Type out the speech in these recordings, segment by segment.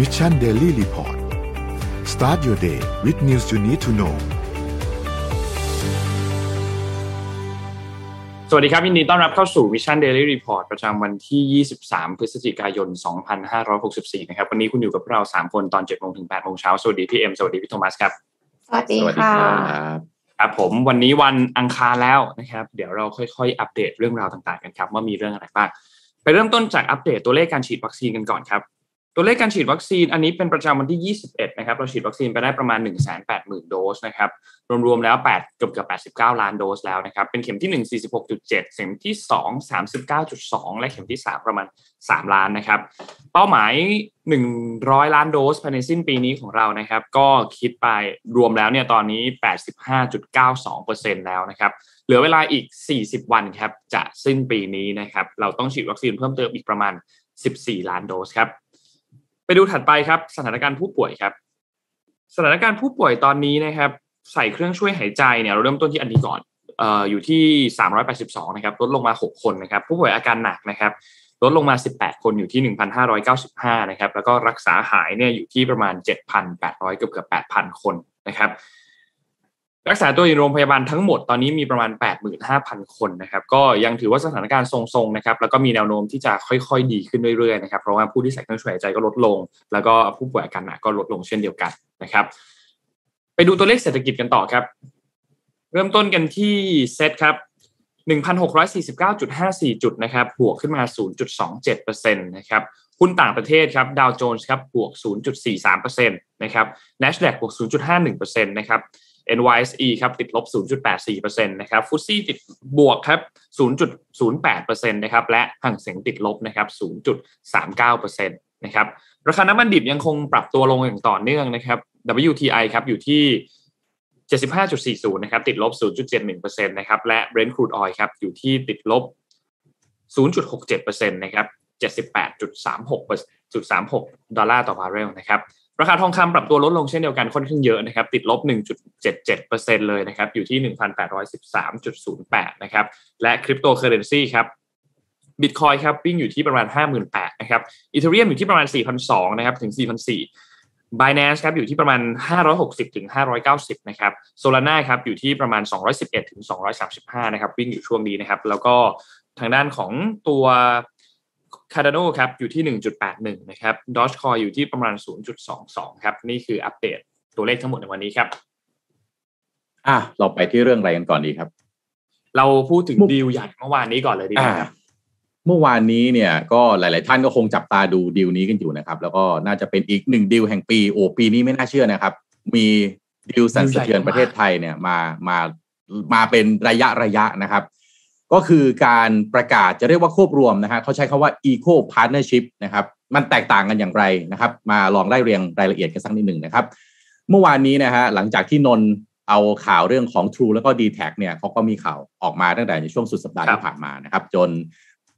Mission Daily Report start your day with news you need to know สวัสดีครับยินดีต้อนรับเข้าสู่ Mission Daily Report ประจำวันที่ 23 พฤศจิกายน 2564 นะครับ วันนี้คุณอยู่กับเรา 3 คนตอน 7 โมงถึง 8 โมงเช้า สวัสดีพี่เอ็ม สวัสดีพี่โทมัสครับ สวัสดีสวัสดีค่ะครครับครับผมวันนี้วันอังคารแล้วนะครับ เดี๋ยวเราค่อยๆ อัปเดตเรื่องราวต่างๆกันครับ ว่ามีเรื่องอะไรบ้าง ไปเริ่มต้นจากอัปเดตตัวเลขการฉีดวัคซีนกันก่อนครับ ตัวเลขการฉีดวัคซีนอันนี้เป็นประจำวันที่ 21 นะครับ เราฉีดวัคซีนไปได้ประมาณ 180,000 โดสนะครับ รวมๆแล้ว 8 เกือบเกือบ89 ล้านโดสแล้วนะครับ เป็นเข็มที่ 1 46.7 เข็มที่ 2 39.2 และเข็มที่ 3 ประมาณ 3 ล้านนะครับ เป้าหมาย 100 ล้านโดสภายในสิ้นปีนี้ของเรานะครับ ก็คิดไปรวมแล้วเนี่ยตอนนี้ 85.92%แล้วนะครับ เหลือเวลาอีก 40 วันครับจะสิ้นปีนี้นะครับ เราต้องฉีดวัคซีนเพิ่มเติมอีกประมาณ 14 ล้านโดสครับ ไปดูถัดไปครับสถานการณ์ผู้ป่วยครับ สถานการณ์ผู้ป่วยตอนนี้นะครับ ใส่เครื่องช่วยหายใจเนี่ยเราเริ่มต้นที่อันนี้ก่อนเอ่ออยู่ที่ 382 นะครับ ลดลงมา 6 คนนะครับ ผู้ป่วยอาการหนักนะครับ ลดลงมา 18 คนอยู่ที่ 1,595 นะครับ แล้วก็รักษาหายเนี่ยอยู่ที่ประมาณ 7,800 เกือบเกือบ8,000 คนนะครับ รักษาตัวอยู่โรงพยาบาลทั้งหมดตอนนี้มีประมาณ 85,000 คนนะครับก็ยังถือว่าสถานการณ์ทรงๆนะครับแล้วก็มีแนวโน้มที่จะค่อยๆ ดีขึ้นเรื่อยๆนะครับเพราะว่าผู้ที่ใส่เครื่องช่วยหายใจก็ลดลง แล้วก็ผู้ป่วยอาการหนักก็ลดลงเช่นเดียวกันนะครับ ไปดูตัวเลขเศรษฐกิจกันต่อครับ เริ่มต้นกันที่เซตครับ1,649.54 จุดนะครับบวกขึ้นมา 0.27%นะครับหุ้นต่างประเทศครับดาวโจนส์ครับบวก 0.43%นะครับ NASDAQ บวก 0.51%นะครับ NYSE ครับติดลบ 0.84%นะครับฟุตซี่ติดบวกครับ 0.08%นะครับและห่างเสียงติดลบนะครับ 0.39%นะครับราคาน้ำมันดิบยังคงปรับตัวลงอย่างต่อเนื่องนะครับ WTI ครับอยู่ที่ 75.40 นะครับติดลบ 0.71%นะครับและ Brent crude oil ครับอยู่ที่ติดลบ 0.67%นะครับ78.36 0.36 ดอลลาร์ต่อบาร์เรลนะครับ ราคาทองคำปรับตัวลดลงเช่นเดียวกันค่อนข้างเยอะนะครับ ติดลบ 1.77%เลยนะครับ อยู่ที่ 1,813.08 นะครับ และคริปโตเคอเรนซีครับบิตคอยครับวิ่งอยู่ที่ประมาณ 58,000นะครับ Ethereum อยู่ที่ประมาณ 4,200นะครับถึง 4,400 Binance ครับอยู่ที่ประมาณ 560ถึง590นะครับ Solana ครับอยู่ที่ประมาณ 211ถึง235นะครับวิ่งอยู่ช่วงนี้นะครับ แล้วก็ทางด้านของตัว Cardano ครับอยู่ที่ 1.81 นะครับ Dogecoin อยู่ที่ประมาณ 0.22 ครับ นี่คืออัปเดตตัวเลขทั้งหมดในวันนี้ครับ อะเราไปที่เรื่องอะไรกันก่อนดีครับ เราพูดถึงมุกดีลใหญ่เมื่อวานนี้ก่อนเลยดีไหมครับเมื่อวานนี้เนี่ยก็หลาย ๆ ท่านก็คงจับตาดูดีลนี้กันอยู่นะครับ แล้วก็น่าจะเป็นอีกหนึ่งดีลแห่งปีโอ้ปีนี้ไม่น่าเชื่อนะครับ มีดีลสั่นสะเทือนประเทศไทยเนี่ยมามามาเป็นระยะระยะนะครับ ก็คือการประกาศจะเรียกว่าควบรวมนะฮะเขาใช้คาว่า eco partnership นะครับมันแตกต่างกันอย่างไรนะครับ มาลองไล่เรียงรายละเอียดกันสักนิดหนึ่งนะครับ เมื่อวานนี้นะฮะหลังจากที่นนท์เอาข่าวเรื่องของ True แล้วก็ d t แทเนี่ยเขาก็มีข่าวออกมาตั้งแต่ในช่วงสุดสัปดาห์ครับที่ผ่านมานะครับ จน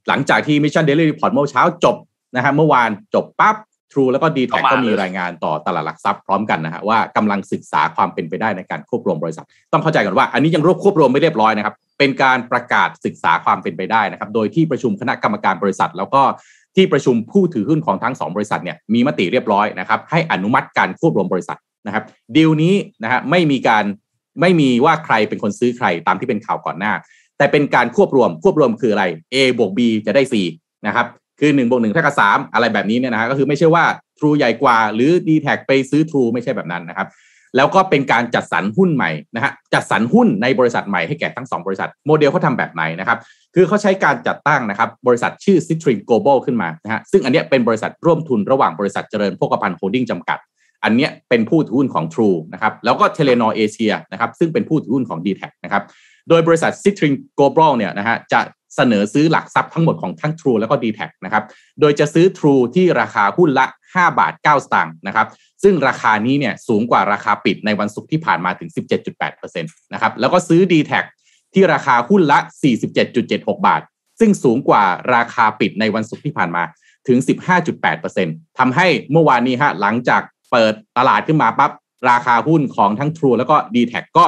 หลังจากที่ Mission Daily Report เมื่อเช้าจบนะฮะเมื่อวานจบปั๊บ True แล้วก็ d t แทก็มาก็มีเลยรายงานต่อตลาดหลักทรัพย์พร้อมกันนะฮะว่ากำลังศึกษาความเป็นไปได้ในการควบรวมบริษัท ต้องเข้าใจก่อนว่าอันนี้ยังรวบควบรวมไม่เรียบร้อยนะครับ เป็นการประกาศศึกษาความเป็นไปได้นะครับ โดยที่ประชุมคณะกรรมการบริษัท แล้วก็ที่ประชุมผู้ถือหุ้นของทั้งสองบริษัทเนี่ยมีมติเรียบร้อยนะครับ ให้อนุมัติการควบรวมบริษัทนะครับดีลนี้นะฮะไม่มีการไม่มีว่าใครเป็นคนซื้อใครตามที่เป็นข่าวก่อนหน้า แต่เป็นการควบรวมควบรวมคืออะไร A บวก B จะได้ C นะครับคือ1บวก1เท่ากับ3อะไรแบบนี้เนี่ยนะฮะก็คือไม่ใช่ว่า True ใหญ่กว่าหรือ d t แทไปซื้อ True ไม่ใช่แบบนั้นนะครับ แล้วก็เป็นการจัดสรรหุ้นใหม่นะฮะจัดสรรหุ้นในบริษัทใหม่ให้แก่ทั้งสองบริษัท โมเดลเขาทำแบบไหนนะครับ คือเขาใช้การจัดตั้งนะครับบริษัทชื่อ Citrine Global ขึ้นมานะฮะซึ่งอันเนี้ยเป็นบริษัทร่วมทุนระหว่างบริษัทเจริญโภคภัณฑ์โฮลดิ้งจำกัด อันเนี้ยเป็นผู้ถือหุ้นของ True นะครับแล้วก็ Telenor Asia นะครับซึ่งเป็นผู้ถือหุ้นของ d t แทนะครับโดยบริษัท Citrin Global เนี่ยนะฮะจะเสนอซื้อหลักทรัพย์ทั้งหมดของทั้ง True แล้วก็ d t แทนะครับโดยจะซื้อ True ที่ราคาหุ้นละ 5 บาท 9 สตางค์นะครับ ซึ่งราคานี้เนี่ยสูงกว่าราคาปิดในวันศุกร์ที่ผ่านมาถึง 17.8%นะครับ แล้วก็ซื้อ d t แทที่ราคาหุ้นละ 47.76 บาท ซึ่งสูงกว่าราคาปิดในวันศุกร์ที่ผ่านมาถึง 15.8%ทำให้เมื่อวานนี้ฮะหลังจากเปิดตลาดขึ้นมาปั๊บราคาหุ้นของทั้ง True แล้วก็ d t แทก็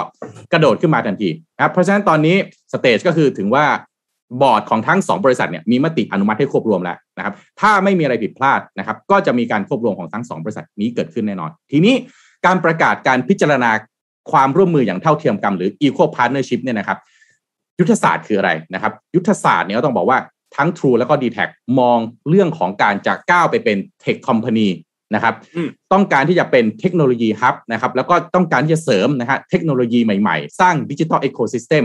กระโดดขึ้นมาทันทีนะครับเพราะฉะนั้นตอนนี้สเตจก็คือถึงว่า บอร์ดของทั้งสองบริษัทเนี่ยมีมติอนุมัติให้ควบรวมแล้วนะครับ ถ้าไม่มีอะไรผิดพลาดนะครับ ก็จะมีการควบรวมของทั้งสองบริษัทนี้เกิดขึ้นแน่นอน ทีนี้การประกาศการพิจารณาความร่วมมืออย่างเท่าเทียมกันหรือ equal partnership เนี่ยนะครับ ยุทธศาสตร์คืออะไรนะครับ ยุทธศาสตร์เนี่ยก็ต้องบอกว่าทั้ง True แล้วก็ d t แทมองเรื่องของการจะก้าวไปเป็น Tech Company นะครับอืมต้องการที่จะเป็นเทคโนโลยี hub นะครับแล้วก็ต้องการที่จะเสริมนะฮะเทคโนโลยีใหม่ๆ สร้าง digital ecosystem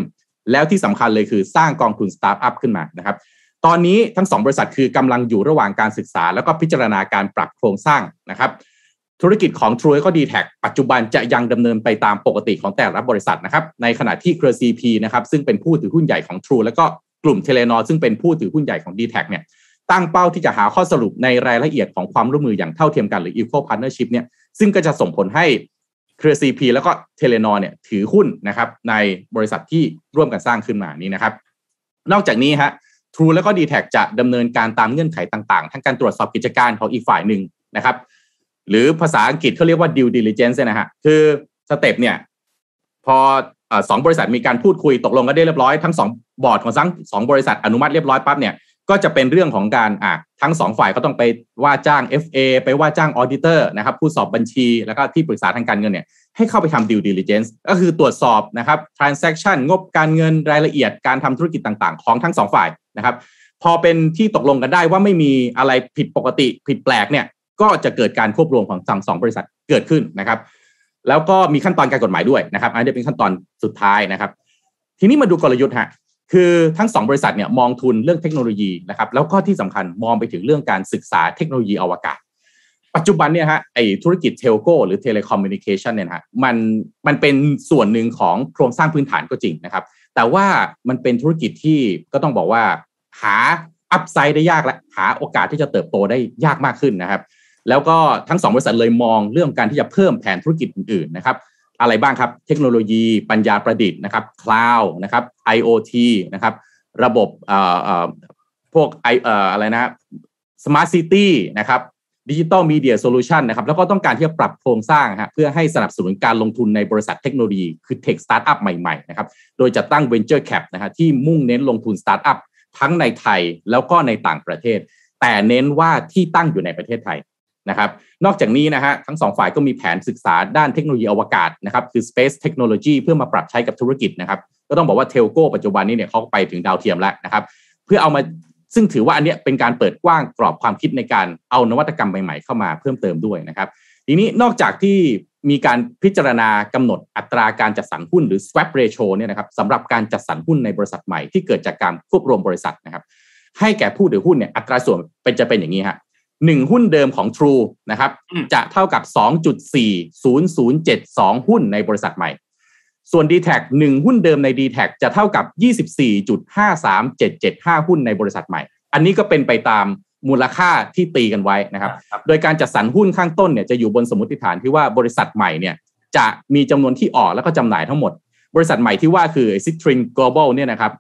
แล้วที่สำคัญเลยคือสร้างกองทุนสตาร์ทอัพขึ้นมานะครับตอนนี้ทั้งสองบริษัทคือกำลังอยู่ระหว่างการศึกษา แล้วก็พิจารณาการปรับโครงสร้างนะครับธุรกิจของ True ก็ d t แทปัจจุบันจะยังดำเนินไปตามปกติของแต่ละบริษัทนะครับในขณะที่เครือ CP นะครับซึ่งเป็นผู้ถือหุ้นใหญ่ของ True แล้วก็กลุ่ม Telenor ซึ่งเป็นผู้ถือหุ้นใหญ่ของ d t แทเนี่ยตั้งเป้าที่จะหาข้อสรุปในรายละเอียดของความร่วมมืออย่างเท่าเทียมกันหรือ equal partnership เนี่ยซึ่งก็จะส่งผลให้ เครือ CP แล้วก็ Telenor เนี่ยถือหุ้นนะครับในบริษัทที่ร่วมกันสร้างขึ้นมานี้นะครับ นอกจากนี้ฮะ True แล้วก็ d t แทจะดำเนินการตามเงื่อนไขต่างๆ ทั้งการตรวจสอบกิจการของอีกฝ่ายหนึ่งนะครับ หรือภาษาอังกฤษเขาเรียกว่า due diligence นี่ยนะฮะคือ step เนี่ยพออสองบริษัทมีการพูดคุยตกลงกันได้เรียบร้อยทั้งสองบอร์ดของทั้งสองบริษัทอนุมัติเรียบร้อยปั๊บเนี่ย ก็จะเป็นเรื่องของการอะทั้งสองฝ่ายก็ต้องไปว่าจ้าง FA ไปว่าจ้างออเดเตอร์นะครับผู้สอบบัญชีแล้วก็ที่ปรึกษาทางการเงินเนี่ยให้เข้าไปทำ due diligence ก็คือตรวจสอบนะครับ transaction งบการเงินรายละเอียดการทำธุรกิจต่างๆ ของทั้งสองฝ่ายนะครับ พอเป็นที่ตกลงกันได้ว่าไม่มีอะไรผิดปกติผิดแปลกเนี่ยก็จะเกิดการควบรวมของทั้งสองบริษัทเกิดขึ้นนะครับ แล้วก็มีขั้นตอนทางกฎหมายด้วยนะครับ อันนี้เป็นขั้นตอนสุดท้ายนะครับ ทีนี้มาดูกลยุทธ์ฮะ คือทั้งสองบริษัทเนี่ยมองทุนเรื่องเทคโนโลยีนะครับแล้วก็ที่สำคัญมองไปถึงเรื่องการศึกษาเทคโนโลยีอวกาศ ปัจจุบันเนี่ยฮะไอธุรกิจ telco หรือ telecommunication เนี่ยฮะมันมันเป็นส่วนหนึ่งของโครงสร้างพื้นฐานก็จริงนะครับ แต่ว่ามันเป็นธุรกิจที่ก็ต้องบอกว่าหา upside ได้ยากและหาโอกาสที่จะเติบโตได้ยากมากขึ้นนะครับ แล้วก็ทั้งสองบริษัทเลยมองเรื่องการที่จะเพิ่มแผนธุรกิจอื่นๆนะครับ อะไรบ้างครับ เทคโนโลยีปัญญาประดิษฐ์นะครับ cloud นะครับ IoT นะครับ ระบบเอ่อพวกไอเอ่ออะไรนะ Smart City นะครับดิจิ t a ลมีเดียโซลูชันนะครับ แล้วก็ต้องการที่จะปรับโครงสร้างฮะเพื่อให้สนับสนุนการลงทุนในบริษัทเทคโนโลยี คือ tech startup ใหม่ๆนะครับโดยจะตั้ง Venture Cap นะฮะที่มุ่งเน้นลงทุนสตาร์ทอัพทั้งในไทยแล้วก็ในต่างประเทศ แต่เน้นว่าที่ตั้งอยู่ในประเทศไทย นะครับนอกจากนี้นะฮะทั้งสองฝ่ายก็มีแผนศึกษาด้านเทคโนโลยีอวกาศนะครับคือ Space Technology เพื่อมาปรับใช้กับธุรกิจนะครับก็ต้องบอกว่าเทลโก้ปัจจุบันนี้เนี่ยเขาไปถึงดาวเทียมแล้วนะครับเพื่อเอามาซึ่งถือว่าอันเนี้ยเป็นการเปิดกว้างกรอบความคิดในการเอานวัตกรรมใหม่ๆ เข้ามาเพิ่มเติมด้วยนะครับ ทีนี้นอกจากที่มีการพิจารณากำหนดอัตราการจัดสรรหุ้นหรือ swap ratio เนี่ยนะครับสำหรับการจัดสรรหุ้นในบริษัทใหม่ที่เกิดจากการควบรวมบริษัทนะครับให้แก่ผู้ถือหุ้นเนี่ยอัตราส่วนเป็นจะเป็นอย่างนี้ฮะ หนึ่งหุ้นเดิมของ True นะครับอืมจะเท่ากับ 2.4072 หุ้นในบริษัทใหม่ ส่วน d t แทหนึ่งหุ้นเดิมใน d t แทจะเท่ากับ 24.53775 หุ้นในบริษัทใหม่ อันนี้ก็เป็นไปตามมูลค่าที่ตีกันไว้นะครับครับโดยการจัดสรรหุ้นข้างต้นเนี่ยจะอยู่บนสมมติฐานที่ว่าบริษัทใหม่เนี่ยจะมีจำนวนที่ออกแล้วก็จำหน่ายทั้งหมด บริษัทใหม่ที่ว่าคือ Citrin Global เนี่ยนะครับ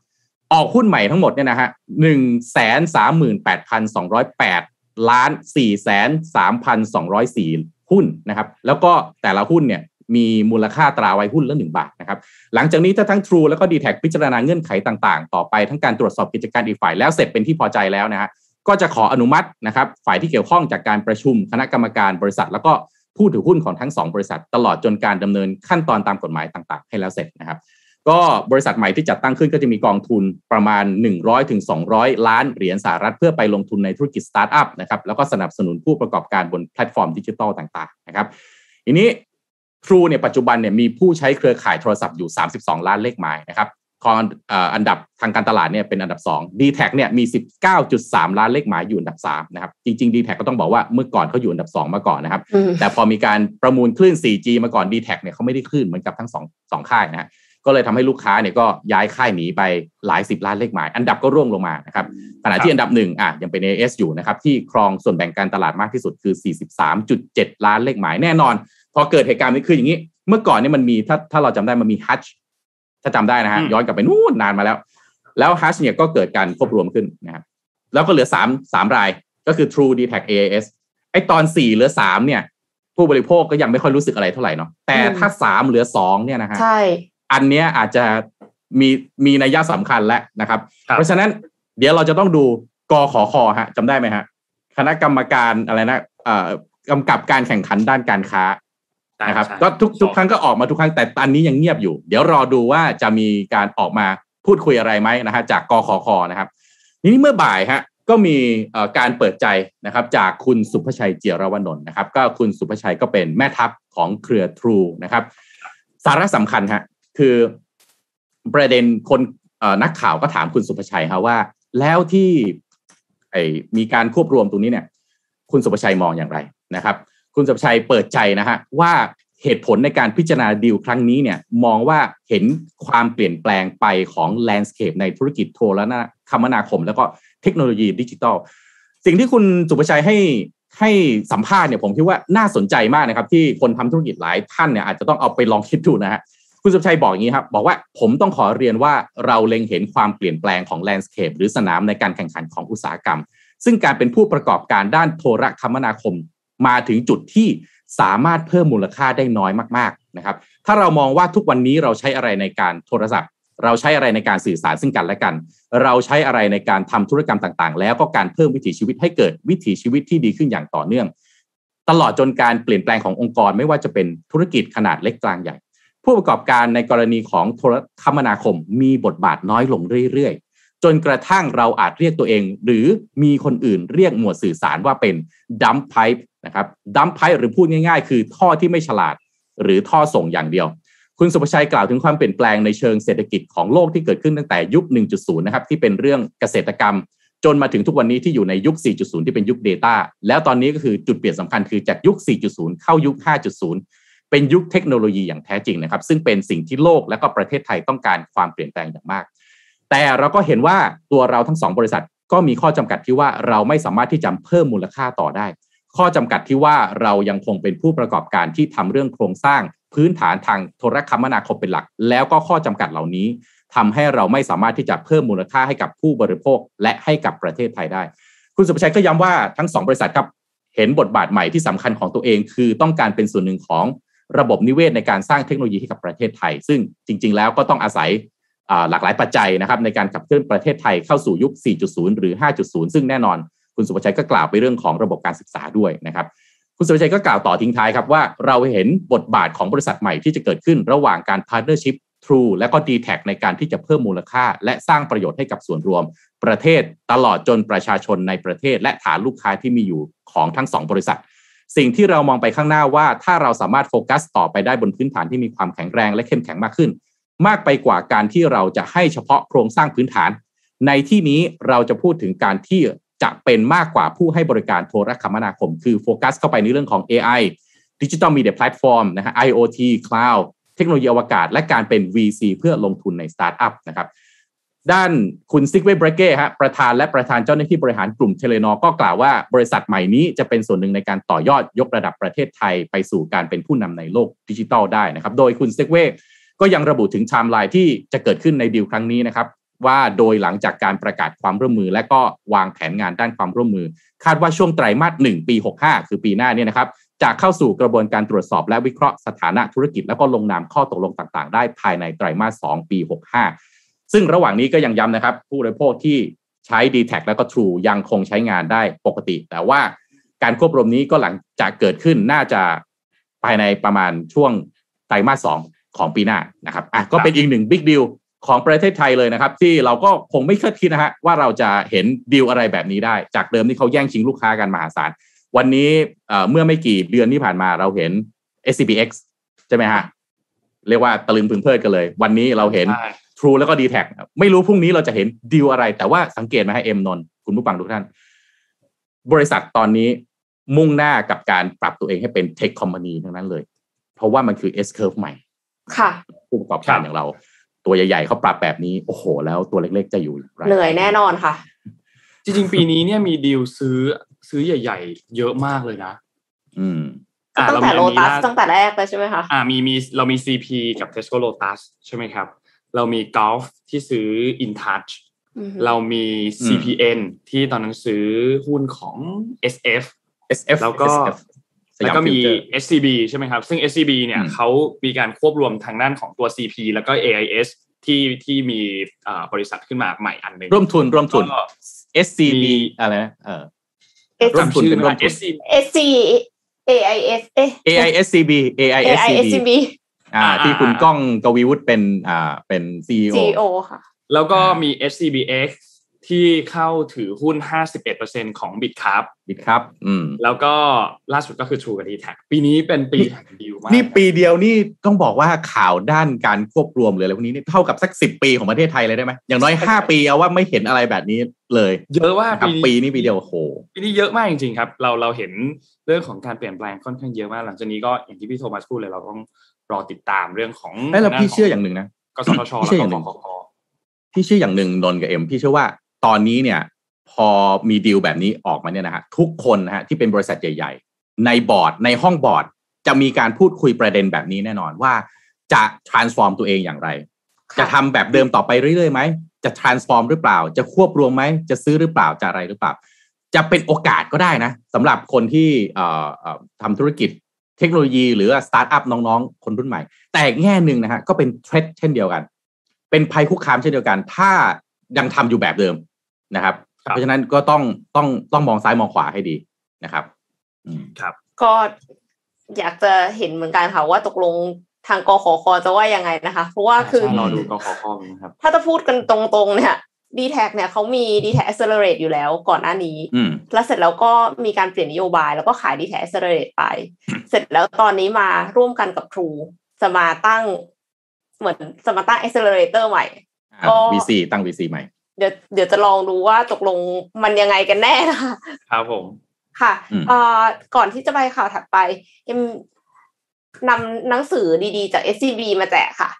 ออกหุ้นใหม่ทั้งหมดเนี่ยนะฮะหนึ่งแสนสามหมื่นแปดพันสองร้อยแปด ล้านสี่แสนสามพันสองร้อยสี่หุ้นนะครับ แล้วก็แต่ละหุ้นเนี่ยมีมูลค่าตราไว้หุ้นละหนึ่งบาทนะครับ หลังจากนี้ถ้าทั้ง True แล้วก็ d t แทพิจารณาเงื่อนไขต่างๆ ต่อไปทั้งการตรวจสอบกิจการอีกฝ่ายแล้วเสร็จเป็นที่พอใจแล้วนะฮะก็จะขออนุมัตินะครับ ฝ่ายที่เกี่ยวข้องจากการประชุมคณะกรรมการบริษัท แล้วก็ผู้ถือหุ้นของทั้งสองบริษัท ตลอดจนการดำเนินขั้นตอนตามกฎหมายต่าง ๆ ให้แล้วเสร็จนะครับ ก็บริษัทใหม่ที่จัดตั้งขึ้นก็จะมีกองทุนประมาณ100ถึง200 ล้านเหรียญสหรัฐเพื่อไปลงทุนในธุรกิจสตาร์ทอัพนะครับแล้วก็สนับสนุนผู้ประกอบการบนแพลตฟอร์มดิจิทัลต่างๆนะครับทีนี้ True เนี่ยปัจจุบันเนี่ยมีผู้ใช้เครือข่ายโทรศัพท์อยู่ 32 ล้านเลขหมายนะครับคอนเอ่ออันดับทางการตลาดเนี่ยเป็นอันดับ 2 d t แทเนี่ยมี 19.3 ล้านเลขหมายอยู่อันดับ3นะครับจริงๆ d t แทก็ต้องบอกว่าเมื่อก่อนเขาอยู่อันดับ 2 มาก่อนนะครับอืมแต่พอมีการประมูลคลื่น 4G มาก่อน d t แทเนี่ยเขาไม่ได้คลื่นเหมือนกับทั้งสองสองค่ายนะฮะ ก็เลยทำให้ลูกค้าเนี่ยก็ย้ายค่ายหนีไปหลายสิบล้านเลขหมาย อันดับก็ร่วงลงมานะครับขณะที่อันดับหนึ่งอะยังเป็น AS อยู่นะครับที่ครองส่วนแบ่งการตลาดมากที่สุดคือ 43.7 ล้านเลขหมายแน่นอน พอเกิดเหตุการณ์นี้คืออย่างนี้ เมื่อก่อนเนี่ยมันมีถ้าถ้าเราจำได้มันมีฮัชถ้าจำได้นะฮะอืมย้อนกลับไปนู่นนานมาแล้ว แล้วฮัชเนี่ยก็เกิดการควบรวมขึ้นนะครับแล้วก็เหลือสามสามรายก็คือ True d t a c AAS ไอตอนสี่เหลือสามเนี่ย ผู้บริโภคก็ยังไม่ค่อยรู้สึกอะไรเท่าไหร่เนาะแต่ถ้าสามเหลือสองเนี่ยนะฮะใช่ อันเนี้ยอาจจะมีมีนัยยะสำคัญแล้วนะครับครับ เพราะฉะนั้นเดี๋ยวเราจะต้องดูกขอคอฮะจำได้ไหมฮะคณะกรรมการอะไรนะเอ่อกำกับการแข่งขันด้านการค้านะครับใช่ก็ทุกทุกครั้งก็ออกมาทุกครั้งแต่ตอนนี้ยังเงียบอยู่ เดี๋ยวรอดูว่าจะมีการออกมาพูดคุยอะไรไหมนะฮะจากกขอคอนะครับทีนี้เมื่อบ่ายฮะก็มีเอ่อการเปิดใจนะครับ จากคุณสุภชัยเจียรวนนท์นะครับ ก็คุณสุภชัยก็เป็นแม่ทัพของเครือทรูนะครับ สาระสำคัญฮะ คือประเด็นคนนักข่าวก็ถามคุณสุภชัยฮะว่า แล้วที่มีการควบรวมตรงนี้เนี่ย คุณสุภชัยมองอย่างไรนะครับ คุณสุภชัยเปิดใจนะฮะว่าเหตุผลในการพิจารณาดีลครั้งนี้เนี่ย มองว่าเห็นความเปลี่ยนแปลงไปของ landscape ในธุรกิจโทรคมนาคม แล้วก็เทคโนโลยีดิจิทัล สิ่งที่คุณศุภชัยให้ให้สัมภาษณ์เนี่ยผมคิดว่าน่าสนใจมากนะครับ ที่คนทำธุรกิจหลายท่านเนี่ยอาจจะต้องเอาไปลองคิดดูนะฮะ คุณศุภชัยบอกอย่างนี้ครับ บอกว่าผมต้องขอเรียนว่าเราเล็งเห็นความเปลี่ยนแปลงของ landscape หรือสนามในการแข่งขันของอุตสาหกรรม ซึ่งการเป็นผู้ประกอบการด้านโทรคมนาคม มาถึงจุดที่สามารถเพิ่มมูลค่าได้น้อยมากๆนะครับ ถ้าเรามองว่าทุกวันนี้เราใช้อะไรในการโทรศัพท์ เราใช้อะไรในการสื่อสารซึ่งกันและกัน เราใช้อะไรในการทำธุรกรรมต่างๆ แล้วก็การเพิ่มวิถีชีวิตให้เกิดวิถีชีวิตที่ดีขึ้นอย่างต่อเนื่อง ตลอดจนการเปลี่ยนแปลงขององค์กรไม่ว่าจะเป็นธุรกิจขนาดเล็กกลางใหญ่ ผู้ประกอบการในกรณีของโทรคมนาคมมีบทบาทน้อยลงเรื่อยๆ จนกระทั่งเราอาจเรียกตัวเอง หรือมีคนอื่นเรียกหมวดสื่อสารว่าเป็นดัมไพป์นะครับดัมไพป์หรือพูดง่ายๆ คือท่อที่ไม่ฉลาด หรือท่อส่งอย่างเดียว คุณสุภชัยกล่าวถึงความเปลี่ยนแปลงในเชิงเศรษฐกิจของโลกที่เกิดขึ้นตั้งแต่ยุค 1.0 นะครับที่เป็นเรื่องเกษตรกรรม จนมาถึงทุกวันนี้ที่อยู่ในยุค 4.0 ที่เป็นยุค Data แล้วตอนนี้ก็คือจุดเปลี่ยนสำคัญคือจากยุค 4.0 เข้ายุค 5.0 เป็นยุคเทคโนโลยีอย่างแท้จริงนะครับ ซึ่งเป็นสิ่งที่โลกและก็ประเทศไทยต้องการความเปลี่ยนแปลงอย่างมาก แต่เราก็เห็นว่าตัวเราทั้งสองบริษัทก็มีข้อจำกัดที่ว่าเราไม่สามารถที่จะเพิ่มมูลค่าต่อได้ ข้อจำกัดที่ว่าเรายังคงเป็นผู้ประกอบการที่ทำเรื่องโครงสร้างพื้นฐานทางโทรคมนาคมเป็นหลัก แล้วก็ข้อจำกัดเหล่านี้ทำให้เราไม่สามารถที่จะเพิ่มมูลค่าให้กับผู้บริโภคและให้กับประเทศไทยได้ คุณสุภชัยก็ย้ำว่าทั้งสองบริษัทครับเห็นบทบาทใหม่ที่สำคัญของตัวเอง คือต้องการเป็นส่วนหนึ่งของ ระบบนิเวศในการสร้างเทคโนโลยีให้กับประเทศไทย ซึ่งจริง ๆ แล้วก็ต้องอาศัยหลากหลายปัจจัยนะครับในการขับเคลื่อนประเทศไทยเข้าสู่ยุค 4.0 หรือ 5.0 ซึ่งแน่นอนคุณสุภชัยก็กล่าวไปเรื่องของระบบการศึกษาด้วยนะครับคุณสุภชัยก็กล่าวต่อทิ้งท้ายครับว่าเราเห็นบทบาทของบริษัทใหม่ที่จะเกิดขึ้นระหว่างการ partnership True และก็ d t แทในการที่จะเพิ่มมูลค่า และสร้างประโยชน์ให้กับส่วนรวม ประเทศตลอดจนประชาชนในประเทศ และฐานลูกค้าที่มีอยู่ของทั้งสองบริษัท สิ่งที่เรามองไปข้างหน้าว่า ถ้าเราสามารถโฟกัสต่อไปได้บนพื้นฐานที่มีความแข็งแรงและเข้มแข็งมากขึ้น มากไปกว่าการที่เราจะให้เฉพาะโครงสร้างพื้นฐาน ในที่นี้เราจะพูดถึงการที่จะเป็นมากกว่าผู้ให้บริการโทรคมนาคม คือโฟกัสเข้าไปในเรื่องของ AI Digital Media Platform นะฮะ IoT Cloud เทคโนโลยีอวกาศ และการเป็น VC เพื่อลงทุนในสตาร์ทอัพนะครับ ด้านคุณซิกเวเบรเก้ฮะประธานและประธานเจ้าหน้าที่บริหารกลุ่มเทเลนอร์ก็กล่าวว่าบริษัทใหม่นี้จะเป็นส่วนหนึ่งในการต่อยอดยกระดับประเทศไทยไปสู่การเป็นผู้นำในโลกดิจิทัลได้นะครับ โดยคุณซิกเวก็ยังระบุถึงไทม์ไลน์ที่จะเกิดขึ้นในดีลครั้งนี้นะครับ ว่าโดยหลังจากการประกาศความร่วมมือ และก็วางแผนงานด้านความร่วมมือ คาดว่าช่วงไตรมาส1ปี 65 คือปีหน้าเนี่ยนะครับจะเข้าสู่กระบวนการตรวจสอบและวิเคราะห์สถานะธุรกิจ แล้วก็ลงนามข้อตกลงต่างๆ ได้ภายในไตรมาส 2 ปี 65 ซึ่งระหว่างนี้ก็ยังย้ำนะครับ ผู้บริโภคที่ใช้ d t แทแล้วก็ True ยังคงใช้งานได้ปกติ แต่ว่าการควบรวมนี้ก็หลังจากเกิดขึ้นน่าจะภายในประมาณช่วงไตรมาส2ของปีหน้านะครับอะก็เป็นอีกหนึ่งบิ๊กดีลของประเทศไทยเลยนะครับ ที่เราก็คงไม่คาดคิดนะฮะว่าเราจะเห็นดีลอะไรแบบนี้ได้ จากเดิมที่เขาแย่งชิงลูกค้ากันมหาศาลวันนี้เมื่อไม่กี่เดือนที่ผ่านมาเราเห็น SCBX ใช่ไหมฮะเรียกว่าตะลึงพึงเพลิดกันเลย วันนี้เราเห็น True แล้วก็ d t แทไม่รู้พรุ่งนี้เราจะเห็นดีลอะไร แต่ว่าสังเกตไหมฮะเอ็มนนคุณผู้ฟังทุกท่าน บริษัทตอนนี้มุ่งหน้ากับการปรับตัวเองให้เป็นเทคคอมพานีทั้งนั้นเลย เพราะว่ามันคือ S curve ใหม่ ค่ะผู้ประกอบการอย่างเรา ตัวใหญ่ๆเขาปรับแบบนี้ โอ้โห แล้วตัวเล็กๆจะอยู่ไรเหนื่อยแน่นอนค่ะ จริงๆ ปีนี้เนี่ยมีดีลซื้อซื้อใหญ่ ๆ เยอะมากเลยนะ อืมอ่าตั้งเราแต่มีโลอันนี้ตัสล่าตั้งแต่แรกเลยใช่ไหมคะอ่ามีมีเรามี CP กับ Tesco Lotus ใช่ไหมครับ เรามี Golf ที่ซื้อ InTouch อือฮึเรามี CPN ที่ตอนนั้นซื้อหุ้นของ SF SF แล้วก็ SF สแล้วยามก็มีฟิวเจอร์ SCB ใช่ไหมครับ ซึ่ง SCB เนี่ยอืมเขามีการควบรวมทางด้านของตัว CP แล้วก็ AIS ที่ที่มีอ่าบริษัทขึ้นมาใหม่อันหนึ่งร่วมทุนร่วมทุนก็ SCB มีอะไรนะเออ S ร่วมทุนเป็นร่วมทุน SC SC AIS เอ๊ะ AISCB AISCB AISCB อ่าอ่าที่คุณอ่าก้องกวีวุฒิเป็นอ่าเป็น CEO CEO ค่ะ แล้วก็อ่ามีมี SCBX ที่เข้าถือหุ้น 51%ของ Bitcap บิดครับอืม แล้วก็ล่าสุดก็คือ True กับ d t แทปีนี้เป็นปีแห่งดีลมากนี่ปีเดียวนี่ต้องบอกว่าข่าวด้านการควบรวมหรืออะไรพวกนี้นี่เท่ากับสักสิบปีของประเทศไทยเลยได้ไหม อย่างน้อยห้าปีเอาว่าไม่เห็นอะไรแบบนี้เลย เยอะว่าครับปีปีนี้ปีเดียวโอ้โห ปีนี้เยอะมากจริงๆครับ เราเราเห็นเรื่องของการเปลี่ยนแปลงค่อนข้างเยอะมาก หลังจากนี้ก็อย่างที่พี่โทมัสพูดเลยเราต้อง รอติดตามเรื่องของไอ้ยแล้วพี่เชื่ออย่างหนึ่งนะกสทชพี่แล้วเชื่ออย่างหนึ่งก็กกพี่เชื่ออย่างหนึ่งนนท์กับเอ็มพี่เชื่อว่าตอนนี้เนี่ย พอมีดีลแบบนี้ออกมาเนี่ยนะฮะทุกคนนะฮะที่เป็นบริษัทใหญ่ ๆ ในบอร์ดในห้องบอร์ดจะมีการพูดคุยประเด็นแบบนี้แน่นอนว่าจะ transform ตัวเองอย่างไรค่ะจะทำแบบเดิมต่อไปเรื่อยๆไหมจะ transform หรือเปล่า จะควบรวมไหมจะซื้อหรือเปล่าจะอะไรหรือเปล่า จะเป็นโอกาสก็ได้นะสำหรับคนที่เอ่อเอ่อทำธุรกิจ เทคโนโลยีหรือสตาร์ทอัพน้องๆ คนรุ่นใหม่ แต่อีกแง่หนึ่งนะฮะก็เป็น threat เช่นเดียวกัน เป็นภัยคุกคามเช่นเดียวกัน ถ้ายังทำอยู่แบบเดิมนะครับครับ เพราะฉะนั้นก็ต้องต้องต้องมองซ้ายมองขวาให้ดีนะครับอืมก็อยากจะเห็นเหมือนกันค่ะว่าตกลงทางกขคจะว่ายังไงนะคะ เพราะว่าคือใช่รอดูกขคนะครับ ถ้าจะพูดกันตรงๆเนี่ย d t แทเนี่ยเขามี d t แท Accelerate อยู่แล้วก่อนหน้านี้อืมแล้วเสร็จแล้วก็มีการเปลี่ยนนโยบายแล้วก็ขาย d t แท Accelerate ไป เสร็จแล้วตอนนี้มาร่วมกันกับ True จะมาตั้งเหมือนจะมาตั้ง Accelerator ใหม่อ่าก็ VC ตั้ง VC ใหม่ เดี๋ยวเดี๋ยวจะลองดูว่าตกลงมันยังไงกันแน่นะคะครับผม ค่ะอืมเอ่อก่อนที่จะไปข่าวถัดไปเอ็มนำหนังสือดีๆ จาก SCB มาแจกค่ะ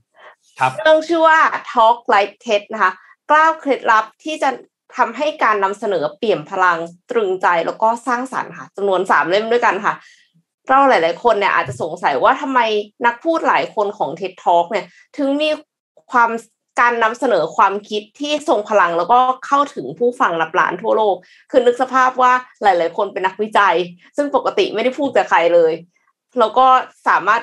ครับเรื่องชื่อว่า Talk Like TED นะคะ กล้าวเคล็ดลับที่จะทำให้การนำเสนอเปี่ยมพลังตรึงใจแล้วก็สร้างสรรค์ค่ะจำนวนสามเล่มด้วยกันค่ะ เราหลาย ๆ คนเนี่ยอาจจะสงสัยว่าทำไมนักพูดหลายคนของ TED Talk เนี่ย ถึงมีความการนำเสนอความคิดที่ทรงพลังแล้วก็เข้าถึงผู้ฟังนับล้านทั่วโลก คือนึกสภาพว่าหลาย ๆ คนเป็นนักวิจัย ซึ่งปกติไม่ได้พูดกับใครเลย แล้วก็สามารถ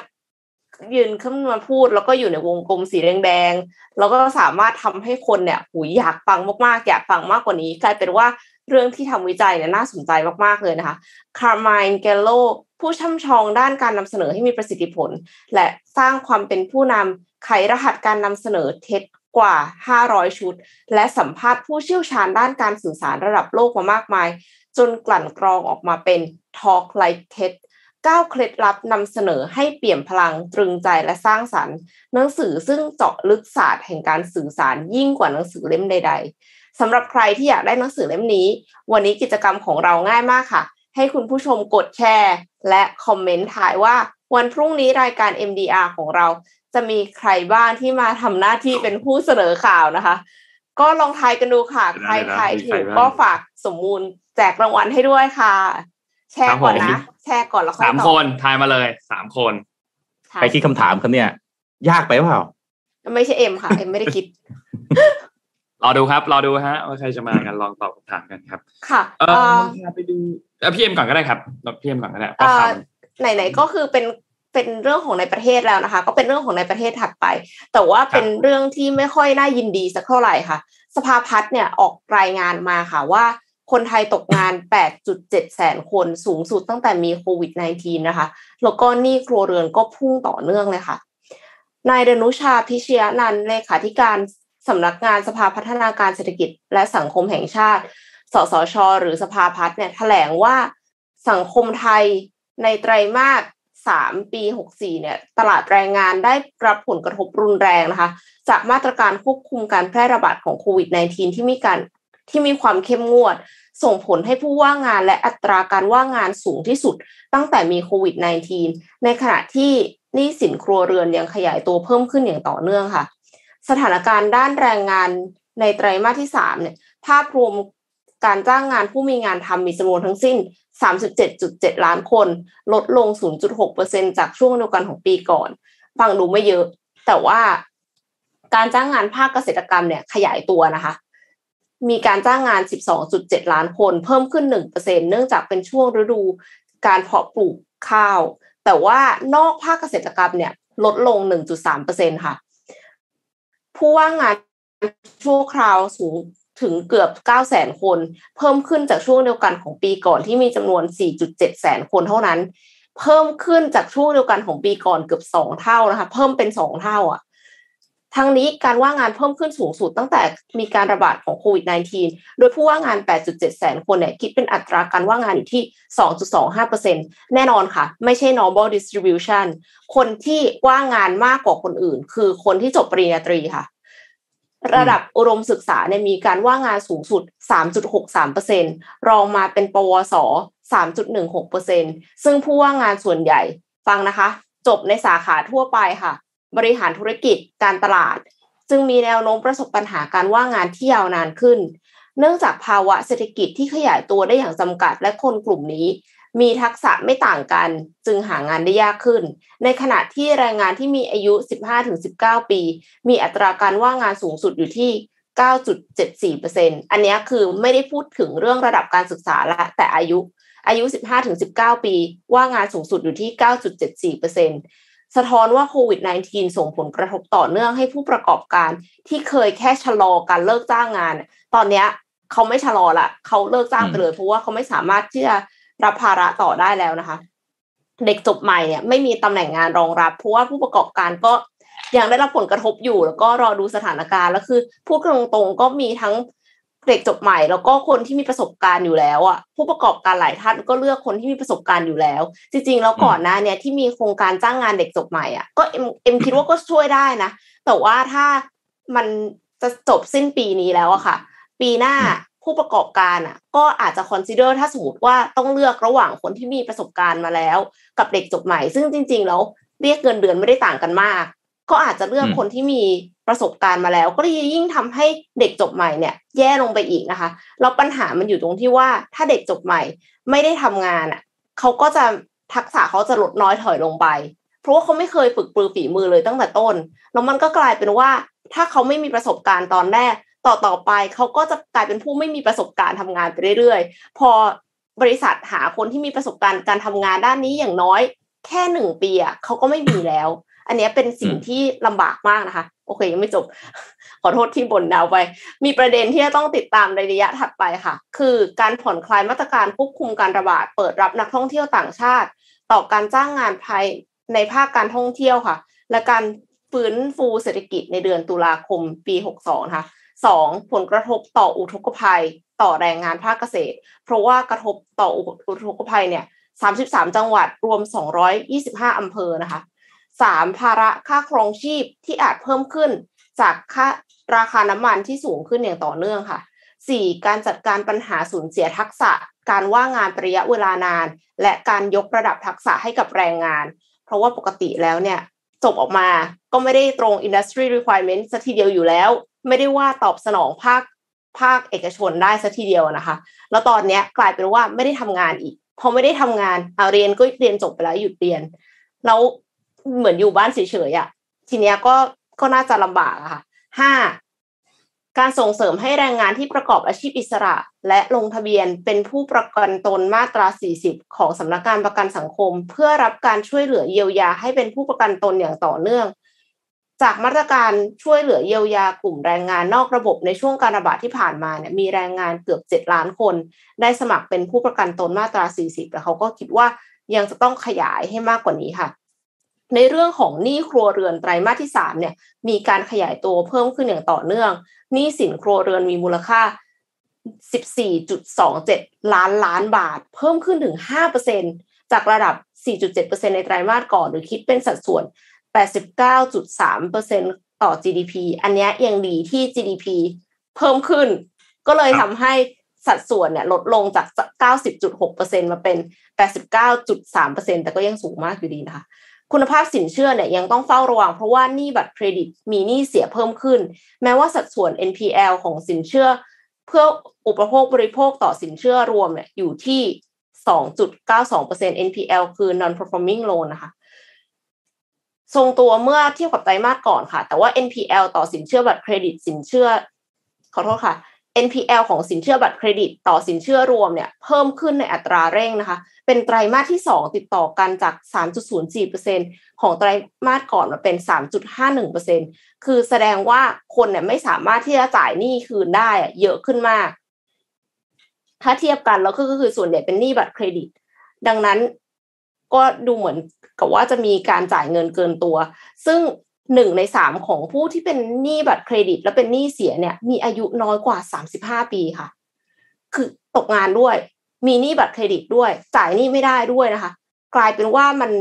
ยืนขึ้นมาพูดแล้วก็อยู่ในวงกลมสีแดงๆแล้วก็สามารถทำให้คนเนี่ยหูอยากฟังมากๆ อยากฟังมากกว่านี้ กลายเป็นว่าเรื่องที่ทำวิจัยเนี่ยน่าสนใจมากๆเลยนะคะคาร์มายเกลโลผู้ช่ำชองด้านการนำเสนอให้มีประสิทธิผล และสร้างความเป็นผู้นำไขรหัสการนำเสนอเท็จกว่า 500 ชุด และสัมภาษณ์ผู้เชี่ยวชาญด้านการสื่อสารระดับโลกมามากมาย จนกลั่นกรองออกมาเป็น Talk Like TED ก้าเคล็ดลับนำเสนอให้เปี่ยมพลังตรึงใจและสร้างสรรค์ หนังสือซึ่งเจาะลึกศาสตร์แห่งการสื่อสารยิ่งกว่าหนังสือเล่มใด ๆสำหรับใครที่อยากได้หนังสือเล่มนี้ วันนี้กิจกรรมของเราง่ายมากค่ะ ให้คุณผู้ชมกดแชร์ และคอมเมนต์ถ่ายว่าวันพรุ่งนี้รายการ MDR ของเรา จะมีใครบ้างที่มาทำหน้าที่เป็นผู้เสนอข่าวนะคะ ก็ลองทายกันดูค่ะ ใครทายถูกก็ฝากสมมูลแจกรางวัลให้ด้วยค่ะ แชร์ก่อนครับผมนะ แชร์ก่อนแล้วค่อยสามตอบคนทายมาเลยสามคนใช่ใครคิดคำถามครับเนี่ย ยากไปเปล่า ไม่ใช่เอ็มค่ะ เอ็มไม่ได้คิด รอดูครับ รอดูฮะ ว่าใครจะมากันลองตอบคำถามกันครับ ค่ะ เอเอ่ออไปดูเอ่อพี่เอ็มก่อนก็ได้ครับพี่เอ็มก่อนก็ได้เพเอ่ราะอข่าวไหนๆก็คือเป็นเป็นเรื่องของในประเทศแล้วนะคะ ก็เป็นเรื่องของในประเทศถัดไป แต่ว่าเป็นเรื่องที่ไม่ค่อยน่ายินดีสักเท่าไหร่ค่ะ สภาพัฒน์เนี่ยออกรายงานมาค่ะว่า คนไทยตกงาน 8.7 แสนคนสูงสุดตั้งแต่มีโควิด -19 นะคะ แล้วก็หนี้ครัวเรือนก็พุ่งต่อเนื่องเลยค่ะ นายดนุชาพิชยานันเลขาธิการสำนักงานสภาพัฒนาการเศรษฐกิจ และสังคมแห่งชาติ สสช หรือสภาพัฒน์เนี่ยแถลงว่าสังคมไทยในไตรมาสสามปี 64 เนี่ย ตลาดแรงงานได้รับผลกระทบรุนแรงนะคะ จากมาตรการควบคุมการแพร่ระบาดของโควิด -19 ที่มีการ ที่มีความเข้มงวด ส่งผลให้ผู้ว่างงานและอัตราการว่างงานสูงที่สุด ตั้งแต่มีโควิด -19 ในขณะที่หนี้สินครัวเรือนยังขยายตัวเพิ่มขึ้นอย่างต่อเนื่องค่ะ สถานการณ์ด้านแรงงานในไตรมาสที่3เนี่ยภาพรวมการจ้างงานผู้มีงานทำมีจำนวนทั้งสิ้น 37.7 ล้านคน ลดลง 0.6%จากช่วงเดียวกันของปีก่อน ฟังดูไม่เยอะ แต่ว่าการจ้างงานภาคเกษตรกรรมเนี่ยขยายตัวนะคะ มีการจ้างงาน 12.7 ล้านคน เพิ่มขึ้น 1%เนื่องจากเป็นช่วงฤดูการเพาะปลูกข้าว แต่ว่านอกภาคเกษตรกรรมเนี่ยลดลง 1.3%ค่ะ ผู้ว่างงานชั่วคราวสูงถึงเกือบ9 0 0 0 0 0คน เพิ่มขึ้นจากช่วงเดียวกันของปีก่อนที่มีจำนวน 4.7 แสนคนเท่านั้น เพิ่มขึ้นจากช่วงเดียวกันของปีก่อนเกือบ 2 เท่านะคะ เพิ่มเป็น 2 เท่าอะ ทั้งนี้การว่างงานเพิ่มขึ้นสูงสุดตั้งแต่มีการระบาดของโควิด -19 โดยผู้ว่างงาน 8.7 แสนคนเนี่ยคิดเป็นอัตราการว่างงานอยู่ที่ 2.25%แน่นอนค่ะ ไม่ใช่ normal distribution คนที่ว่างงานมากกว่าคนอื่น คือคนที่จบปริญญาตรีค่ะ ระดับอุดมศึกษาเนี่ยมีการว่างงานสูงสุด 3.63%รองมาเป็นปวส 3.16%ซึ่งผู้ว่างงานส่วนใหญ่ฟังนะคะ จบในสาขาทั่วไปค่ะ บริหารธุรกิจการตลาด จึงมีแนวโน้มประสบปัญหาการว่างงานที่ยาวนานขึ้น เนื่องจากภาวะเศรษฐกิจที่ขยายตัวได้อย่างจำกัดและคนกลุ่มนี้ มีทักษะไม่ต่างกัน จึงหางานได้ยากขึ้น ในขณะที่แรงงานที่มีอายุ 15-19 ปี มีอัตราการว่างงานสูงสุดอยู่ที่9.74%อันนี้คือไม่ได้พูดถึงเรื่องระดับการศึกษาละแต่อายุอายุ 15-19 ปี ว่างงานสูงสุดอยู่ที่ 9.74% สะท้อนว่าโควิด -19 ส่งผลกระทบต่อเนื่องให้ผู้ประกอบการที่เคยแค่ชะลอการเลิกจ้างงาน ตอนนี้เขาไม่ชะลอละเขาเลิกจ้างไปเลยเพราะว่าเขาไม่สามารถที่จะรับภาระต่อได้แล้วนะคะ เด็กจบใหม่เนี่ยไม่มีตำแหน่งงานรองรับ เพราะว่าผู้ประกอบการก็ยังได้รับผลกระทบอยู่ แล้วก็รอดูสถานการณ์แล้วคือพูดตรงๆก็มีทั้ง เด็กจบใหม่ แล้วก็คนที่มีประสบการณ์อยู่แล้วอะผู้ประกอบการหลายท่านก็เลือกคนที่มีประสบการณ์อยู่แล้ว จริงๆแล้วก่อนหน้าเนี่ยที่มีโครงการจ้างงานเด็กจบใหม่อะก็เอ็มเอ็มคิดว่าก็ช่วยได้นะ แต่ว่าถ้ามันจะจบสิ้นปีนี้แล้วอะค่ะ ปีหน้าผู้ประกอบการอะ ก็อาจจะ consider ถ้าสมมติว่าต้องเลือกระหว่างคนที่มีประสบการณ์มาแล้ว กับเด็กจบใหม่ ซึ่งจริง ๆ แล้วเรียกเงินเดือนไม่ได้ต่างกันมาก ก็อาจจะเลือกคนที่มีประสบการณ์มาแล้ว ก็ยิ่งทำให้เด็กจบใหม่เนี่ย แย่ลงไปอีกนะคะแล้วปัญหามันอยู่ตรงที่ว่าถ้าเด็กจบใหม่ไม่ได้ทำงานอะเขาก็จะทักษะเขาจะลดน้อยถอยลงไป เพราะว่าเขาไม่เคยฝึกปรือฝีมือเลยตั้งแต่ต้น แล้วมันก็กลายเป็นว่าถ้าเขาไม่มีประสบการณ์ตอนแรก ต่อต่อไปเขาก็จะกลายเป็นผู้ไม่มีประสบการณ์ทำงานไปเรื่อยๆ พอบริษัทหาคนที่มีประสบการณ์การทำงานด้านนี้อย่างน้อย แค่หนึ่งปีอะเขาก็ไม่มีแล้ว อันนี้เป็นสิ่งที่ลำบากมากนะคะ โอเค ยังไม่จบ ขอโทษที่บ่นดาวไป มีประเด็นที่จะต้องติดตามในระยะถัดไปค่ะ คือการผ่อนคลายมาตรการควบคุมการระบาด เปิดรับนักท่องเที่ยวต่างชาติ ต่อการจ้างงานภายในภาคการท่องเที่ยวค่ะ และการฟื้นฟูเศรษฐกิจในเดือนตุลาคมปี 62ค่ะสองผลกระทบต่ออุทกภัย ต่อแรงงานภาคเกษตร เพราะว่ากระทบต่ออุทกภัยเนี่ย 33 จังหวัดรวม 225 อำเภอนะคะ สามภาระค่าครองชีพที่อาจเพิ่มขึ้น จากค่าราคาน้ำมันที่สูงขึ้นอย่างต่อเนื่องค่ะสี่การจัดการปัญหาสูญเสียทักษะ การว่างงานระยะเวลานาน และการยกระดับทักษะให้กับแรงงาน เพราะว่าปกติแล้วเนี่ยจบออกมาก็ไม่ได้ตรง industry requirement สัทีเดียวอยู่แล้ว ไม่ได้ว่าตอบสนองภาคภาคเอกชนได้สัทีเดียวนะคะ แล้วตอนนี้กลายเป็นว่าไม่ได้ทำงานอีกพอไม่ได้ทำงานเอาเรียนก็เรียนจบไปแล้วหยุดเรียน แล้ว เหมือนอยู่บ้านเฉยๆอะทีเนี้ยก็ก็น่าจะลำบากอะค่ะห้าการส่งเสริมให้แรงงานที่ประกอบอาชีพอิสระ และลงทะเบียนเป็นผู้ประกันตนมาตรา 40 ของสำนักงานประกันสังคม เพื่อรับการช่วยเหลือเยียวยาให้เป็นผู้ประกันตนอย่างต่อเนื่อง จากมาตรการช่วยเหลือเยียวยากลุ่มแรงงานนอกระบบในช่วงการระบาดที่ผ่านมาเนี่ยมีแรงงานเกือบ 7 ล้านคน ได้สมัครเป็นผู้ประกันตนมาตรา 40 แล้วเขาก็คิดว่ายังจะต้องขยายให้มากกว่านี้ค่ะ ในเรื่องของหนี้ครัวเรือนไตรมาสที่สามเนี่ยมีการขยายตัวเพิ่มขึ้นอย่างต่อเนื่องหนี้สินครัวเรือนมีมูลค่า 14.27 ล้านล้านบาท เพิ่มขึ้นถึง 5%จากระดับ 4.7%ในไตรมาสก่อนหรือคิดเป็นสัดส่วน 89.3%ต่อ GDP อันนี้ยังดีที่ GDP เพิ่มขึ้น ก็เลยทำให้สัดส่วนเนี่ยลดลงจาก 90.6%มาเป็น 89.3%แต่ก็ยังสูงมากอยู่ดีนะคะ คุณภาพสินเชื่อเนี่ยยังต้องเฝ้าระวังเพราะว่านี่บัตรเครดิตมีหนี้เสียเพิ่มขึ้น แม้ว่าสัดส่วน NPL ของสินเชื่อ เพื่ออุปโภคบริโภคต่อสินเชื่อรวมเนี่ยอยู่ที่ 2.92% NPL คือ non performing loan นะคะทรงตัวเมื่อเทียบกับไตรมาสก่อนค่ะ แต่ว่า NPL ต่อสินเชื่อบัตรเครดิตสินเชื่อ ขอโทษค่ะ NPL ของสินเชื่อบัตรเครดิต ต่อสินเชื่อรวมเนี่ยเพิ่มขึ้นในอัตราเร่งนะคะ เป็นไตรมาสที่ 2 ติดต่อกันจาก 3.04%ของไตรมาสก่อนมาเป็น 3.51%คือแสดงว่าคนเนี่ยไม่สามารถที่จะจ่ายหนี้คืนได้เยอะขึ้นมาก ถ้าเทียบกันแล้วก็คือส่วนใหญ่เป็นหนี้บัตรเครดิต ดังนั้นก็ดูเหมือนกับว่าจะมีการจ่ายเงินเกินตัว ซึ่ง หนึ่งในสามของผู้ที่เป็นหนี้บัตรเครดิต และเป็นหนี้เสียเนี่ย มีอายุน้อยกว่าสามสิบห้าปีค่ะ คือตกงานด้วย มีหนี้บัตรเครดิตด้วย จ่ายหนี้ไม่ได้ด้วยนะคะ กลายเป็นว่ามัน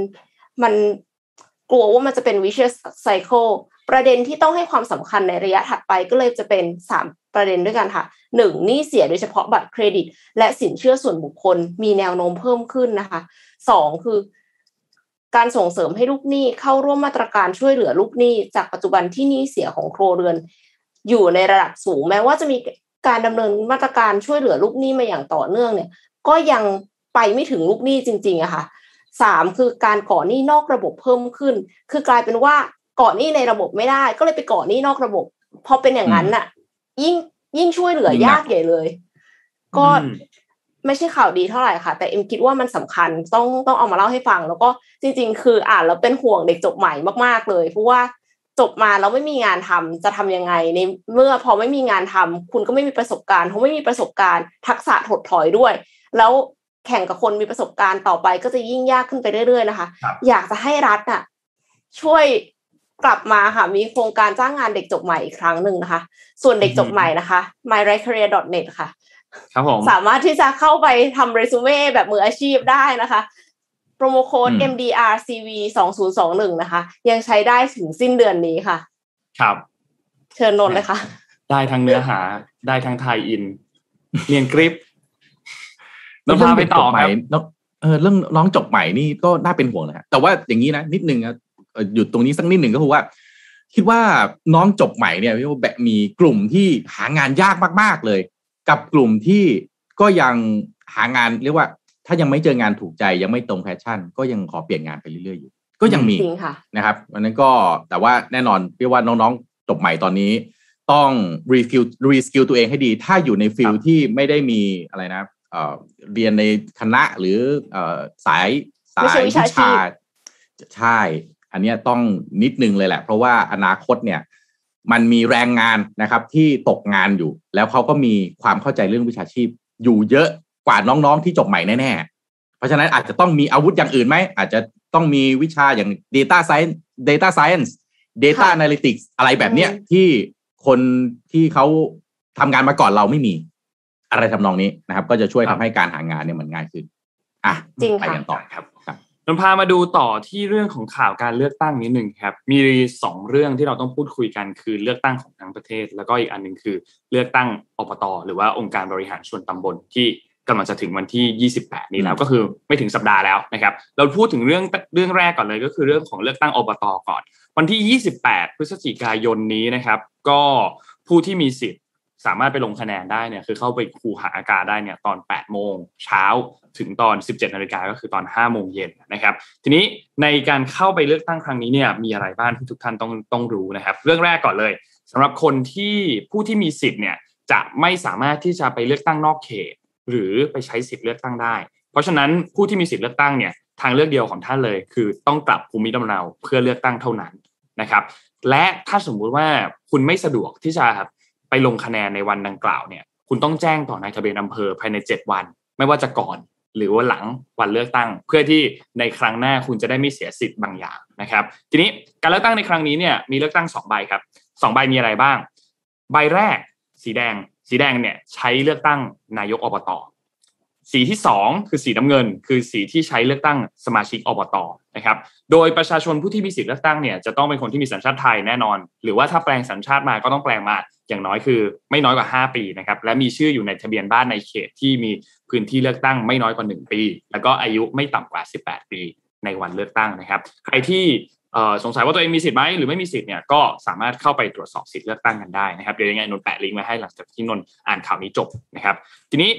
มันกลัวว่ามันจะเป็น vicious cycle ประเด็นที่ต้องให้ความสำคัญในระยะถัดไปก็เลยจะเป็นสามประเด็นด้วยกันค่ะหนึ่งหนี้เสียโดยเฉพาะบัตรเครดิต และสินเชื่อส่วนบุคคลมีแนวโน้มเพิ่มขึ้นนะคะสองคือ การส่งเสริมให้ลูกหนี้เข้าร่วมมาตรการช่วยเหลือลูกหนี้ จากปัจจุบันที่หนี้เสียของครัวเรือน อยู่ในระดับสูง แม้ว่าจะมีการดำเนินมาตรการช่วยเหลือลูกหนี้มาอย่างต่อเนื่องเนี่ย ก็ยังไปไม่ถึงลูกหนี้จริงๆอะค่ะสามคือการก่อหนี้นอกระบบเพิ่มขึ้น คือกลายเป็นว่าก่อหนี้ในระบบไม่ได้ ก็เลยไปก่อหนี้นอกระบบ พอเป็นอย่างนั้นน่ะ ยิ่งยิ่งช่วยเหลือยากใหญ่เลย ก็ ไม่ใช่ข่าวดีเท่าไหร่ค่ะ แต่เอ็มคิดว่ามันสำคัญต้องต้องเอามาเล่าให้ฟัง แล้วก็จริง ๆ คืออ่านแล้วเป็นห่วงเด็กจบใหม่มากๆเลย เพราะว่าจบมาแล้วไม่มีงานทำจะทำยังไงในเมื่อพอไม่มีงานทำคุณก็ไม่มีประสบการณ์เพราะไม่มีประสบการณ์ ทักษะถดถอยด้วย แล้วแข่งกับคนมีประสบการณ์ต่อไปก็จะยิ่งยากขึ้นไปเรื่อยๆนะคะ อยากจะให้รัฐอะช่วยกลับมาค่ะมีโครงการจ้างงานเด็กจบใหม่อีกครั้งหนึ่งนะคะ ส่วนเด็กจบใหม่นะคะ myricareer.net ค่ะ ครับผมสามารถที่จะเข้าไปทำเรซูเม่แบบมืออาชีพได้นะคะโปรโมโค้ด MDRCV สองศูนย์สองหนึ่งนะคะ ยังใช้ได้ถึงสิ้นเดือนนี้ค่ะ ครับ เชิญนนเลยค่ะ ได้ทั้งเนื้อหา ได้ทั้งไทยอินเรียนกริปน้องพาไปต่อครับเออเรื่องน้องจบใหม่นี่ก็น่าเป็นห่วงนะแต่ว่าอย่างนี้นะนิดนึงนะหยุดตรงนี้สักนิดหนึ่งก็คือว่า คิดว่าน้องจบใหม่เนี่ยแบบมีกลุ่มที่หางานยากมาก ๆเลย กับกลุ่มที่ก็ยังหางานเรียกว่า ถ้ายังไม่เจองานถูกใจยังไม่ตรง passion ก็ยังขอเปลี่ยนงานไปเรื่อยๆอยู่ ก็ยังมีนะครับวันนั้นก็แต่ว่าแน่นอนเรียกว่าน้องๆจบใหม่ตอนนี้ ต้อง refill reskill ตัวเองให้ดี ถ้าอยู่ใน field ที่ไม่ได้มีอะไรนะ เรียนในคณะหรือสายสายวิชาใช่ อันนี้ต้องนิดนึงเลยแหละ เพราะว่าอนาคตเนี่ย มันมีแรงงานนะครับที่ตกงานอยู่ แล้วเขาก็มีความเข้าใจเรื่องวิชาชีพ อยู่เยอะกว่าน้องๆที่จบใหม่แน่ๆ เพราะฉะนั้นอาจจะต้องมีอาวุธอย่างอื่นไหม อาจจะต้องมีวิชาอย่าง data science data science data analytics อะไรแบบเนี้ยที่คนที่เขาทำงานมาก่อนเราไม่มี อะไรทำนองนี้นะครับ ก็จะช่วยทำให้การหางานเนี่ยมันง่ายขึ้น อะไปกันต่อครับ นนพามาดูต่อที่เรื่องของข่าวการเลือกตั้งนิดหนึ่งครับ มีสองเรื่องที่เราต้องพูดคุยกันคือเลือกตั้งของทั้งประเทศ แล้วก็อีกอันหนึ่งคือเลือกตั้งอบตหรือว่าองค์การบริหารส่วนตำบลที่กำลังจะถึงวันที่ 28 นี้แล้วก็คือไม่ถึงสัปดาห์แล้วนะครับ เราพูดถึงเรื่องเรื่องแรกก่อนเลยก็คือเรื่องของเลือกตั้งอบตก่อน วันที่ 28 พฤศจิกายนนี้นะครับ ก็ผู้ที่มีสิทธิ์ สามารถไปลงคะแนนได้เนี่ยคือเข้าไปคูหาอากาศได้เนี่ยตอน 8 โมงเช้าถึงตอน 17นาฬิกาก็คือตอน 5 โมงเย็นนะครับ ทีนี้ในการเข้าไปเลือกตั้งครั้งนี้เนี่ยมีอะไรบ้างที่ทุกท่านต้องต้องรู้นะครับ เรื่องแรกก่อนเลยสำหรับคนที่ผู้ที่มีสิทธิ์เนี่ยจะไม่สามารถที่จะไปเลือกตั้งนอกเขต หรือไปใช้สิทธิ์เลือกตั้งได้ เพราะฉะนั้นผู้ที่มีสิทธิ์เลือกตั้งเนี่ยทางเลือกเดียวของท่านเลย คือต้องกลับภูมิลำเนาเพื่อเลือกตั้งเท่านั้นนะครับและถ้าสมมุติว่าคุณไม่สะดวกที่จะ ไปลงคะแนนในวันดังกล่าวเนี่ย คุณต้องแจ้งต่อนายทะเบียนอำเภอภายใน 7 วัน ไม่ว่าจะก่อนหรือว่าหลังวันเลือกตั้ง เพื่อที่ในครั้งหน้าคุณจะได้ไม่เสียสิทธิ์บางอย่างนะครับ ทีนี้การเลือกตั้งในครั้งนี้เนี่ยมีเลือกตั้ง2ใบครับสองใบมีอะไรบ้าง ใบแรก สีแดง สีแดงเนี่ยใช้เลือกตั้งนายกอบต สีที่ 2 คือสีน้ำเงิน คือสีที่ใช้เลือกตั้งสมาชิกอบตนะครับโดยประชาชนผู้ที่มีสิทธิเลือกตั้งเนี่ยจะต้องเป็นคนที่มีสัญชาติไทยแน่นอน หรือว่าถ้าแปลงสัญชาติมาก็ต้องแปลงมาอย่างน้อยคือ ไม่น้อยกว่า 5 ปีนะครับและมีชื่ออยู่ในทะเบียนบ้านในเขตที่มีพื้นที่เลือกตั้งไม่น้อยกว่า 1 ปี แล้วก็อายุไม่ต่ำกว่า 18 ปีในวันเลือกตั้งนะครับ ใครที่สงสัยว่าตัวเองมีสิทธิ์ไหมหรือไม่มีสิทธิ์เนี่ยก็สามารถเข้าไปตรวจสอบสิทธิ์เลือกตั้งกันได้นะครับเดี๋ยวยังไงนนแปะลิงก์ไว้ให้หลังจากที่นนอ่านข่าวนี้จบนะครับ ทีนี้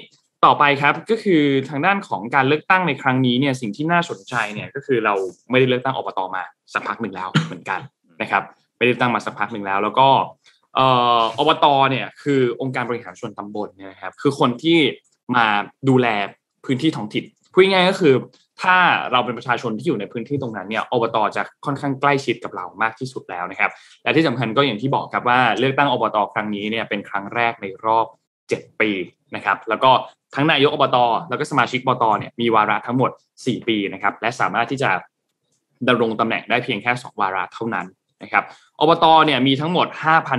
ต่อไปครับก็คือทางด้านของการเลือกตั้งในครั้งนี้เนี่ยสิ่งที่น่าสนใจเนี่ยก็คือเราไม่ได้เลือกตั้งอบตมาสักพักหนึ่งแล้วเหมือนกันนะครับไม่ได้ตั้งมาสักพักหนึ่งแล้ว แล้วก็เอ่ออบตเนี่ยคือองค์การบริหารส่วนตำบลเนี่ยนะครับคือคนที่มาดูแลพื้นที่ท้องถิ่นพูดง่ายๆก็คือ ถ้าเราเป็นประชาชนที่อยู่ในพื้นที่ตรงนั้นเนี่ยอบตจะค่อนข้างใกล้ชิดกับเรามากที่สุดแล้วนะครับ และที่สำคัญก็อย่างที่บอกครับว่าเลือกตั้งอบตครั้งนี้เนี่ยเป็นครั้งแรกในรอบ 7 ปีนะครับ แล้วก็ ทั้งนายกอบตแล้วก็สมาชิกอบตเนี่ยมีวาระทั้งหมด 4 ปีนะครับและสามารถที่จะดำรงตำแหน่งได้เพียงแค่ 2 วาระเท่านั้นนะครับอบตเนี่ยมีทั้งหมด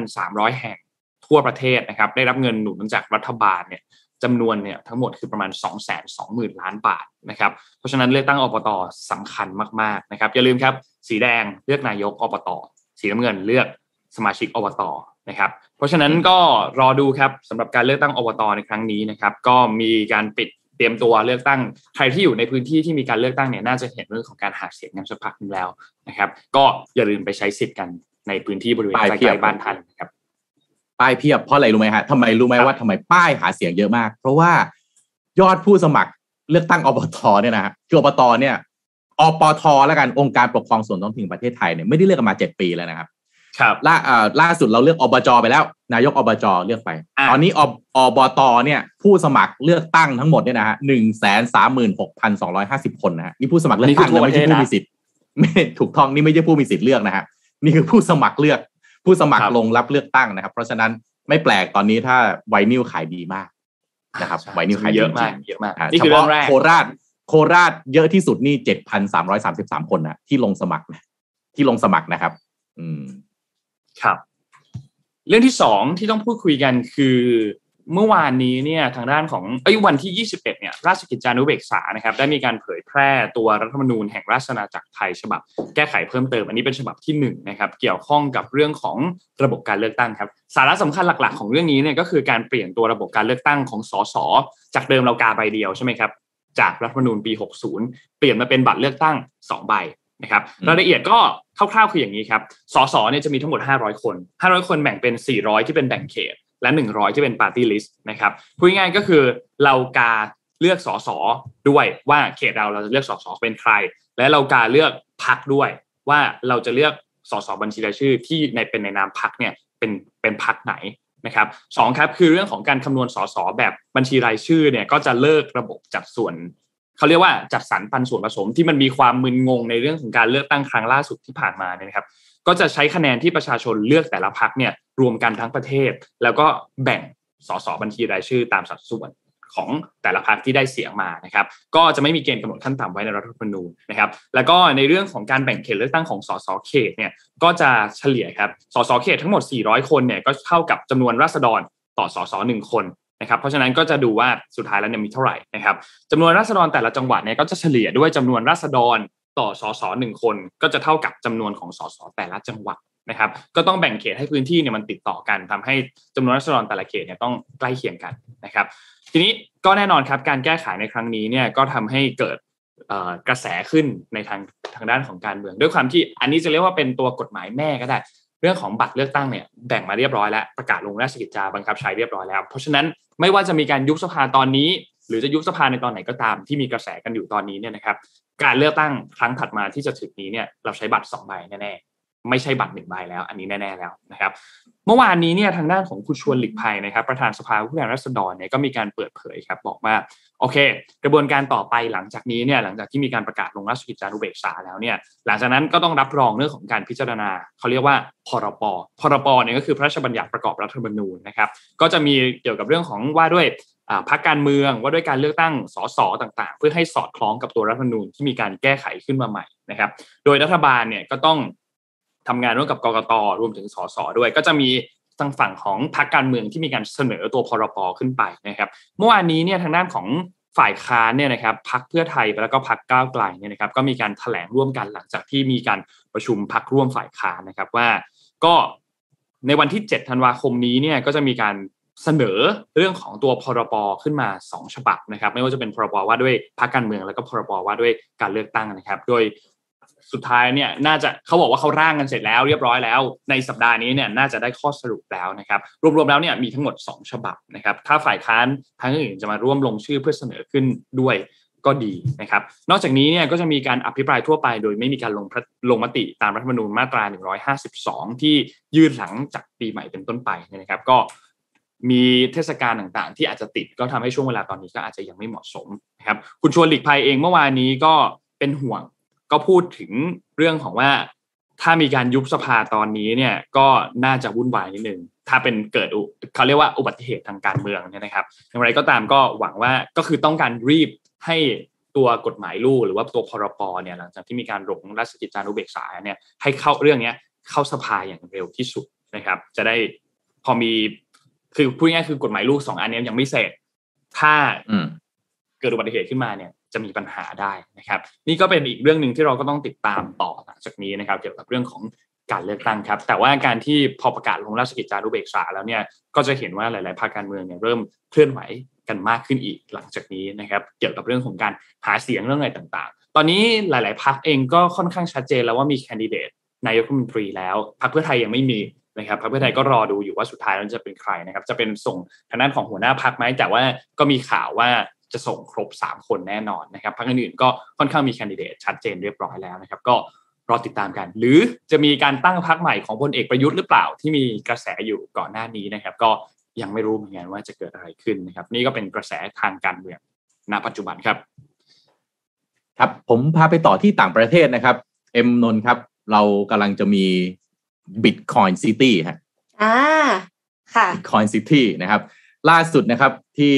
5,300 แห่งทั่วประเทศนะครับได้รับเงินหนุนจากรัฐบาลเนี่ยจำนวนเนี่ยทั้งหมดคือประมาณ 2 2 0 0 0 0 ล้านบาทนะครับเพราะฉะนั้นเลือกตั้งอบตสำคัญมากๆนะครับอย่าลืมครับสีแดงเลือกนายกอบตสีน้ำเงินเลือก สมาชิกอบตนะครับเพราะฉะนั้นก็รอดูครับสำหรับการเลือกตั้งอบตในครั้งนี้นะครับ ก็มีการปิดเตรียมตัวเลือกตั้งใครที่อยู่ในพื้นที่ที่มีการเลือกตั้งเนี่ยน่าจะเห็นเรื่องของการหาเสียงกันสักพักนึงแล้วนะครับ ก็อย่าลืมไปใช้สิทธิ์กันในพื้นที่บริเวณใกล้ๆบ้านท่านนะครับป้ายเพียบเพราะอะไรรู้ไหมฮะทำไมรู้ไหมครับว่าทำไมป้ายหาเสียงเยอะมาก เพราะว่ายอดผู้สมัครเลือกตั้งอบตเนี่ยนะฮะคืออบตเนี่ยอปทแล้วกันองค์การปกครองส่วนท้องถิ่นประเทศไทยเนี่ยไม่ได้เลือกกันมาเจ็ดปีแล้วนะครับ ครับล่าอ่าล่าสุดเราเลือกอบจไปแล้ว นายกอบจเลือกไปอะตอนนี้อบอบตเนี่ยผู้สมัครเลือกตั้งทั้งหมดเนี่ยนะฮะหนึ่งแสนสามหมื่นหกพันสองร้อยห้าสิบคนนะฮะนี่ผู้สมัครเลือกตั้งนะไม่ใช่ผู้มีสิทธิ์ไม่ถูกต้องนี่ไม่ใช่ผู้มีสิทธิ์เลือกนะฮะนี่คือผู้สมัครเลือก ผู้สมัครลงรับเลือกตั้งนะครับ เพราะฉะนั้นไม่แปลกตอนนี้ถ้าไวนิลขายดีมากนะครับใช่ไวนิลขายดีเยอะมากจริงๆเยอะมากอ่านี่เฉคือเรื่อพาะงแรกโคราชโคราชเยอะที่สุดนี่เจ็ดพันสามร้อยสามสิบสามคนนะที่ลงสมัครนะที่ลงสมัครนะครับ อืม ครับ เรื่องที่สองที่ต้องพูดคุยกันคือเมื่อวานนี้เนี่ยทางด้านของเอ้ยวันที่ 21เนี่ยราชกิจจานุเบกษานะครับได้มีการเผยแพร่ตัวรัฐธรรมนูญแห่งราชอาณาจักรไทยฉบับ แก้ไขเพิ่มเติมอันนี้เป็นฉบับที่หนึ่งนะครับเกี่ยวข้องกับเรื่องของระบบการเลือกตั้งครับสาระสำคัญหลักๆ ของเรื่องนี้เนี่ยก็คือการเปลี่ยนตัวระบบการเลือกตั้งของสสจากเดิมเรากาใบเดียวใช่ไหมครับจากรัฐธรรมนูญปี 60 เปลี่ยนมาเป็นบัตรเลือกตั้ง2ใบ นะครับอืมรายละเอียดก็คร่าวๆคืออย่างนี้ครับสสเนี่ยจะมีทั้งหมด 500 คน 500 คนแบ่งเป็น 400 ที่เป็นแบ่งเขต และ 100 ที่เป็นปาร์ตี้ลิสต์นะครับพูดง่ายๆก็คือเรากาเลือกสสด้วยว่าเขตเราเราจะเลือกสสเป็นใคร และเรากาเลือกพักด้วย ว่าเราจะเลือกสสบัญชีรายชื่อที่ในเป็นในนามพักเนี่ยเป็นเป็นพักไหนนะครับสองครับคือเรื่องของการคำนวณสสแบบบัญชีรายชื่อเนี่ยก็จะเลิกระบบจัดส่วน เขาเรียกว่าจัดสรรปันส่วนผสมที่มันมีความมึนงงในเรื่องของการเลือกตั้งครั้งล่าสุดที่ผ่านมาเนี่ยนะครับ ก็จะใช้คะแนนที่ประชาชนเลือกแต่ละพักเนี่ยรวมกันทั้งประเทศ แล้วก็แบ่งสสบัญชีรายชื่อตามสัดส่วนของแต่ละพักที่ได้เสียงมานะครับ ก็จะไม่มีเกณฑ์กำหนดขั้นต่ำไว้ในรัฐธรรมนูญนะครับ แล้วก็ในเรื่องของการแบ่งเขตเลือกตั้งของสสเขตเนี่ยก็จะเฉลี่ยครับสสเขตทั้งหมด 400 คนเนี่ยก็เท่ากับจำนวนราษฎรต่อสสหนึ่งคน นะครับเพราะฉะนั้นก็จะดูว่าสุดท้ายแล้วเนี่ยมีเท่าไหร่นะครับจำนวนราษฎรแต่ละจังหวัดเนี่ยก็จะเฉลี่ยด้วยจำนวนราษฎรต่อสสหนึ่งคนก็จะเท่ากับจำนวนของสสแต่ละจังหวัดนะครับก็ต้องแบ่งเขตให้พื้นที่เนี่ยมันติดต่อกันทำให้จำนวนราษฎรแต่ละเขตเนี่ยต้องใกล้เคียงกันนะครับ ทีนี้ก็แน่นอนครับการแก้ไขในครั้งนี้เนี่ยก็ทำให้เกิดกระแสขึ้นในทางทางด้านของการเมือง ด้วยความที่อันนี้จะเรียกว่าเป็นตัวกฎหมายแม่ก็ได้ เรื่องของบัตรเลือกตั้งเนี่ยแบ่งมาเรียบร้อยแล้วประกาศลงราชกิจจาบังคับใช้เรียบร้อยแล้ว เพราะฉะนั้น ไม่ว่าจะมีการยุบสภาตอนนี้ หรือจะยุบสภาในตอนไหนก็ตาม ที่มีกระแสกันอยู่ตอนนี้เนี่ยนะครับ การเลือกตั้งครั้งถัดมาที่จะถึงนี้เนี่ยเราใช้บัตรสองใบแน่ๆไม่ใช่บัตรหนึ่งใบแล้ว อันนี้แน่ๆแล้วนะครับ เมื่อวานนี้เนี่ยทางด้านของคุณชวนหลีกภัยนะครับ ประธานสภาผู้แทนราษฎรเนี่ยก็มีการเปิดเผยครับ บอกว่า โอเค กระบวนการต่อไปหลังจากนี้เนี่ยหลังจากที่มีการประกาศลงราชกิจจานุเบกษาแล้วเนี่ยหลังจากนั้นก็ต้องรับรองเรื่องของการพิจารณาเขาเรียกว่าพรปพรปเนี่ยก็คือพระราชบัญญัติประกอบรัฐธรรมนูญนะครับก็จะมีเกี่ยวกับเรื่องของว่าด้วยพรรคการเมืองว่าด้วยการเลือกตั้งสสต่างๆ เพื่อให้สอดคล้องกับตัวรัฐธรรมนูญที่มีการแก้ไขขึ้นมาใหม่นะครับ โดยรัฐบาลเนี่ยก็ต้องทำงานร่วมกับกกตรวมถึงสสด้วย ก็จะมี ทางฝั่งของพรรคการเมืองที่มีการเสนอตัวพรปขึ้นไปนะครับเมื่อวานนี้เนี่ยทางด้านของฝ่ายค้านเนี่ยนะครับพักเพื่อไทยแล้วก็พักก้าวไกลเนี่ยนะครับก็มีการแถลงร่วมกันหลังจากที่มีการประชุมพักร่วมฝ่ายค้านนะครับว่าก็ในวันที่ 7 ธันวาคมนี้เนี่ยก็จะมีการเสนอเรื่องของตัวพรบขึ้นมา 2 ฉบับนะครับ ไม่ว่าจะเป็นพรบว่าด้วยพรรคการเมืองแล้วก็พรบว่าด้วยการเลือกตั้งนะครับ โดย สุดท้ายเนี่ยน่าจะเขาบอกว่าเขาร่างกันเสร็จแล้วเรียบร้อยแล้ว ในสัปดาห์นี้เนี่ยน่าจะได้ข้อสรุปแล้วนะครับรวมๆแล้วเนี่ยมีทั้งหมด 2 ฉบับนะครับถ้าฝ่ายค้านทั้งอื่นจะมาร่วมลงชื่อเพื่อเสนอขึ้นด้วยก็ดีนะครับ นอกจากนี้เนี่ยก็จะมีการอภิปรายทั่วไป โดยไม่มีการลงลงมติตามรัฐธรรมนูญมาตรา 152 ที่ยื่นหลังจากปีใหม่เป็นต้นไปนะครับ ก็มีเทศกาลต่างๆ ที่อาจจะติดก็ทำให้ช่วงเวลาตอนนี้ก็อาจจะยังไม่เหมาะสมนะครับ คุณชวนหลีกภัยเองเมื่อวานนี้ก็เป็นห่วง ก็พูดถึงเรื่องของว่าถ้ามีการยุบสภาตอนนี้เนี่ยก็น่าจะวุ่นวายนิดนึงถ้าเป็นเกิดเขาเรียกว่าอุบัติเหตุทางการเมืองเนี่ยนะครับอย่างไรก็ตามก็หวังว่าก็คือต้องการรีบให้ตัวกฎหมายลูกหรือว่าตัวพรปเนี่ยหลังจากที่มีการลงราชกิจจานุเบกษาเนี่ยให้เข้าเรื่องนี้เข้าสภาอย่างเร็วที่สุดนะครับ จะได้พอมีคือพูดง่ายคือกฎหมายลูกสองอันนี้ยังไม่เสร็จ ถ้าเกิดอุบัติเหตุขึ้นมาเนี่ย จะมีปัญหาได้นะครับ นี่ก็เป็นอีกเรื่องหนึ่งที่เราก็ต้องติดตามต่อหลังจากนี้นะครับเกี่ยวกับเรื่องของการเลือกตั้งครับ แต่ว่าการที่พอประกาศลงราชกิจจานุเบกษาแล้วเนี่ยก็จะเห็นว่าหลาย ๆ ภาคการเมืองเนี่ยเริ่มเคลื่อนไหวกันมากขึ้นอีกหลังจากนี้นะครับ เกี่ยวกับเรื่องของการหาเสียงเรื่องอะไรต่างๆ ตอนนี้หลาย ๆ พักเองก็ค่อนข้างชัดเจนแล้วว่ามีแคนดิเดตนายกรัฐมนตรีแล้วพรรคเพื่อไทยยังไม่มีนะครับพรรคเพื่อไทยก็รอดูอยู่ว่าสุดท้ายแล้วจะเป็นใครนะครับ จะเป็นส่งทางด้านของหัวหน้าพรรคไหมแต่ว่าก็มีข่าวว่า จะส่งครบ 3 คนแน่นอนนะครับพรรคอื่นๆก็ค่อนข้างมีแคนดิเดตชัดเจนเรียบร้อยแล้วนะครับ ก็รอติดตามกัน หรือจะมีการตั้งพรรคใหม่ของพลเอกประยุทธ์หรือเปล่าที่มีกระแสอยู่ก่อนหน้านี้นะครับ ก็ยังไม่รู้เหมือนกันว่าจะเกิดอะไรขึ้นนะครับ นี่ก็เป็นกระแสทางการเมืองณ ปัจจุบันครับ ครับผมพาไปต่อที่ต่างประเทศนะครับ เอ็มนนครับ เรากำลังจะมี Bitcoin City ฮะอ่าค่ะ Bitcoin City นะครับ ล่าสุดนะครับที่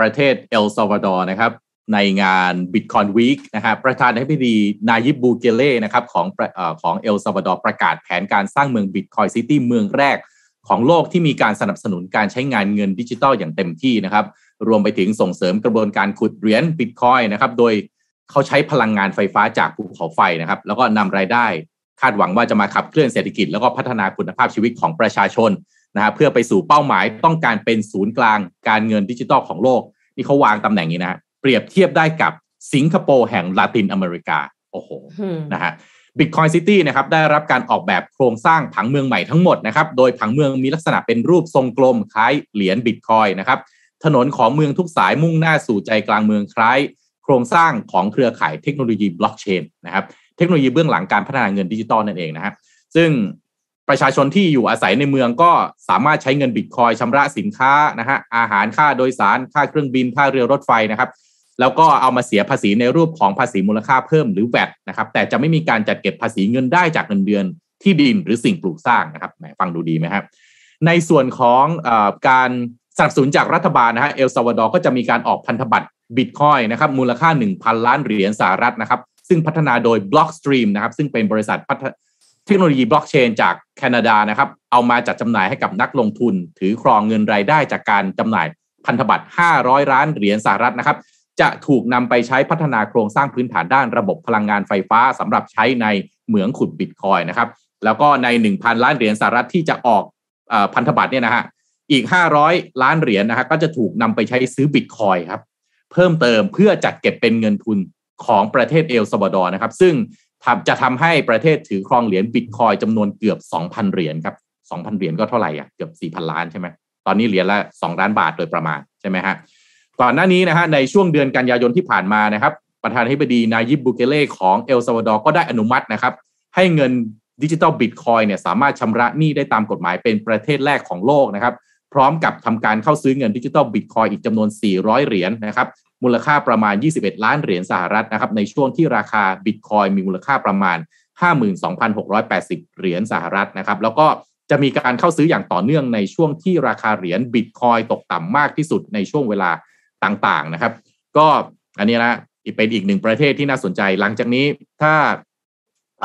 ประเทศเอลซัลวาดอร์นะครับ ในงาน Bitcoin Week นะครับประธานาธิบดีนายิบบูเกเล่นะครับของของเอลซัลวาดอร์ประกาศแผนการสร้างเมือง Bitcoin City เมืองแรกของโลกที่มีการสนับสนุนการใช้งานเงินดิจิทัลอย่างเต็มที่นะครับ รวมไปถึงส่งเสริมกระบวนการขุดเหรียญบิตคอยนะครับ โดยเขาใช้พลังงานไฟฟ้าจากภูเขาไฟนะครับ แล้วก็นำรายได้ คาดหวังว่าจะมาขับเคลื่อนเศรษฐกิจ แล้วก็พัฒนาคุณภาพชีวิตของประชาชน นะฮะเพื่อไปสู่เป้าหมายต้องการเป็นศูนย์กลางการเงินดิจิทัลของโลก นี่เขาวางตำแหน่งนี้นะเปรียบเทียบได้กับสิงคโปร์แห่งลาตินอเมริกาโอ้โหนะฮะ Bitcoin City นะครับได้รับการออกแบบโครงสร้างผังเมืองใหม่ทั้งหมดนะครับโดยผังเมืองมีลักษณะเป็นรูปทรงกลมคล้ายเหรียญบิตคอยน์นะครับถนนของเมืองทุกสายมุ่งหน้าสู่ใจกลางเมืองคล้าย โครงสร้างของเครือข่ายเทคโนโลยีบล็อกเชนนะครับเทคโนโลยีเบื้องหลังการพัฒนาเงินดิจิตอลนั่นเองนะครับซึ่ง ประชาชนที่อยู่อาศัยในเมืองก็สามารถใช้เงินบิตคอยน์ชำระสินค้านะฮะอาหารค่าโดยสารค่าเครื่องบินค่าเรือรถไฟนะครับ แล้วก็เอามาเสียภาษีในรูปของภาษีมูลค่าเพิ่มหรือแวดนะครับ แต่จะไม่มีการจัดเก็บภาษีเงินได้จากเงินเดือนที่ดินหรือสิ่งปลูกสร้างนะครับหมฟังดูดีไหมครับในส่วนของอการสนับสนุนจากรัฐบาลนะฮะเอลซาวาดอร์ก็จะมีการออกพันธบัตรบิตคอยนะครับมูลค่า 1,000 ล้านเหรียญสหรัฐนะครับ ซึ่งพัฒนาโดย Blockstream นะครับซึ่งเป็นบริษัท เทคโนโลยีบล็อกเชนจากแคนาดานะครับเอามาจัดจำหน่ายให้กับนักลงทุน ถือครองเงินรายได้จากการจำหน่ายพันธบัตร 500 ล้านเหรียญสหรัฐนะครับจะถูกนำไปใช้พัฒนาโครงสร้างพื้นฐานด้านระบบพลังงานไฟฟ้าสำหรับใช้ในเหมืองขุดบิตคอยน์นะครับแล้วก็ใน 1,000 ล้านเหรียญสหรัฐที่จะออกพันธบัตรเนี่ยนะฮะอีก 500 ล้านเหรียญนะฮะก็จะถูกนำไปใช้ซื้อบิตคอยน์ครับเพิ่มเติมเพื่อจัดเก็บเป็นเงินทุนของประเทศเอลซัลวาดอร์นะครับ ซึ่ง จะทำให้ประเทศถือครองเหรียญบิตคอยน์จำนวนเกือบ2,000เหรียญครับ2,000เหรียญก็เท่าไหร่อะเกือบ4,000ล้านใช่ไหมตอนนี้เหรียญละ2ล้านบาทโดยประมาณใช่ไหมฮะก่อนหน้านี้นะฮะในช่วงเดือนกันยายนที่ผ่านมานะครับ ประธานาธิบดีนายิบบุเกเล่ของเอลซัลวาดอร์ก็ได้อนุมัตินะครับ ให้เงินดิจิตอลบิตคอยน์เนี่ยสามารถชำระหนี้ได้ตามกฎหมายเป็นประเทศแรกของโลกนะครับ พร้อมกับทำการเข้าซื้อเงินดิจิตอลบิตคอยน์อีกจำนวน 400 เหรียญนะครับ มูลค่าประมาณ 21 ล้านเหรียญสหรัฐนะครับในช่วงที่ราคาบิตคอยน์มีมูลค่าประมาณ 52,680 เหรียญสหรัฐนะครับแล้วก็จะมีการเข้าซื้ออย่างต่อเนื่องในช่วงที่ราคาเหรียญบิตคอยตกต่ำมากที่สุดในช่วงเวลาต่างๆนะครับ ก็อันนี้นะเป็นอีกหนึ่งประเทศที่น่าสนใจหลังจากนี้ถ้า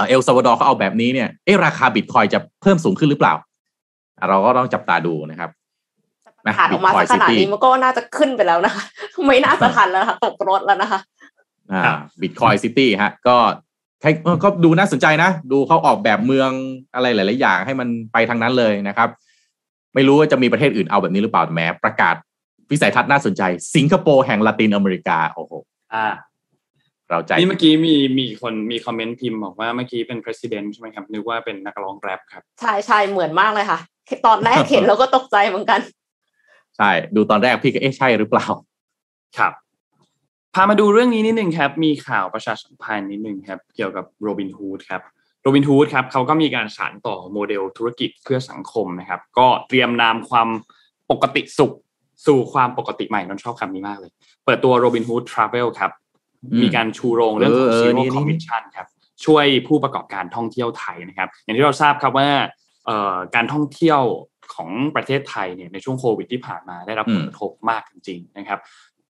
เอลซาวาดอร์เขาเอาแบบนี้เนี่ยเอ๊ราคาบิตคอยจะเพิ่มสูงขึ้นหรือเปล่า เราก็ต้องจับตาดูนะครับ ประกาศออกมาขนาดนี้มันก็น่าจะขึ้นไปแล้วนะคะไม่น่าจะทันแล้วค่ะตกรถแล้วนะคะอ่าบิตคอยซิตี้ฮะ ก็ใครก็ดูน่าสนใจนะ ดูเขาออกแบบเมืองอะไรหลาย ๆ อย่างให้มันไปทางนั้นเลยนะครับ ไม่รู้ว่าจะมีประเทศอื่นเอาแบบนี้หรือเปล่าแม้ประกาศวิสัยทัศน์น่าสนใจ สิงคโปร์แห่งละตินอเมริกาโอ้โหอ่าเราใจนี่เมื่อกี้มีมีคนมีคอมเมนต์พิมพ์บอกว่าเมื่อกี้เป็น president ใช่ไหมครับนึกว่าเป็นนักร้องแรปครับใช่ใช่เหมือนมากเลยค่ะ ตอนแรกเห็นเราก็ตกใจเหมือนกัน ใช่ดูตอนแรกพี่ก็เอ๊ะใช่หรือเปล่า ครับพามาดูเรื่องนี้นิดนึงครับ มีข่าวประชาสัมพันธ์นิดนึงครับ เกี่ยวกับโรบินฮูดครับโรบินฮูดครับเขาก็มีการสานต่อโมเดลธุรกิจเพื่อสังคมนะครับ ก็เตรียมนำความปกติสุขสู่ความปกติใหม่นนชอบคำนี้มากเลย เปิดตัวโรบินฮูดทราเวลครับ มีการชูโรงเรื่องของเออ zero นี่นี่ commission ครับ ช่วยผู้ประกอบการท่องเที่ยวไทยนะครับ อย่างที่เราทราบครับว่าเอ่อการท่องเที่ยว ของประเทศไทยเนี่ยในช่วงโควิดที่ผ่านมาได้รับผลกระทบมากจริงๆนะครับ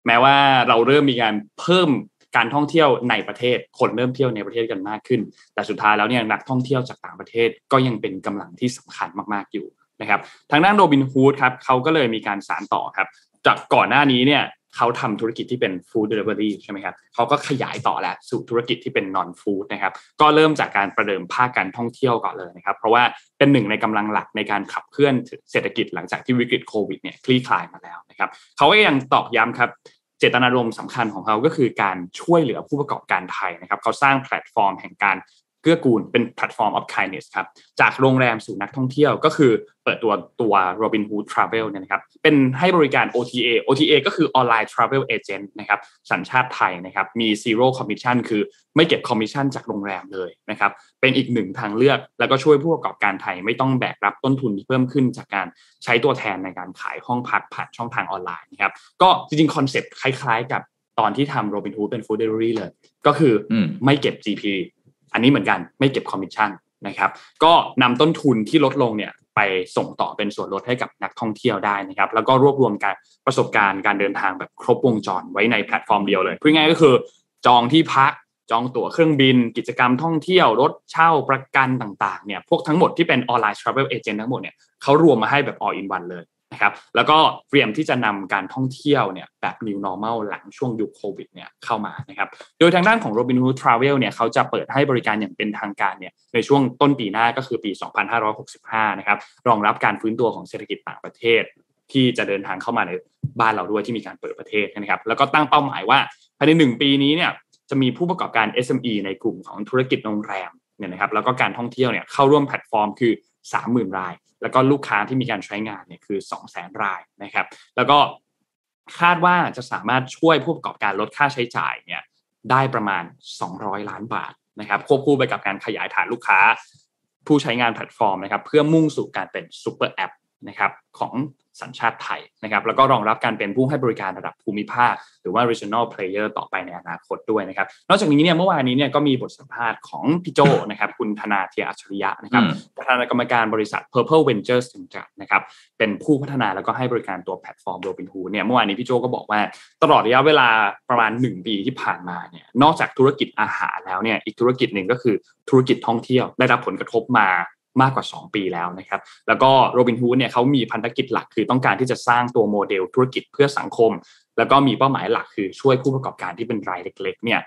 แม้ว่าเราเริ่มมีการเพิ่มการท่องเที่ยวในประเทศคนเริ่มเที่ยวในประเทศกันมากขึ้น แต่สุดท้ายแล้วเนี่ยนักท่องเที่ยวจากต่างประเทศก็ยังเป็นกำลังที่สำคัญมากๆอยู่นะครับทางด้านโรบินฮูดครับเขาก็เลยมีการสานต่อครับ จากก่อนหน้านี้เนี่ย เขาทำธุรกิจที่เป็น food delivery ใช่ไหมครับเขาก็ขยายต่อแล้วสู่ธุรกิจที่เป็น non-food นะครับ ก็เริ่มจากการประเดิมภาคการท่องเที่ยวก่อนเลยนะครับ เพราะว่าเป็นหนึ่งในกำลังหลักในการขับเคลื่อนเศรษฐกิจหลังจากที่วิกฤตโควิดเนี่ยคลี่คลายมาแล้วนะครับเขาก็ยังตอกย้ำครับเจตนารมณ์สำคัญของเขาก็คือการช่วยเหลือผู้ประกอบการไทยนะครับ เขาสร้างแพลตฟอร์มแห่งการ เกื้อกูลเป็นแพลตฟอร์ม of kindness ครับจากโรงแรมสู่นักท่องเที่ยวก็คือเปิดตัวตัว Robinhood Travel เนี่ยนะครับเป็นให้บริการ OTA OTA ก็คือ Online Travel Agent นะครับสัญชาติไทยนะครับมี zero commission คือไม่เก็บคอมมิชชั่นจากโรงแรมเลยนะครับเป็นอีกหนึ่งทางเลือก แล้วก็ช่วยผู้ประกอบการไทยไม่ต้องแบกรับต้นทุนที่เพิ่มขึ้นจากการใช้ตัวแทนในการขายห้องพักผ่านช่องทางออนไลน์นะครับก็จริงๆคอนเซ็ปต์คล้ายๆ กับตอนที่ทำ Robinhood เป็น Food Delivery เลย ก็คืออมไม่เก็บ GP อันนี้เหมือนกันไม่เก็บคอมมิชชั่นนะครับก็นำต้นทุนที่ลดลงเนี่ยไปส่งต่อเป็นส่วนลดให้กับนักท่องเที่ยวได้นะครับ แล้วก็รวบรวมการประสบการณ์การเดินทางแบบครบวงจรไว้ในแพลตฟอร์มเดียวเลยพูดง่ายก็คือ จองที่พักจองตั๋วเครื่องบิน กิจกรรมท่องเที่ยว รถเช่าประกันต่างๆเนี่ยพวกทั้งหมดที่เป็นออนไลน์ travel agent ทั้งหมดเนี่ยเขารวมมาให้แบบ all in one เลย นะครับแล้วก็เตรียมที่จะนำการท่องเที่ยวเนี่ยแบบ new normal หลังช่วงยุคโควิดเนี่ยเข้ามานะครับโดยทางด้านของ Robinhood Travel เนี่ยเขาจะเปิดให้บริการอย่างเป็นทางการเนี่ยในช่วงต้นปีหน้าก็คือปี 2565 นะครับรองรับการฟื้นตัวของเศรษฐกิจต่างประเทศ ที่จะเดินทางเข้ามาในบ้านเราด้วยที่มีการเปิดประเทศนะครับแล้วก็ตั้งเป้าหมายว่าภายในหนึ่งปีนี้เนี่ยจะมีผู้ประกอบการ SME ในกลุ่มของธุรกิจโรงแรมเนี่ยนะครับแล้วก็การท่องเที่ยวเนี่ยเข้าร่วมแพลตฟอร์มคือ 30,000 ราย แล้วก็ลูกค้าที่มีการใช้งานเนี่ยคือ 200,000 รายนะครับ แล้วก็คาดว่าจะสามารถช่วยผู้ประกอบการลดค่าใช้จ่ายเนี่ยได้ประมาณ 200 ล้านบาทนะครับควบคู่ไปกับการขยายฐานลูกค้า ผู้ใช้งานแพลตฟอร์มนะครับเพื่อมุ่งสู่การเป็นซูเปอร์แอป นะครับของสัญชาติไทยนะครับแล้วก็รองรับการเป็นผู้ให้บริการระดับภูมิภาค หรือว่า regional player ต่อไปในอนาคตด้วยนะครับ นอกจากนี้เนี่ยเมื่อวานนี้เนี่ยก็มีบทสัมภาษณ์ของพี่โจนะครับคุณธนาเธียรอัจฉริยะนะครับอืมประธานกรรมการบริษัท Purple Ventures จำกัดนะครับเป็นผู้พัฒนาแล้วก็ให้บริการตัวแพลตฟอร์ม Robinhood เนี่ยเมื่อวานนี้พี่โจก็บอกว่าตลอดระยะเวลาประมาณ 1 ปีที่ผ่านมาเนี่ยนอกจากธุรกิจอาหารแล้วเนี่ยอีกธุรกิจหนึ่งก็คือธุรกิจท่องเที่ยวได้รับผลกระทบมา มากกว่า 2 ปีแล้วนะครับ แล้วก็โรบินฮูดเนี่ยเขามีพันธกิจหลักคือต้องการที่จะสร้างตัวโมเดลธุรกิจเพื่อสังคม แล้วก็มีเป้าหมายหลักคือช่วยผู้ประกอบการที่เป็นรายเล็กๆเนี่ย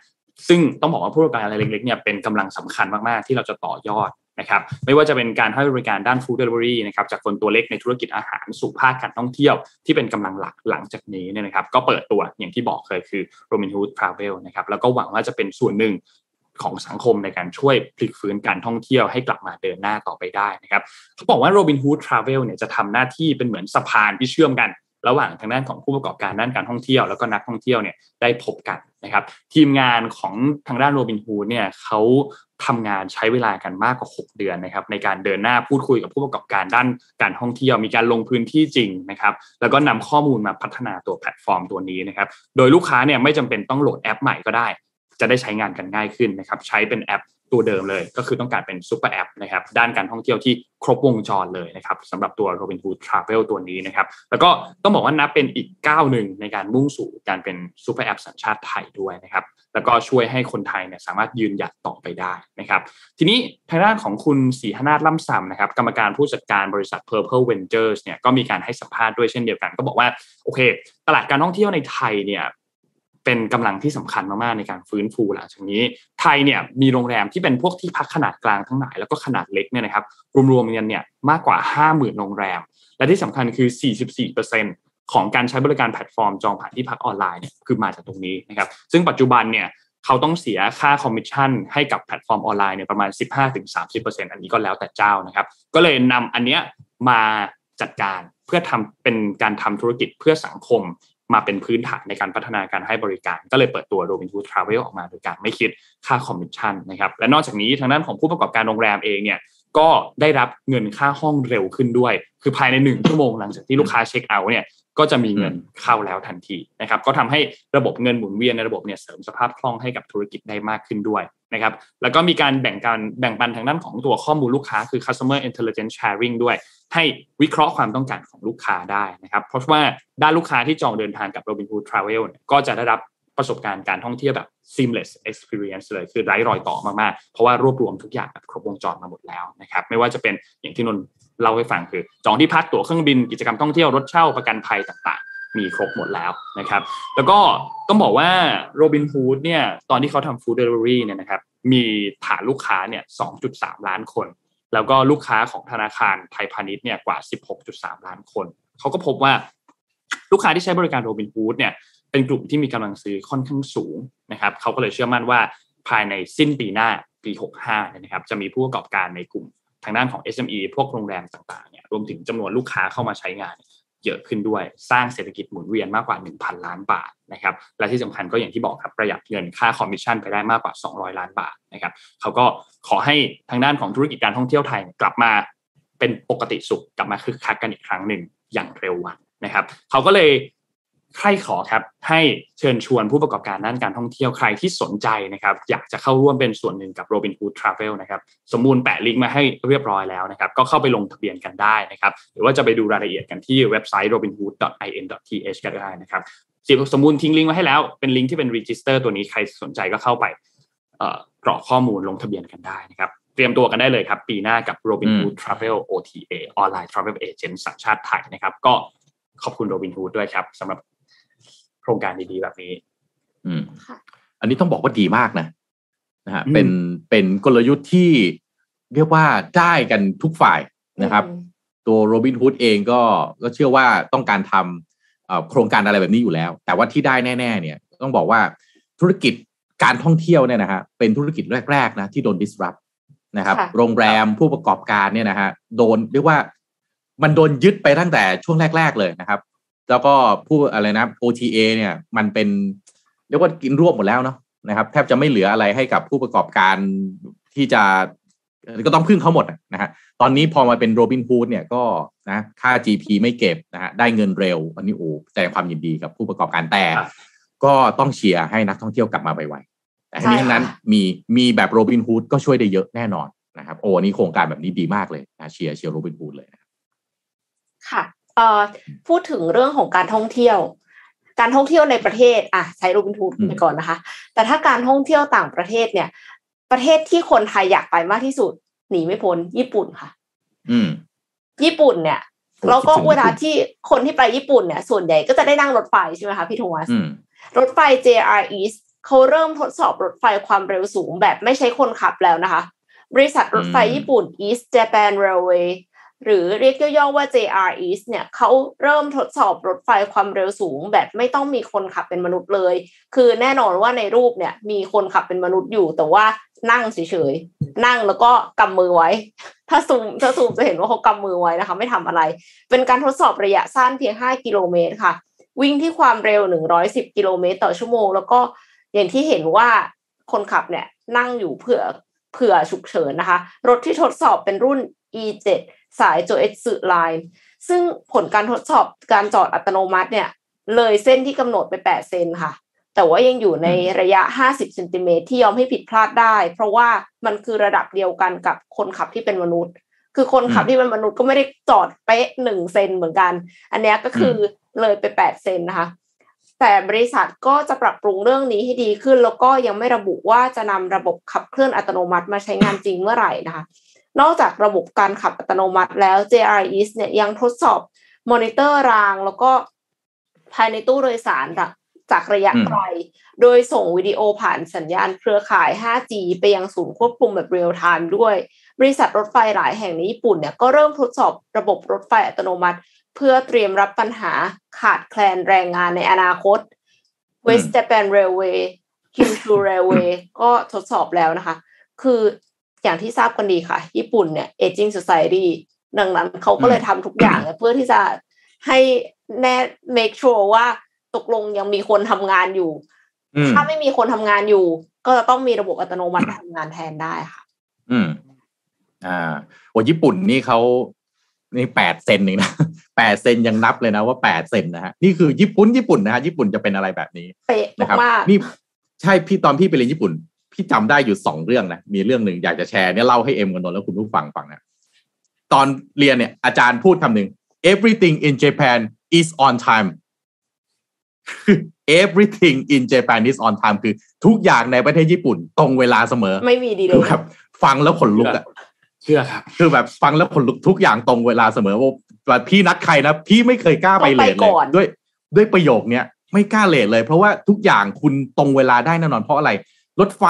ซึ่งต้องบอกว่าผู้ประกอบการรายเล็กๆเนี่ยเป็นกำลังสำคัญมากๆ ที่เราจะต่อยอดนะครับไม่ว่าจะเป็นการให้บริการด้านฟู้ดเดลิเวอรี่นะครับจากคนตัวเล็กในธุรกิจอาหารสู่ภาคการท่องเที่ยวที่เป็นกำลังหลักหลังจากนี้เนี่ยนะครับก็เปิดตัวอย่างที่บอกเคยคือ Robinhood Travel นะครับแล้วก็หวังว่าจะเป็นส่วนหนึ่ง ของสังคมในการช่วยพลิกฟื้นการท่องเที่ยวให้กลับมาเดินหน้าต่อไปได้นะครับเขาบอกว่า Robinhood Travel เนี่ยจะทำหน้าที่เป็นเหมือนสะพานที่เชื่อมกัน ระหว่างทางด้านของผู้ประกอบการด้านการท่องเที่ยวแล้วก็นักท่องเที่ยวเนี่ยได้พบกันนะครับทีมงานของทางด้าน Robinhood เนี่ยเขาทำงานใช้เวลากันมากกว่า 6 เดือนนะครับในการเดินหน้าพูดคุยกับผู้ประกอบการด้านการท่องเที่ยว มีการลงพื้นที่จริงนะครับแล้วก็นำข้อมูลมาพัฒนาตัวแพลตฟอร์มตัวนี้นะครับโดยลูกค้าเนี่ยไม่จำเป็นต้องโหลดแอปใหม่ก็ได้ จะได้ใช้งานกันง่ายขึ้นนะครับใช้เป็นแอปตัวเดิมเลย ก็คือต้องการเป็นซูเปอร์แอปนะครับด้านการท่องเที่ยวที่ครบวงจรเลยนะครับสำหรับตัว Robinhood Travel ตัวนี้นะครับแล้วก็ต้องบอกว่านับเป็นอีกก้าวหนึ่งในการมุ่งสู่การเป็นซูเปอร์แอปสัญชาติไทยด้วยนะครับแล้วก็ช่วยให้คนไทยเนี่ยสามารถยืนหยัดต่อไปได้นะครับทีนี้ทางด้านของคุณศรีหนาถล่ำซำนะครับกรรมการผู้จัดการบริษัท Purple Ventures เนี่ยก็มีการให้สัมภาษณ์ด้วยเช่นเดียวกัน ก็บอกว่าโอเค ตลาดการท่องเที่ยวในไทยเนี่ย เป็นกำลังที่สำคัญมากๆในการฟื้นฟูหลังจากนี้ ไทยเนี่ยมีโรงแรมที่เป็นพวกที่พักขนาดกลางทั้งหลายแล้วก็ขนาดเล็กเนี่ยนะครับรวมๆกันเนี่ยมากกว่า 50,000 โรงแรม และที่สำคัญคือ 44%ของการใช้บริการแพลตฟอร์มจองผ่านที่พักออนไลน์เนี่ยคือมาจากตรงนี้นะครับซึ่งปัจจุบันเนี่ยเขาต้องเสียค่าคอมมิชชั่นให้กับแพลตฟอร์มออนไลน์เนี่ยประมาณ 15-30%อันนี้ก็แล้วแต่เจ้านะครับก็เลยนำอันเนี้ยมาจัดการเพื่อทำเป็นการทำธุรกิจเพื่อสังคม มาเป็นพื้นฐานในการพัฒนาการให้บริการ ก็เลยเปิดตัว Robinhood Travel ออกมาโดยการไม่คิดค่าคอมมิชชั่นนะครับและนอกจากนี้ทางด้านของผู้ประกอบการโรงแรมเองเนี่ยก็ได้รับเงินค่าห้องเร็วขึ้นด้วย คือภายในหนึ่งชั่วโมงหลังจากที่ลูกค้าเช็คเอาท์เนี่ย ก็จะมีเงินเข้าแล้วทันทีนะครับ ก็ทำให้ระบบเงินหมุนเวียนในระบบเนี่ยเสริมสภาพคล่องให้กับธุรกิจได้มากขึ้นด้วยนะครับ แล้วก็มีการแบ่งการแบ่งปันทางด้านของตัวข้อมูลลูกค้าคือ customer intelligence sharing ด้วย ให้วิเคราะห์ความต้องการของลูกค้าได้นะครับ เพราะว่าด้านลูกค้าที่จองเดินทางกับ Robinhood Travel เนี่ยก็จะได้รับ ประสบการณ์การท่องเที่ยวแบบ seamless experience เลยคือไร้รอยต่อมากๆ เพราะว่ารวบรวมทุกอย่างแบบครบวงจรมาหมดแล้วนะครับไม่ว่าจะเป็นอย่างที่นนเล่าให้ฟังคือ จองที่พักตั๋วเครื่องบินกิจกรรมท่องเที่ยวรถเช่าประกันภัยต่างๆ มีครบหมดแล้วนะครับ แล้วก็ต้องบอกว่า Robinhood เนี่ยตอนที่เขาทำ food delivery เนี่ยนะครับมีฐานลูกค้าเนี่ย 2.3 ล้านคน แล้วก็ลูกค้าของธนาคารไทยพาณิชย์เนี่ยกว่า 16.3 ล้านคน เขาก็พบว่าลูกค้าที่ใช้บริการ Robinhood เนี่ย เป็นกลุ่มที่มีกำลังซื้อค่อนข้างสูงนะครับเขาก็เลยเชื่อมั่นว่าภายในสิ้นปีหน้าปี 65นะครับจะมีผู้ประกอบการในกลุ่มทางด้านของ SME พวกโรงแรมต่างๆเนี่ยรวมถึงจำนวนลูกค้าเข้ามาใช้งานเยอะขึ้นด้วยสร้างเศรษฐกิจหมุนเวียนมากกว่า 1,000 ล้านบาทนะครับและที่สำคัญก็อย่างที่บอกครับประหยัดเงินค่าคอมมิชชั่นไปได้มากกว่า 200 ล้านบาทนะครับเขาก็ขอให้ทางด้านของธุรกิจการท่องเที่ยวไทยกลับมาเป็นปกติสุขกลับมาคึกคักกันอีกครั้งหนึ่งอย่างเร็ววันนะครับเขาก็เลย ใครขอครับให้เชิญชวนผู้ประกอบการด้านการท่องเที่ยวใครที่สนใจนะครับอยากจะเข้าร่วมเป็นส่วนหนึ่งกับ Robinhood Travel นะครับสมมูลแปะลิงก์มาให้เรียบร้อยแล้วนะครับก็เข้าไปลงทะเบียนกันได้นะครับหรือว่าจะไปดูรายละเอียดกันที่เว็บไซต์ robinhood.in.th ก็ได้นะครับสมมูลทิ้งลิงก์มาให้แล้วเป็นลิงก์ที่เป็น register ตัวนี้ใครสนใจก็เข้าไปกรอกข้อมูลลงทะเบียนกันได้นะครับเตรียมตัวกันได้เลยครับ ปีหน้ากับ Robinhood Travel OTA ออนไลน์ Travel Agent สัญชาติไทยนะครับ ก็ขอบคุณ Robinhood ด้วยครับสำหรับ โครงการดีๆแบบนี้ อืมอันนี้ต้องบอกว่าดีมากนะนะฮะเป็นเป็นกลยุทธ์ที่เรียกว่าได้กันทุกฝ่ายนะครับ ตัวโรบินฮูดเองก็ก็เชื่อว่าต้องการทำโครงการอะไรแบบนี้อยู่แล้ว แต่ว่าที่ได้แน่ ๆ เนี่ย ต้องบอกว่าธุรกิจการท่องเที่ยวเนี่ยนะฮะเป็นธุรกิจแรกๆนะที่โดน disrupt นะครับ โรงแรมผู้ประกอบการเนี่ยนะฮะโดนเรียกว่ามันโดนยึดไปตั้งแต่ช่วงแรก ๆ เลยนะครับ แล้วก็ผู้อะไรนะ OTA เนี่ยมันเป็นเรียกว่ากินรวบหมดแล้วเนาะนะครับแทบจะไม่เหลืออะไรให้กับผู้ประกอบการที่จะก็ต้องพึ่งเขาหมดนะฮะตอนนี้พอมาเป็นโรบินฮูดเนี่ยก็นะค่า GP ไม่เก็บนะฮะได้เงินเร็ว อันนี้โอ้แสดงความยินดีกับผู้ประกอบการแต่ ก็ต้องเชียร์ให้นักท่องเที่ยวกลับมาไวๆแต่ทั้งนี้ทั้งนั้นมีมีแบบโรบินฮูดก็ช่วยได้เยอะแน่นอนนะครับโอ้นี่โครงการแบบนี้ดีมากเลยนะเชียร์เชียร์โรบินฮูดเลยค่ะ เอ่อพูดถึงเรื่องของการท่องเที่ยว การท่องเที่ยวในประเทศอะใช้รูบินทูดไปก่อนนะคะ แต่ถ้าการท่องเที่ยวต่างประเทศเนี่ย ประเทศที่คนไทยอยากไปมากที่สุดหนีไม่พ้นญี่ปุ่นค่ะ อืม ญี่ปุ่นเนี่ยแล้วก็เวลาที่คนที่ไปญี่ปุ่นเนี่ย ส่วนใหญ่ก็จะได้นั่งรถไฟใช่ไหมคะพี่โทมัสรถไฟ JR East เขาเริ่มทดสอบรถไฟความเร็วสูงแบบไม่ใช้คนขับแล้วนะคะ บริษัทรถไฟญี่ปุ่น East Japan Railway หรือเรียกย่อๆว่า JR East เนี่ยเขาเริ่มทดสอบรถไฟความเร็วสูง แบบไม่ต้องมีคนขับเป็นมนุษย์เลย คือแน่นอนว่าในรูปเนี่ยมีคนขับเป็นมนุษย์อยู่ แต่ว่านั่งเฉยๆ นั่งแล้วก็กำมือไว้ ถ้าซูมถ้าซูมจะเห็นว่าเขากำมือไว้นะคะ ไม่ทำอะไร เป็นการทดสอบระยะสั้นเพียง 5 กิโลเมตรค่ะ วิ่งที่ความเร็ว 110 กิโลเมตรต่อชั่วโมง แล้วก็อย่างที่เห็นว่าคนขับเนี่ยนั่งอยู่เผื่อเผื่อฉุกเฉินนะคะ รถที่ทดสอบเป็นรุ่น E7 สายโจเอสึไลน์ซึ่งผลการทดสอบการจอดอัตโนมัติเนี่ย เลยเส้นที่กำหนดไป 8 เซนค่ะ แต่ว่ายังอยู่ในระยะ 50เซนติเมตรที่ยอมให้ผิดพลาดได้ เพราะว่ามันคือระดับเดียวกันกับคนขับที่เป็นมนุษย์ คือคนขับที่เป็นมนุษย์ก็ไม่ได้จอดเป๊ะหนึ่งเซนเหมือนกัน อันนี้ก็คือเลยไป8เซนนะคะ แต่บริษัทก็จะปรับปรุงเรื่องนี้ให้ดีขึ้น แล้วก็ยังไม่ระบุว่าจะนำระบบขับเคลื่อนอัตโนมัติมาใช้งานจริงเมื่อไหร่นะคะ นอกจากระบบการขับอัตโนมัติแล้ว JR East เนี่ยยังทดสอบมอนิเตอร์รางแล้วก็ภายในตู้โดยสารจากระยะไกล โดยส่งวิดีโอผ่านสัญญาณเครือข่าย 5G ไปยังศูนย์ควบคุมแบบเรียลไทม์ด้วย บริษัทรถไฟหลายแห่งในญี่ปุ่นเนี่ยก็เริ่มทดสอบระบบรถไฟอัตโนมัติ เพื่อเตรียมรับปัญหาขาดแคลนแรงงานในอนาคต West Japan Railway Kyushu Railway ก็ทดสอบแล้วนะคะ คือ อย่างที่ทราบกันดีค่ะ ญี่ปุ่นเนี่ย aging society ดังนั้นเขาก็เลยทำทุกอย่างเพื่อที่จะให้แน่ make sure ว่าตกลงยังมีคนทำงานอยู่อืมถ้าไม่มีคนทำงานอยู่ ก็จะต้องมีระบบอัตโนมัติทำงานแทนได้ค่ะ อืม อ่าโอ้ญี่ปุ่นนี่เขานี่แปดเซนเองนะแปดเซนยังนับเลยนะว่าแปดเซนนะฮะนี่คือญี่ปุ่นญี่ปุ่นนะฮะญี่ปุ่นจะเป็นอะไรแบบนี้เป๊ะนะครับมากๆนี่ใช่พี่ตอนพี่ไปเรียนญี่ปุ่น พี่จำได้อยู่สองเรื่องนะมีเรื่องหนึ่งอยากจะแชร์เนี่ยเล่าให้เอ็มกับนนท์แล้วคุณผู้ฟังฟังนะตอนเรียนเนี่ยอาจารย์พูดคำหนึ่ง everything in Japan is on time everything in Japan is on time คือทุกอย่างในประเทศญี่ปุ่น ตรงเวลาเสมอ ไม่มีดีเลคือยแบบฟังแล้วขนลุกอะเชื่อครับ คือแบบฟังแล้วขนลุกทุกอย่างตรงเวลาเสมอว่าแบบพี่นัดใครนะ พี่ไม่เคยกล้าไปเลทเลยด้วยด้วยประโยคเนี้ยไม่กล้าเลทเลย เพราะว่าทุกอย่างคุณตรงเวลาได้แน่นอนเพราะอะไร รถไฟ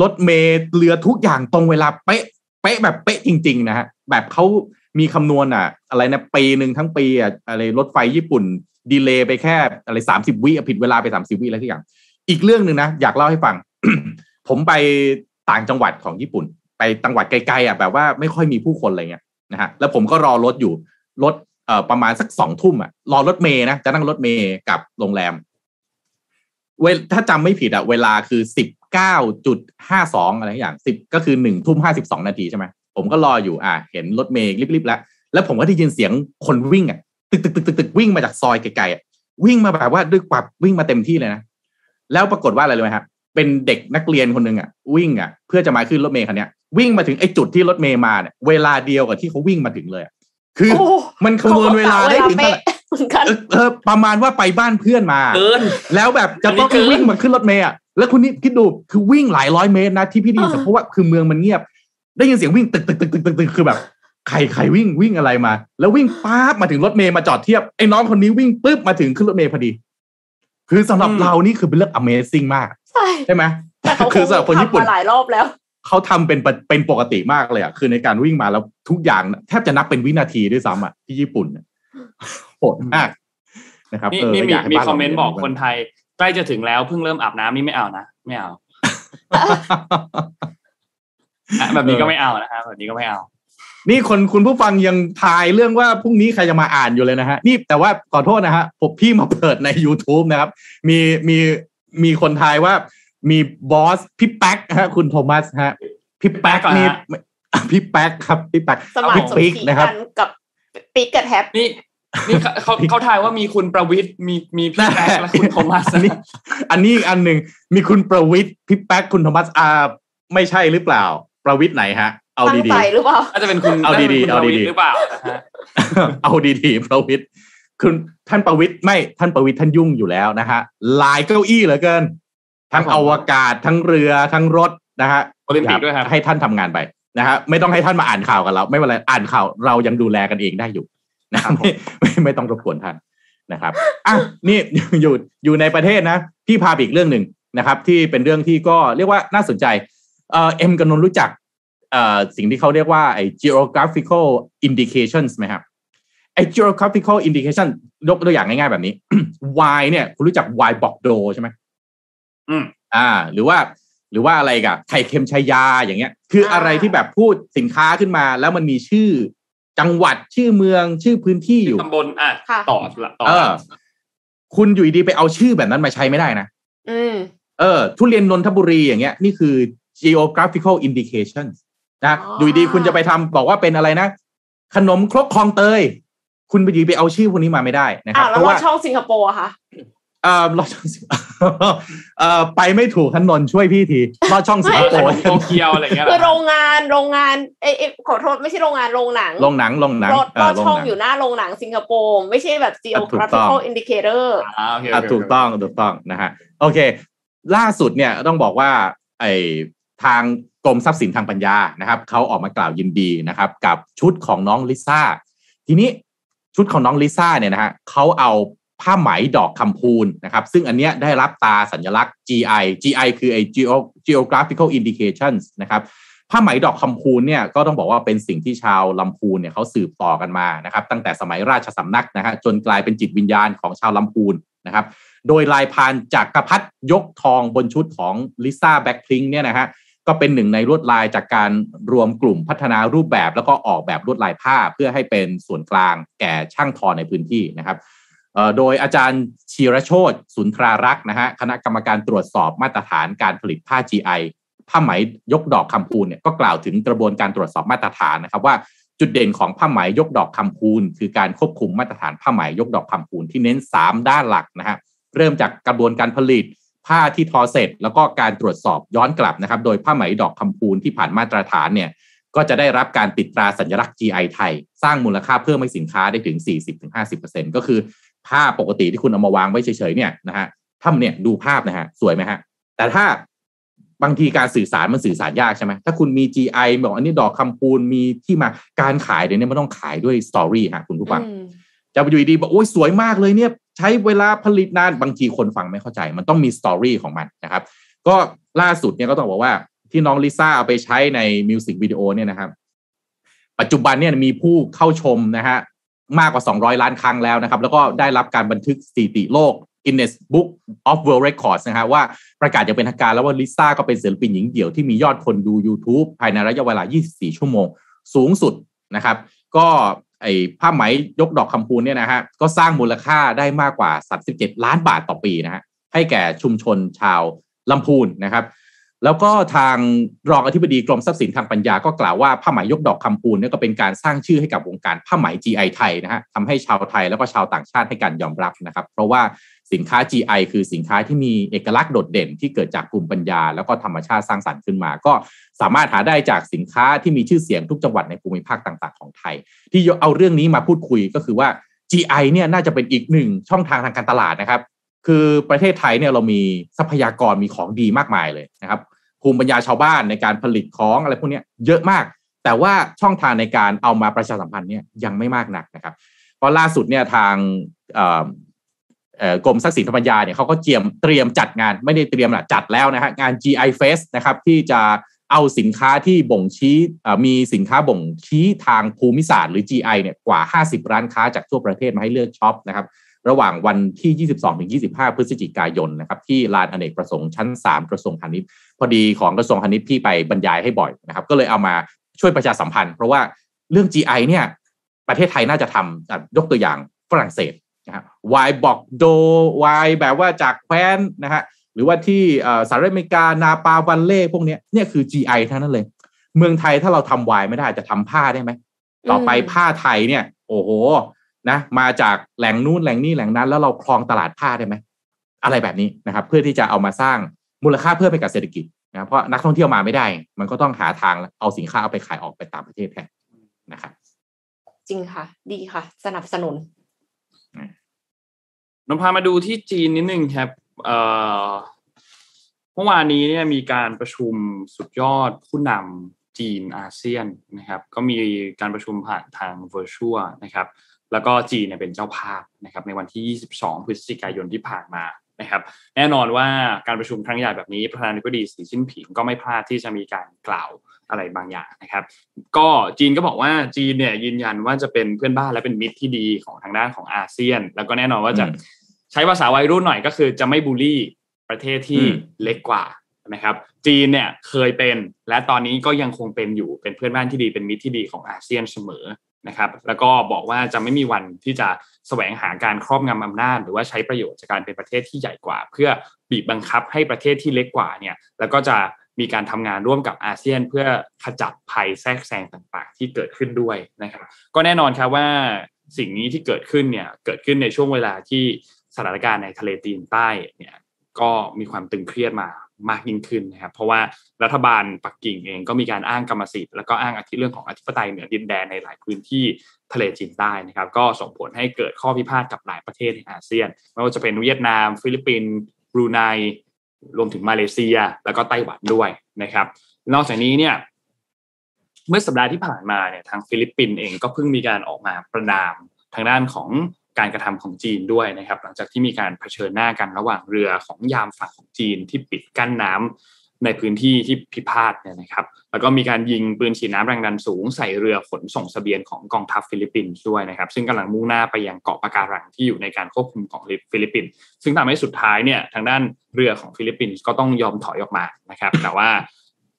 รถเมล์เรือทุกอย่างตรงเวลาเป๊ะ เป๊ะแบบเป๊ะจริง ๆ นะฮะ แบบเขามีคำนวณอะ อะไรนะปีหนึ่งทั้งปีอะอะไรรถไฟญี่ปุ่น ดีเลย์ไปแค่อะไรสามสิบวิผิดเวลาไปสามสิบวิอะไรทุกอย่าง อีกเรื่องหนึ่งนะ อยากเล่าให้ฟัง ผมไปต่างจังหวัดของญี่ปุ่น ไปจังหวัดไกลๆอะแบบว่าไม่ค่อยมีผู้คนอะไรเงี้ยนะฮะแล้วผมก็รอรถอยู่รถเอ่อประมาณสักสองทุ่มอะรอรถเมย์นะจะนั่งรถเมย์กลับโรงแรม เวลถ้าจำไม่ผิดอะเวลาคือสิบเก้าจุดห้าสองอะไรอย่างสิบก็คือหนึ่งทุ่มห้าสิบสองนาทีใช่ไหมผมก็รออยู่อะเห็นรถเมย์รีบๆแล้ว แล้วผมก็ได้ยินเสียงคนวิ่งอะตึกตึกตึกตึกตึกวิ่งมาจากซอยไกลๆอะวิ่งมาแบบว่าด้วยความวิ่งมาเต็มที่เลยนะแล้วปรากฏว่าอะไรเลยไหมครับเป็นเด็กนักเรียนคนหนึ่งอะวิ่งอะเพื่อจะมาขึ้นรถเมย์คันเนี้ยวิ่งมาถึงไอ้จุดที่รถเมย์มาเนี่ยเวลาเดียวกับที่เขาวิ่งมาถึงเลยอะคือโอ้มันคำนวณเวลาได้ถึงเท่าไหร่ เป๊ะเหมือนกันเออเออประมาณว่าไปบ้านเพื่อนมาเกินแล้วแบบจะต้องอันนี้เกินวิ่งมาขึ้นรถเมล์อะแล้วคุณนี่คิดดูคือวิ่งหลายร้อยเมตรนะที่พี่ไดีอ่าเพราะว่าคือเมืองมันเงียบ ได้ยินเสียงวิ่งตึกตึกตึกตึกตึกตึกคือแบบใครใครวิ่งวิ่งอะไรมา แล้ววิ่งป๊าบมาถึงรถเมล์มาจอดเทียบไอ้น้องคนนี้วิ่งปุ๊บมาถึงขึ้นรถเมล์พอดี คือสำหรับเรานี่คือเป็นเรื่อง Amazing มาก ใช่ใช่ไหมแต่เขาคือสำหรับคนญี่ปุ่นทำมาหลายรอบแล้วเขาทำเป็นปกเป็นปกติมากเลยอะคือในการวิ่งมาแล้วทุกอย่างแทบจะนับเป็นวินาทีด้วยซ้ำอะที่ญี่ปุ่นเนี่ย โหดมากนะครับนี่เออนี่ก็มีอยากให้มีบ้านคอมเมนต์ราบอกคนไทย ใกล้จะถึงแล้วเพิ่งเริ่มอาบน้ำนี่ไม่เอานะไม่เอาอะแบบนี้ก็ไม่เอานะฮะแบบนี้ก็ไม่เอา นี่คนคุณผู้ฟังยังทายเรื่องว่าพรุ่งนี้ใครจะมาอ่านอยู่เลยนะฮะนี่แต่ว่าขอโทษนะฮะผมพี่มาเปิดใน YouTube นะครับ มีมีมีคนทายว่ามีบอสพี่แป๊กฮะคุณโทมัสฮะพี่แป๊กก่อนนี่ฮะพี่แป๊กครับพี่แป๊กสมานพี่สมปิ๊กศรีนะครับกันกับปิ๊กกับแท็บนี่ นี่เขาเขาเขาทายว่ามีคุณประวิทย์มีมีพี่แป๊กและคุณโทมัสอันนี้อันนี้อีกอันหนึ่งมีคุณประวิทย์พี่แป๊กคุณโทมัสอาไม่ใช่หรือเปล่า ประวิทย์ไหนฮะ เอาตั้งดีใจหรือเปล่าน่าจะเป็นคุณเอาดีๆน่จะเป็นคุณเอาดีๆประวิตรหรือเปล่านะฮะๆเอาดีๆประวิทย์คุณท่านประวิทย์ไม่ท่านประวิทย์ท่านยุ่งอยู่แล้วนะฮะหลายเก้าอี้เหลือเกิน ทั้งอวกาศทั้งเรือทั้งรถนะฮะโอลิมปิกด้วยครับให้ท่านทำงานไปนะฮะไม่ต้องให้ท่านมาอ่านข่าวกับเรา ไม่เป็นไรอ่านข่าวเรายังดูแลกันเองได้อยู่ นะครับไม่ไม่ไม่ต้องรบกวนท่านนะครับอะนี่อยู่อยู่ในประเทศนะ พี่พาไปอีกเรื่องหนึ่งนะครับ ที่เป็นเรื่องที่ก็เรียกว่าน่าสนใจเอ่อเอ็มกับนนท์รู้จักเอ่อสิ่งที่เขาเรียกว่าไอ้ geographical indications ไหมครับไอ้ geographical indication ยกตัวอย่างง่ายๆแบบนี้ y เนี่ย คุณรู้จัก y บอกโดใช่ไหมอืมอ่า หรือว่า หรือว่าอะไรกับไข่เค็มชายาอย่างเงี้ย คืออะไรอ่าที่แบบพูดสินค้าขึ้นมา แล้วมันมีชื่อ จังหวัดชื่อเมืองชื่อพื้นที่อยู่ตำบลอะค่ะต่อละต่อเออคุณอยู่ดีๆไปเอาชื่อแบบนั้นมาใช้ไม่ได้นะอืมเออ ทุเรียนนนทบุรีอย่างเงี้ย นี่คือ geographical indications นะอ๋อออยู่ดีๆคุณจะไปทำบอกว่าเป็นอะไรนะ ขนมครกคลองเตย คุณไปดีไปเอาชื่อพวกนี้มาไม่ได้นะคอ่ารับแล้เพวราะว่าว่าช่องสิงคโปร์อะค่ะเออลอดช่องสิเออไปไม่ถูกท่านนนท์ช่วยพี่ทีลอดช่องสิงคโปร์โตเกียวอะไรเงี้ยเหรคืออโรงงานโรงงานเอยเอยขอโทษไม่ใช่โรงงานโรงหนังลงหนังลงหนังรถเอรอถลงช่องหนังอยู่หน้าโรงหนังสิงคโปร์ไม่ใช่แบบถูกต้อง geographical indicator อ่าโอเคโออะเคถูกต้องถูกต้องนะฮะโอเค ล่าสุดเนี่ยต้องบอกว่าไอทางกรมทรัพย์สินทางปัญญานะครับเขาออกมากล่าวยินดีนะครับ กับชุดของน้องลิซ่าทีนี้ชุดของน้องลิซ่าเนี่ยนะฮะเขาเอา ผ้าไหมดอกคำพูนนะครับ ซึ่งอันเนี้ยได้รับตาสัญลักษณ์ GI GI คือไอ Geo- geographical indications นะครับผ้าไหมดอกคำพูนเนี่ยก็ต้องบอกว่าเป็นสิ่งที่ชาวลำพูนเนี่ยเขาสืบต่อกันมานะครับ ตั้งแต่สมัยราชสำนักนะฮะจนกลายเป็นจิตวิญญาณของชาวลำพูนนะครับ โดยลายพานจากกระพัดยกทองบนชุดของลิซ่าแบ็คพลิงเนี่ยนะฮะก็เป็นหนึ่งในลวดลายจากการรวมกลุ่มพัฒนารูปแบบ แล้วก็ออกแบบลวดลายผ้าเพื่อให้เป็นส่วนกลางแก่ช่างทอในพื้นที่นะครับ โดยอาจารย์ชีรโชตสุนทรารักษ์นะฮะคณะกรรมการตรวจสอบมาตรฐานการผลิตผ้า GI ผ้าไหมยกดอกคำพูนเนี่ยก็กล่าวถึงกระบวนการตรวจสอบมาตรฐานนะครับว่าจุดเด่นของผ้าไหมยกดอกคำพูน คือการควบคุมมาตรฐานผ้าไหมยกดอกคำพูนที่เน้น 3 ด้านหลักนะฮะเริ่มจากกระบวนการผลิตผ้าที่ทอเสร็จ แล้วก็การตรวจสอบย้อนกลับนะครับ โดยผ้าไหมดอกคำพูนที่ผ่านมาตรฐานเนี่ยก็จะได้รับการติดตราสัญลักษณ์ GI ไทย สร้างมูลค่าเพิ่มให้สินค้าได้ถึง 40-50%ก็คือ ผ้าปกติที่คุณเอามาวางไว้เฉยๆเนี่ยนะฮะถ้าเนี่ยดูภาพนะฮะสวยไหมฮะ แต่ถ้าบางทีการสื่อสารมันสื่อสารยากใช่ไหมถ้าคุณมี GI บอกอันนี้ดอกคำปูนมีที่มาการขายเดี๋ยวนี้มันต้องขายด้วยสตอรี่ฮะคุณผู้ฟังจะไปอยู่ดีบอกโอ้ยสวยมากเลยเนี่ยใช้เวลาผลิตนานบางทีคนฟังไม่เข้าใจ มันต้องมีสตอรี่ของมันนะครับ ก็ล่าสุดเนี่ยก็ต้องบอกว่าที่น้องลิซ่าเอาไปใช้ในมิวสิกวิดีโอเนี่ยนะครับ ปัจจุบันเนี่ยมีผู้เข้าชมนะฮะ มากกว่า 200 ล้านครั้งแล้วนะครับ แล้วก็ได้รับการบันทึกสถิติโลก Guinness Book of World Records นะฮะว่าประกาศอย่างเป็นทางการแล้วว่าลิซ่าก็เป็นศิลปินหญิงเดี่ยวที่มียอดคนดู YouTube ภายในระยะเวลา 24 ชั่วโมงสูงสุดนะครับ ก็ไอ้ผ้าไหมยกดอกคำพูนเนี่ยนะฮะก็สร้างมูลค่าได้มากกว่า 37 ล้านบาทต่อปีนะฮะให้แก่ชุมชนชาวลำพูนนะครับ แล้วก็ทางรองอธิบดีกรมทรัพย์สินทางปัญญาก็กล่าวว่าผ้าไหมยกดอกคำปูนเนี่ยก็เป็นการสร้างชื่อให้กับวงการผ้าไหม GI ไทยนะฮะทำให้ชาวไทยแล้วก็ชาวต่างชาติให้การยอมรับนะครับ เพราะว่าสินค้า GI คือสินค้าที่มีเอกลักษณ์โดดเด่นที่เกิดจากภูมิปัญญา แล้วก็ธรรมชาติสร้างสรรค์ขึ้นมา ก็สามารถหาได้จากสินค้าที่มีชื่อเสียงทุกจังหวัดในภูมิภาคต่าง ๆของไทย ที่เอาเรื่องนี้มาพูดคุยก็คือว่า GI เนี่ยน่าจะเป็นอีกหนึ่งช่องทางทางการตลาดนะครับ คือประเทศไทยเนี่ยเรามีทรัพยากรมีของดีมากมายเลยนะครับ ภูมิปัญญาชาวบ้านในการผลิตของอะไรพวกนี้เยอะมาก แต่ว่าช่องทางในการเอามาประชาสัมพันธ์เนี่ยยังไม่มากนักนะครับเพราะล่าสุดเนี่ยทางกรมทรัพย์สินทางปัญาเนี่ยเขาก็เตรียมเตรียมจัดงานไม่ได้เตรียมละจัดแล้วนะฮะงาน GI Fest นะครับที่จะเอาสินค้าที่บ่งชี้มีสินค้าบ่งชี้ทางภูมิศาสตร์หรือ GI เนี่ยกว่า 50 ร้านค้าจากทั่วประเทศมาให้เลือกช็อปนะครับ ระหว่างวันที่ 22 ถึง 25 พฤศจิกายนนะครับที่ลานอเนกประสงค์ชั้น 3 กระทรวงพาณิชย์ พอดีของกระทรวงพาณิชย์พี่ไปบรรยายให้บ่อยนะครับ ก็เลยเอามาช่วยประชาสัมพันธ์ เพราะว่าเรื่อง GI เนี่ย ประเทศไทยน่าจะทำยกตัวอย่างฝรั่งเศสนะฮะวายบอกโดวายแบบว่าจากแคว้นนะฮะหรือว่าที่สหรัฐอเมริกานาปาวันเล่พวกนี้เนี่ยคือ GI ทั้งนั้นเลย เมืองไทยถ้าเราทำวายไม่ได้จะทำผ้าได้ไหมต่อไปผ้าไทยเนี่ย โอ้โห นะมาจากแหล่งนู้นแหล่งนี้แหล่งนั้น แล้วเราครองตลาดผ้าได้ไหมอะไรแบบนี้นะครับ เพื่อที่จะเอามาสร้างมูลค่าเพิ่มให้กับเศรษฐกิจนะเพราะนักท่องเที่ยวมาไม่ได้ มันก็ต้องหาทางเอาสินค้าเอาไปขายออกไปต่างประเทศแทนนะครับจริงค่ะ ดีค่ะ สนับสนุนนพามาดูที่จีนนิดนึงครับเเมื่อวานนี้เนี่ยมีการประชุมสุดยอดผู้นำจีนอาเซียนนะครับ ก็มีการประชุมผ่านทาง virtual นะครับ แล้วก็จีนเนี่ยเป็นเจ้าภาพนะครับในวันที่ 22 พฤศจิกายนที่ผ่านมานะครับ แน่นอนว่าการประชุมครั้งใหญ่แบบนี้ประธานาธิบดีสีจิ้นผิงก็ไม่พลาดที่จะมีการกล่าวอะไรบางอย่างนะครับ ก็จีนก็บอกว่าจีนเนี่ยยืนยันว่าจะเป็นเพื่อนบ้านและเป็นมิตรที่ดีของทางด้านของอาเซียน แล้วก็แน่นอนว่าจะใช้ภาษาวัยรุ่นหน่อยก็คือจะไม่บูลลี่ประเทศที่เล็กกว่านะครับจีนเนี่ยเคยเป็นและตอนนี้ก็ยังคงเป็นอยู่เป็นเพื่อนบ้านที่ดีเป็นมิตรที่ดีของอาเซียนเสมอ นะครับแล้วก็บอกว่าจะไม่มีวันที่จะแสวงหาการครอบงำอำนาจ หรือว่าใช้ประโยชน์จากการเป็นประเทศที่ใหญ่กว่า เพื่อบีบบังคับให้ประเทศที่เล็กกว่าเนี่ยแล้วก็จะมีการทำงานร่วมกับอาเซียน เพื่อขจัดภัยแทรกแซงต่างๆ ที่เกิดขึ้นด้วยนะครับก็แน่นอนครับว่าสิ่งนี้ที่เกิดขึ้นเนี่ยเกิดขึ้นในช่วงเวลาที่สถานการณ์ในทะเลจีนใต้เนี่ยก็มีความตึงเครียดมา มากยิ่งขึ้นนะครับ เพราะว่ารัฐบาลปักกิ่งเองก็มีการอ้างกรรมสิทธิ์แล้วก็อ้างอธิเรื่องของอธิปไตยเหนือดินแดนในหลายพื้นที่ทะเลจีนใต้นะครับ ก็ส่งผลให้เกิดข้อพิพาทกับหลายประเทศในอาเซียนไม่ว่าจะเป็นเวียดนาม ฟิลิปปินส์บรูไนรวมถึงมาเลเซีย แล้วก็ไต้หวันด้วยนะครับ นอกจากนี้เนี่ยเมื่อสัปดาห์ที่ผ่านมาเนี่ยทางฟิลิปปินส์เองก็เพิ่งมีการออกมาประณามทางด้านของ การกระทำของจีนด้วยนะครับ หลังจากที่มีการเผชิญหน้ากันระหว่างเรือของยามฝั่งของจีนที่ปิดกั้นน้ำในพื้นที่ที่พิพาทเนี่ยนะครับ แล้วก็มีการยิงปืนฉีดน้ำแรงดันสูง ใส่เรือขนส่งเสบียงของกองทัพฟิลิปปินส์ด้วยนะครับ ซึ่งกำลังมุ่งหน้าไปยังเกาะปะการังที่อยู่ในการควบคุมของฟิลิปปินส์ซึ่งทำให้สุดท้ายเนี่ยทางด้านเรือของฟิลิปปินส์ก็ต้องยอมถอยออกมานะครับ แต่ว่า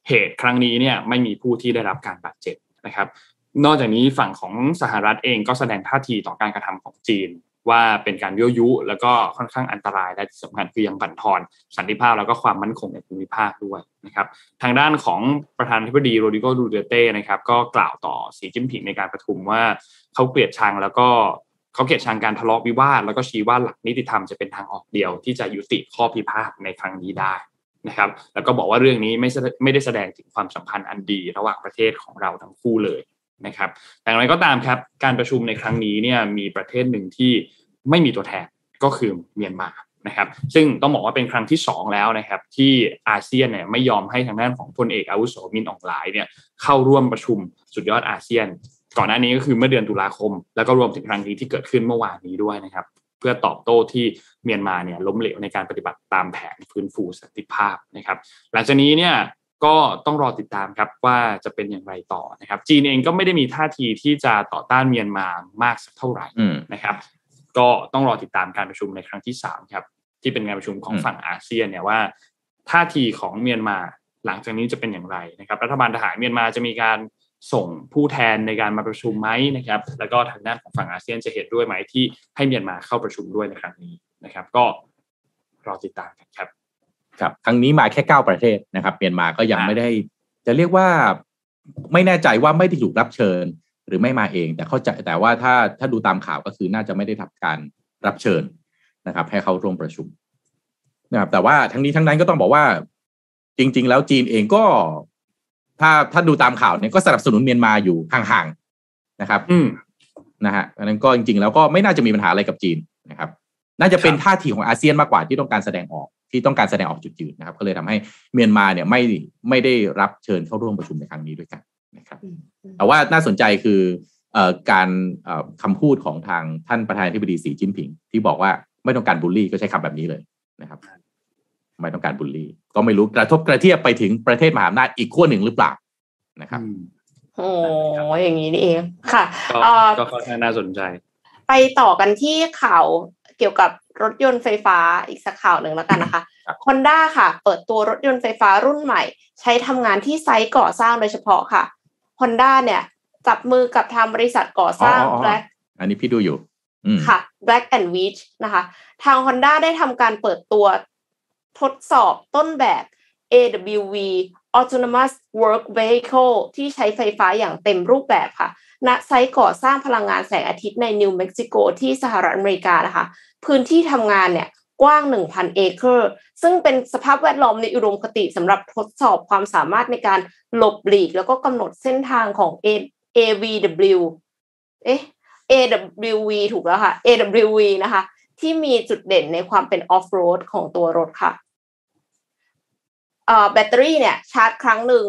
เหตุครั้งนี้เนี่ยไม่มีผู้ที่ได้รับการบาดเจ็บนะครับ นอกจากนี้ฝั่งของสหรัฐเองก็แสดงท่าทีต่อการกระทำของจีน ว่าเป็นการยั่วยุ แล้วก็ค่อนข้างอันตรายและที่สำคัญคือยังบั่นทอนสันติภาพแล้วก็ความมั่นคงในภูมิภาคด้วยนะครับ ทางด้านของประธานาธิบดีโรดิโกดูเตเต้นะครับก็กล่าวต่อสีจิ้นผิงในการประชุมว่าเขาเกลียดชังแล้วก็เขาเกลียดชังการทะเลาะวิวาทแล้วก็ชี้ว่าหลักนิติธรรมจะเป็นทางออกเดียว ที่จะยุติข้อพิพาทในครั้งนี้ได้นะครับแล้วก็บอกว่าเรื่องนี้ไม่ไม่ได้แสดงถึงความสัมพันธ์อันดีระหว่างประเทศของเราทั้งคู่เลย นะครับแต่อย่างไรก็ตามครับการประชุมในครั้งนี้เนี่ยมีประเทศหนึ่งที่ไม่มีตัวแทนก็คือเมียนมานะครับ ซึ่งต้องบอกว่าเป็นครั้งที่ 2 แล้วนะครับ ที่อาเซียนเนี่ยไม่ยอมให้ทางด้านของพลเอกอาวุโสมินอองหลายเนี่ยเข้าร่วมประชุมสุดยอดอาเซียน ก่อนหน้านี้ก็คือเมื่อเดือนตุลาคม แล้วก็รวมถึงครั้งนี้ที่เกิดขึ้นเมื่อวานนี้ด้วยนะครับ เพื่อตอบโต้ที่เมียนมาเนี่ยล้มเหลวในการปฏิบัติตามแผนฟื้นฟูสันติภาพนะครับ หลังจากนี้เนี่ย ก็ต้องรอติดตามครับว่าจะเป็นอย่างไรต่อนะครับ จีนเองก็ไม่ได้มีท่าทีที่จะต่อต้านเมียนมามากสักเท่าไหร่นะครับ ก็ต้องรอติดตามการประชุมในครั้งที่สามครับ ที่เป็นการประชุมของฝั่งอาเซียนเนี่ยว่า ท่าทีของเมียนมาหลังจากนี้จะเป็นอย่างไรนะครับ รัฐบาลทหารเมียนมาจะมีการส่งผู้แทนในการมาประชุมไหมนะครับ แล้วก็ทางด้านของฝั่งอาเซียนจะเห็นด้วยไหมที่ให้เมียนมาเข้าประชุมด้วยในครั้งนี้นะครับ ก็รอติดตามกันครับ ครับครั้งนี้มาแค่เก้าประเทศนะครับเมียนมาก็ยังไม่ได้ จะเรียกว่าไม่แน่ใจว่าไม่ได้ถูกรับเชิญหรือไม่มาเอง แต่เข้าใจแต่ว่าถ้าถ้าดูตามข่าวก็คือน่าจะไม่ได้ทำการรับเชิญนะครับ ให้เข้าร่วมประชุมนะครับแต่ว่าทั้งนี้ทั้งนั้นก็ต้องบอกว่า จริง ๆ แล้วจีนเองก็ ถ้าถ้าดูตามข่าวเนี่ยก็สนับสนุนเมียนมาอยู่ห่างๆนะครับ อืมนะฮะอันนั้นก็จริง ๆ แล้วก็ไม่น่าจะมีปัญหาอะไรกับจีนนะครับ น่าจะเป็นท่าทีของอาเซียนมากกว่าที่ต้องการแสดงออก ที่ต้องการแสดงออกจุดยืนนะครับ ก็เลยทำให้เมียนมาเนี่ยไม่ไม่ได้รับเชิญเข้าร่วมประชุมในครั้งนี้ด้วยกันนะครับแต่ว่าน่าสนใจคือการคำพูดของทางท่านประธานาธิบดีสีจิ้นผิง ที่บอกว่าไม่ต้องการบูลลี่ก็ใช้คำแบบนี้เลยนะครับไม่ต้องการบูลลี่ ก็ไม่รู้กระทบกระเทียบไปถึงประเทศมหาอำนาจอีกขั้วหนึ่งหรือเปล่านะครับโอ้อย่างนี้นี่เองค่ะก็ค่อนข้างน่าสนใจ ไปต่อกันที่ข่าวเกี่ยวกับ รถยนต์ไฟฟ้าอีกสักข่าวหนึ่งแล้วกันนะคะฮอนด้าค่ะ เปิดตัวรถยนต์ไฟฟ้ารุ่นใหม่ ใช้ทำงานที่ไซต์ก่อสร้างโดยเฉพาะค่ะฮอนด้าเนี่ย จับมือกับทางบริษัทก่อสร้าง Black อันนี้พี่ดูอยู่ค่ะ Black and Witch นะคะ ทาง Honda ได้ทำการเปิดตัวทดสอบต้นแบบ AWV Autonomous Work Vehicle ที่ใช้ไฟฟ้าอย่างเต็มรูปแบบค่ะ ณ ไซต์ก่อสร้างพลังงานแสงอาทิตย์ในนิวเม็กซิโกที่สหรัฐอเมริกานะคะ พื้นที่ทำงานเนี่ยกว้าง 1,000 เอเคอร์ ซึ่งเป็นสภาพแวดล้อมในอุดมคติสำหรับทดสอบความสามารถในการหลบหลีก แล้วก็กำหนดเส้นทางของ AVW เอ๊ะ AWV ถูกแล้วค่ะ AWV นะคะ ที่มีจุดเด่นในความเป็นออฟโรดของตัวรถค่ะ แบตเตอรี่เนี่ยชาร์จครั้งหนึ่ง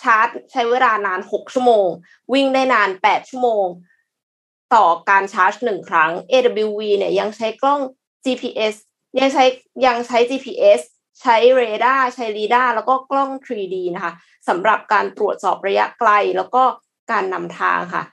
ชาร์จใช้เวลานาน6ชั่วโมง วิ่งได้นาน8ชั่วโมง ต่อการชาร์จหนึ่งครั้ง AWV เนี่ยยังใช้กล้อง GPS ยังใช้ยังใช้ GPS ใช้เรดาร์ใช้ LiDAR แล้วก็กล้อง 3D นะคะสำหรับการตรวจสอบระยะไกลแล้วก็การนำทางค่ะ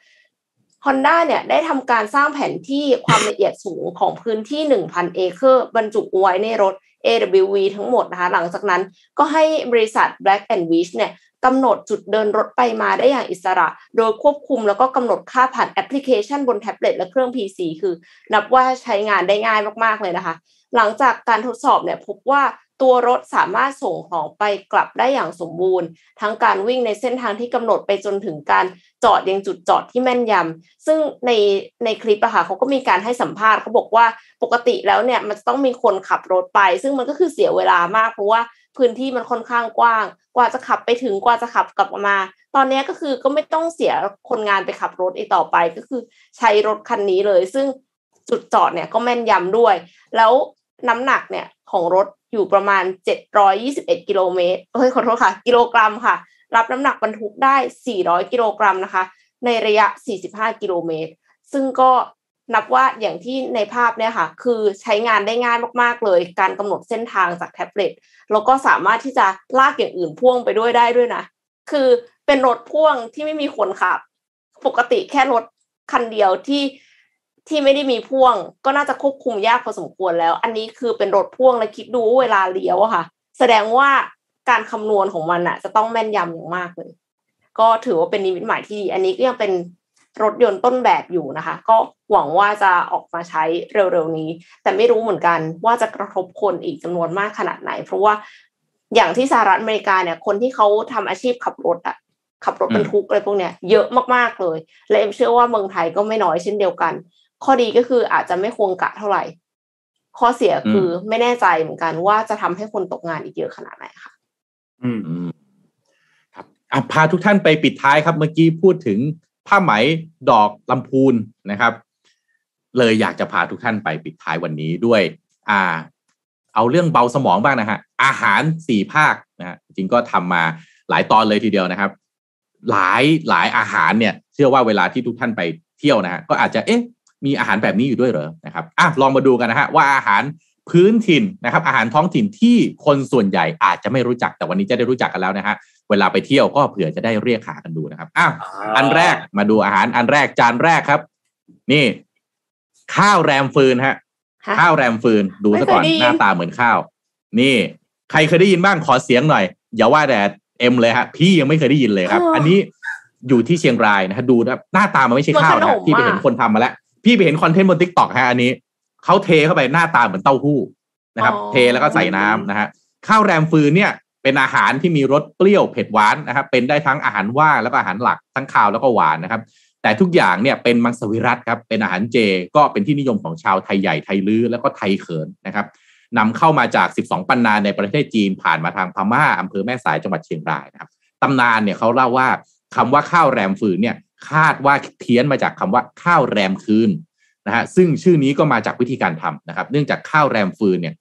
Honda เนี่ยได้ทำการสร้างแผนที่ความละเอียดสูงของพื้นที่ 1,000 เอเคอร์บรรจุไว้ในรถ AWV ทั้งหมดนะคะ หลังจากนั้นก็ให้บริษัท Black and Which เนี่ยกำหนดจุดเดินรถไปมาได้อย่างอิสระ โดยควบคุมแล้วก็กำหนดค่าผ่านแอปพลิเคชันบนแท็บเล็ตและเครื่อง PC คือ นับว่าใช้งานได้ง่ายมากๆเลยนะคะ หลังจากการทดสอบเนี่ยพบว่า ตัวรถสามารถส่งของไปกลับได้อย่างสมบูรณ์ ทั้งการวิ่งในเส้นทางที่กำหนดไปจนถึงการจอดยังจุดจอดที่แม่นยำซึ่งในในคลิปอะค่ะเขาก็มีการให้สัมภาษณ์เขาบอกว่าปกติแล้วเนี่ยมันต้องมีคนขับรถไป ซึ่งมันก็คือเสียเวลามากเพราะว่าพื้นที่มันค่อนข้างกว้าง กว่าจะขับไปถึงกว่าจะขับกลับมา ตอนนี้ก็คือก็ไม่ต้องเสียคนงานไปขับรถอีกต่อไป ก็คือใช้รถคันนี้เลย ซึ่งจุดจอดเนี่ยก็แม่นยำด้วย แล้ว น้ำหนักเนี่ยของรถอยู่ประมาณ 721 กิโลเมตรเฮ้ยขอโทษค่ะ กิโลกรัมค่ะ รับน้ำหนักบรรทุกได้ 400 กิโลกรัมนะคะ ในระยะ 45 กิโลเมตร ซึ่งก็นับว่าอย่างที่ในภาพเนี่ยค่ะ คือใช้งานได้ง่ายมาก ๆ เลย การกำหนดเส้นทางจากแท็บเล็ต แล้วก็สามารถที่จะลากอย่างอื่นพ่วงไปด้วยได้ด้วยนะ คือเป็นรถพ่วงที่ไม่มีคนขับ ปกติแค่รถคันเดียวที่ ที่ไม่ได้มีพ่วง ก็น่าจะควบคุมยากพอสมควรแล้ว อันนี้คือเป็นรถพ่วงและคิดดูเวลาเลี้ยวอะค่ะ แสดงว่าการคำนวณของมันอะจะต้องแม่นยำอย่างมากเลย ก็ถือว่าเป็นนิมิตหมายที่ดี อันนี้ก็ยังเป็นรถยนต์ต้นแบบอยู่นะคะ ก็หวังว่าจะออกมาใช้เร็วๆนี้ แต่ไม่รู้เหมือนกันว่าจะกระทบคนอีกจำนวนมากขนาดไหน เพราะว่าอย่างที่สหรัฐอเมริกาเนี่ย คนที่เขาทำอาชีพขับรถอะขับรถบรรทุกอะไรพวกเนี้ยเยอะมากๆเลย และเอ็มเชื่อว่าเมืองไทยก็ไม่น้อยเช่นเดียวกัน ข้อดีก็คืออาจจะไม่ควงกะเท่าไหร่ ข้อเสียคือไม่แน่ใจเหมือนกันว่าจะทำให้คนตกงานอีกเยอะขนาดไหนค่ะอืมอืมครับอะพาทุกท่านไปปิดท้ายครับ เมื่อกี้พูดถึงผ้าไหมดอกลำพูนนะครับ เลยอยากจะพาทุกท่านไปปิดท้ายวันนี้ด้วย อ่า เอาเรื่องเบาสมองบ้างนะฮะ อาหารสี่ภาคนะฮะจริงก็ทำมาหลายตอนเลยทีเดียวนะครับ หลายหลายอาหารเนี่ย เชื่อว่าเวลาที่ทุกท่านไปเที่ยวนะฮะก็อาจจะเอ๊ะ มีอาหารแบบนี้อยู่ด้วยเหรอนะครับอะลองมาดูกันนะฮะว่าอาหารพื้นถิ่นนะครับ อาหารท้องถิ่นที่คนส่วนใหญ่อาจจะไม่รู้จักแต่วันนี้จะได้รู้จักกันแล้วนะฮะเวลาไปเที่ยวก็เผื่อจะได้เรียกหากันดูนะครับอะอันแรกมาดูอาหารอันแรกจานแรกครับ นี่ ข้าวแรมฟืนฮะฮะข้าวแรมฟืน ดูซะก่อนไม่เคยได้ยินหน้าตาเหมือนข้าว นี่ ใครเคยได้ยินบ้างขอเสียงหน่อย อย่าว่าแต่เอ็มเลยฮะพี่ยังไม่เคยได้ยินเลยครับ อันนี้อยู่ที่เชียงรายนะฮะดูนะหน้าตามันไม่ใช่ข้าวนะฮะพี่ไปเห็นคนทำมาแล้ว พี่ไปเห็นคอนเทนต์บน TikTok ฮะอันนี้เขาเทเข้าไปหน้าตาเหมือนเต้าหู้นะครับ เทแล้วก็ใส่น้ำนะฮะข้าวแรมฟืนเนี่ย เป็นอาหารที่มีรสเปรี้ยวเผ็ดหวานนะครับ เป็นได้ทั้งอาหารว่างแล้วก็อาหารหลักทั้งคาวแล้วก็หวานนะครับ แต่ทุกอย่างเนี่ยเป็นมังสวิรัตครับเป็นอาหารเจก็เป็นที่นิยมของชาวไทยใหญ่ไทยลื้อแล้วก็ไทยเขินนะครับนำเข้ามาจาก 12 ปันนาในประเทศจีนผ่านมาทางพม่าอำเภอแม่สายจังหวัดเชียงรายนะครับตำนานเนี่ยเขาเล่าว่าคำว่าข้าวแรมฟืนเนี่ย คาดว่าเพี้ยนมาจากคำว่าข้าวแรมคืนนะฮะซึ่งชื่อนี้ก็มาจากวิธีการทำนะครับ เนื่องจากข้าวแรมฟืนเนี่ย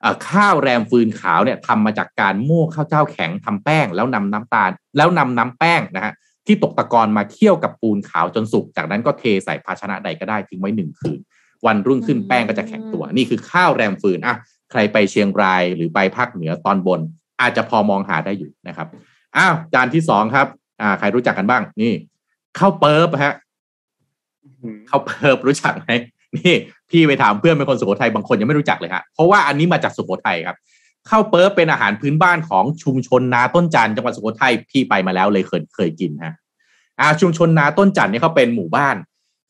เอ่อข้าวแรมฟืนขาวเนี่ยทำมาจากการโม่ข้าวเจ้าแข็งทำแป้ง แล้วนำน้ำตาล แล้วนำน้ำแป้งนะฮะที่ตกตะกอนมาเคี่ยวกับปูนขาวจนสุก จากนั้นก็เทใส่ภาชนะใดก็ได้ทิ้งไว้หนึ่งคืน วันรุ่งขึ้นแป้งก็จะแข็งตัว นี่คือข้าวแรมฟืนอะใครไปเชียงรายหรือไปภาคเหนือตอนบน อาจจะพอมองหาได้อยู่นะครับอ้าวจานที่สองครับอ่าใครรู้จักกันบ้างนี่ ข้าวเปิบฮะข้าวเปิบรู้จักไหมนี่พี่ไปถามเพื่อนเป็นคนสุโขทัยบางคนยังไม่รู้จักเลยฮะเพราะว่าอันนี้มาจากสุโขทัยครับข้าวเปิบเป็นอาหารพื้นบ้านของชุมชนนาต้นจันทร์จังหวัดสุโขทัยพี่ไปมาแล้วเลยเคยเคยกินฮะอ่าชุมชนนาต้นจันทร์เนี่ยเขาเป็นหมู่บ้าน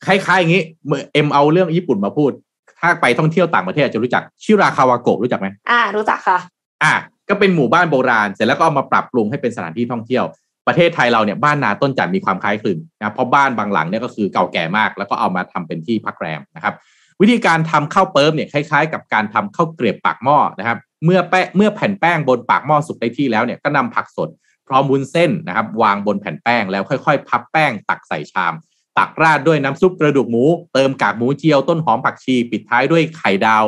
คล้ายๆอย่างนี้เมื่อเอ็มเอาเรื่องญี่ปุ่นมาพูด ถ้าไปท่องเที่ยวต่างประเทศจะรู้จักชิราคาวาโกะรู้จักไหมอ่า รู้จักค่ะ อะก็เป็นหมู่บ้านโบราณ เสร็จแล้วก็เอามาปรับปรุงให้เป็นสถานที่ท่องเที่ยว ประเทศไทยเราเนี่ยบ้านนาต้นจันทร์มีความคล้ายคลึงนะเพราะบ้านบางหลังเนี่ยก็คือเก่าแก่มาก แล้วก็เอามาทำเป็นที่พักแรมนะครับ วิธีการทำข้าวเปิบเนี่ยคล้ายๆ กับการทำข้าวเกรียบปากหม้อนะครับ เมื่อแป้เมื่อแผ่นแป้งบนปากหม้อสุกได้ที่แล้วเนี่ยก็นำผักสดพร้อมวุ้นเส้นนะครับ วางบนแผ่นแป้งแล้วค่อยๆ พับแป้งตักใส่ชาม ตักราดด้วยน้ำซุปกระดูกหมู เติมกากหมูเจียวต้นหอมผักชี ปิดท้ายด้วยไข่ดาว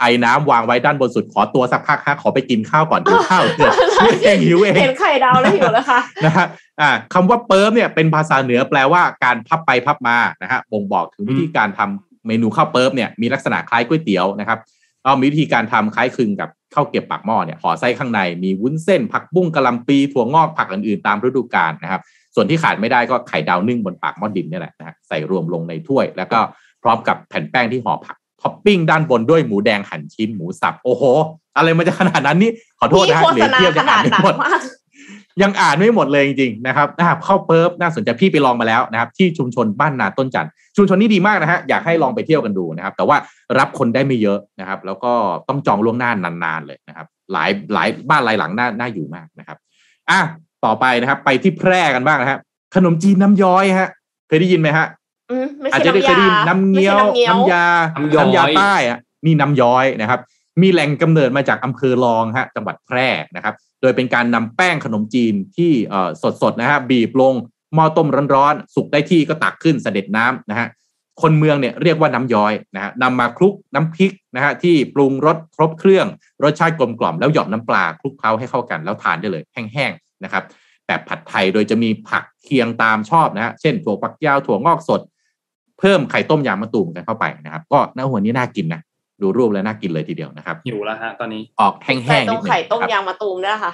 ไอ้น้ำวางไว้ด้านบนสุดขอตัวสักพักฮะขอไปกินข้าวก่อนหิวข้าวเกิดเองหิวเองเห็นไข่ดาวแล้วหิวแล้วค่ะนะฮะอ่าคำว่าเปิร์มเนี่ยเป็นภาษาเหนือแปลว่าการพับไปพับมานะฮะบ่งบอกถึงวิธีการทำเมนูข้าวเปิร์มเนี่ยมีลักษณะคล้ายก๋วยเตี๋ยวนะครับเอามีวิธีการทำคล้ายคลึงกับข้าวเก็บปากหม้อเนี่ยห่อไส้ข้างในมีวุ้นเส้น ผักบุ้งกะหล่ำปีถั่วงอกผักอื่นๆ ตามฤดูกาลนะครับ ส่วนที่ขาดไม่ได้ก็ไข่ดาวนึ่งบนปากหม้อดินเนี่ยแหละนะฮะใส่รวมลงในถ้วย แล้วก็พร้อมกับแผ่นแป้งที่ห่อผัก ท็อปปิ้งด้านบนด้วยหมูแดงหั่นชิ้นหมูสับ โอ้โห อะไรมันจะขนาดนั้นนี่ขอโทษพี่นะฮะโฆเหลืษอณาเทียบขยังนาอ่าดนไม่หนักหมดมากยังอ่านไม่หมดเลยจริงๆนะครับนะครับข้าวเปิบน่าสนใจพี่ไปลองมาแล้วนะครับ ที่ชุมชนบ้านนาต้นจันทร์ชุมชนนี้ดีมากนะฮะอยากให้ลองไปเที่ยวกันดูนะครับ แต่ว่ารับคนได้ไม่เยอะนะครับ แล้วก็ต้องจองล่วงหน้านานๆเลยนะครับ หลายหลายบ้านหลายหลังน่าน่าอยู่มากนะครับอะต่อไปนะครับ ไปที่แพร่กันบ้างนะครับขนมจีนน้ำย้อยฮะ เคยได้ยินไหมฮะ อืมไม่อาจใช่จะได้เคยได้ยินน้ำน้ำยาเงี้ยวไม่ใช่น้ำเงี้ยว น้ำยาน้ำย้อยน้ำยาใต้อะนี่น้ำย้อยนะครับ มีแหล่งกำเนิดมาจากอำเภอรองฮะจังหวัดแพร่นะครับ โดยเป็นการนำแป้งขนมจีนที่เอ่อสดๆนะฮะบีบลงหม้อต้มร้อนๆสุกได้ที่ก็ตักขึ้นเสด็จน้ำนะฮะคนเมืองเนี่ยเรียกว่าน้ำย้อยนะฮะนำมาคลุกน้ำพริกนะฮะที่ปรุงรสครบเครื่องรสชาติกลมกล่อมแล้วหยอดน้ำปลาคลุกเคล้าให้เข้ากันแล้วทานได้เลยแห้งๆนะครับแบบผัดไทยโดยจะมีผักเคียงตามชอบนะฮะเช่นถั่วฝักยาวถั่วงอกสด เพิ่มไข่ต้มยางมะตูมกันเข้าไปนะครับก็น้าหัวนี้น่ากินนะดูรูปแล้วน่ากินเลยทีเดียวนะครับหิวแล้วฮะตอนนี้ออกแห้ใส่งๆตรนิดงนึงไข่ต้มนะครับยางมะตูมเนี่ยค่ะ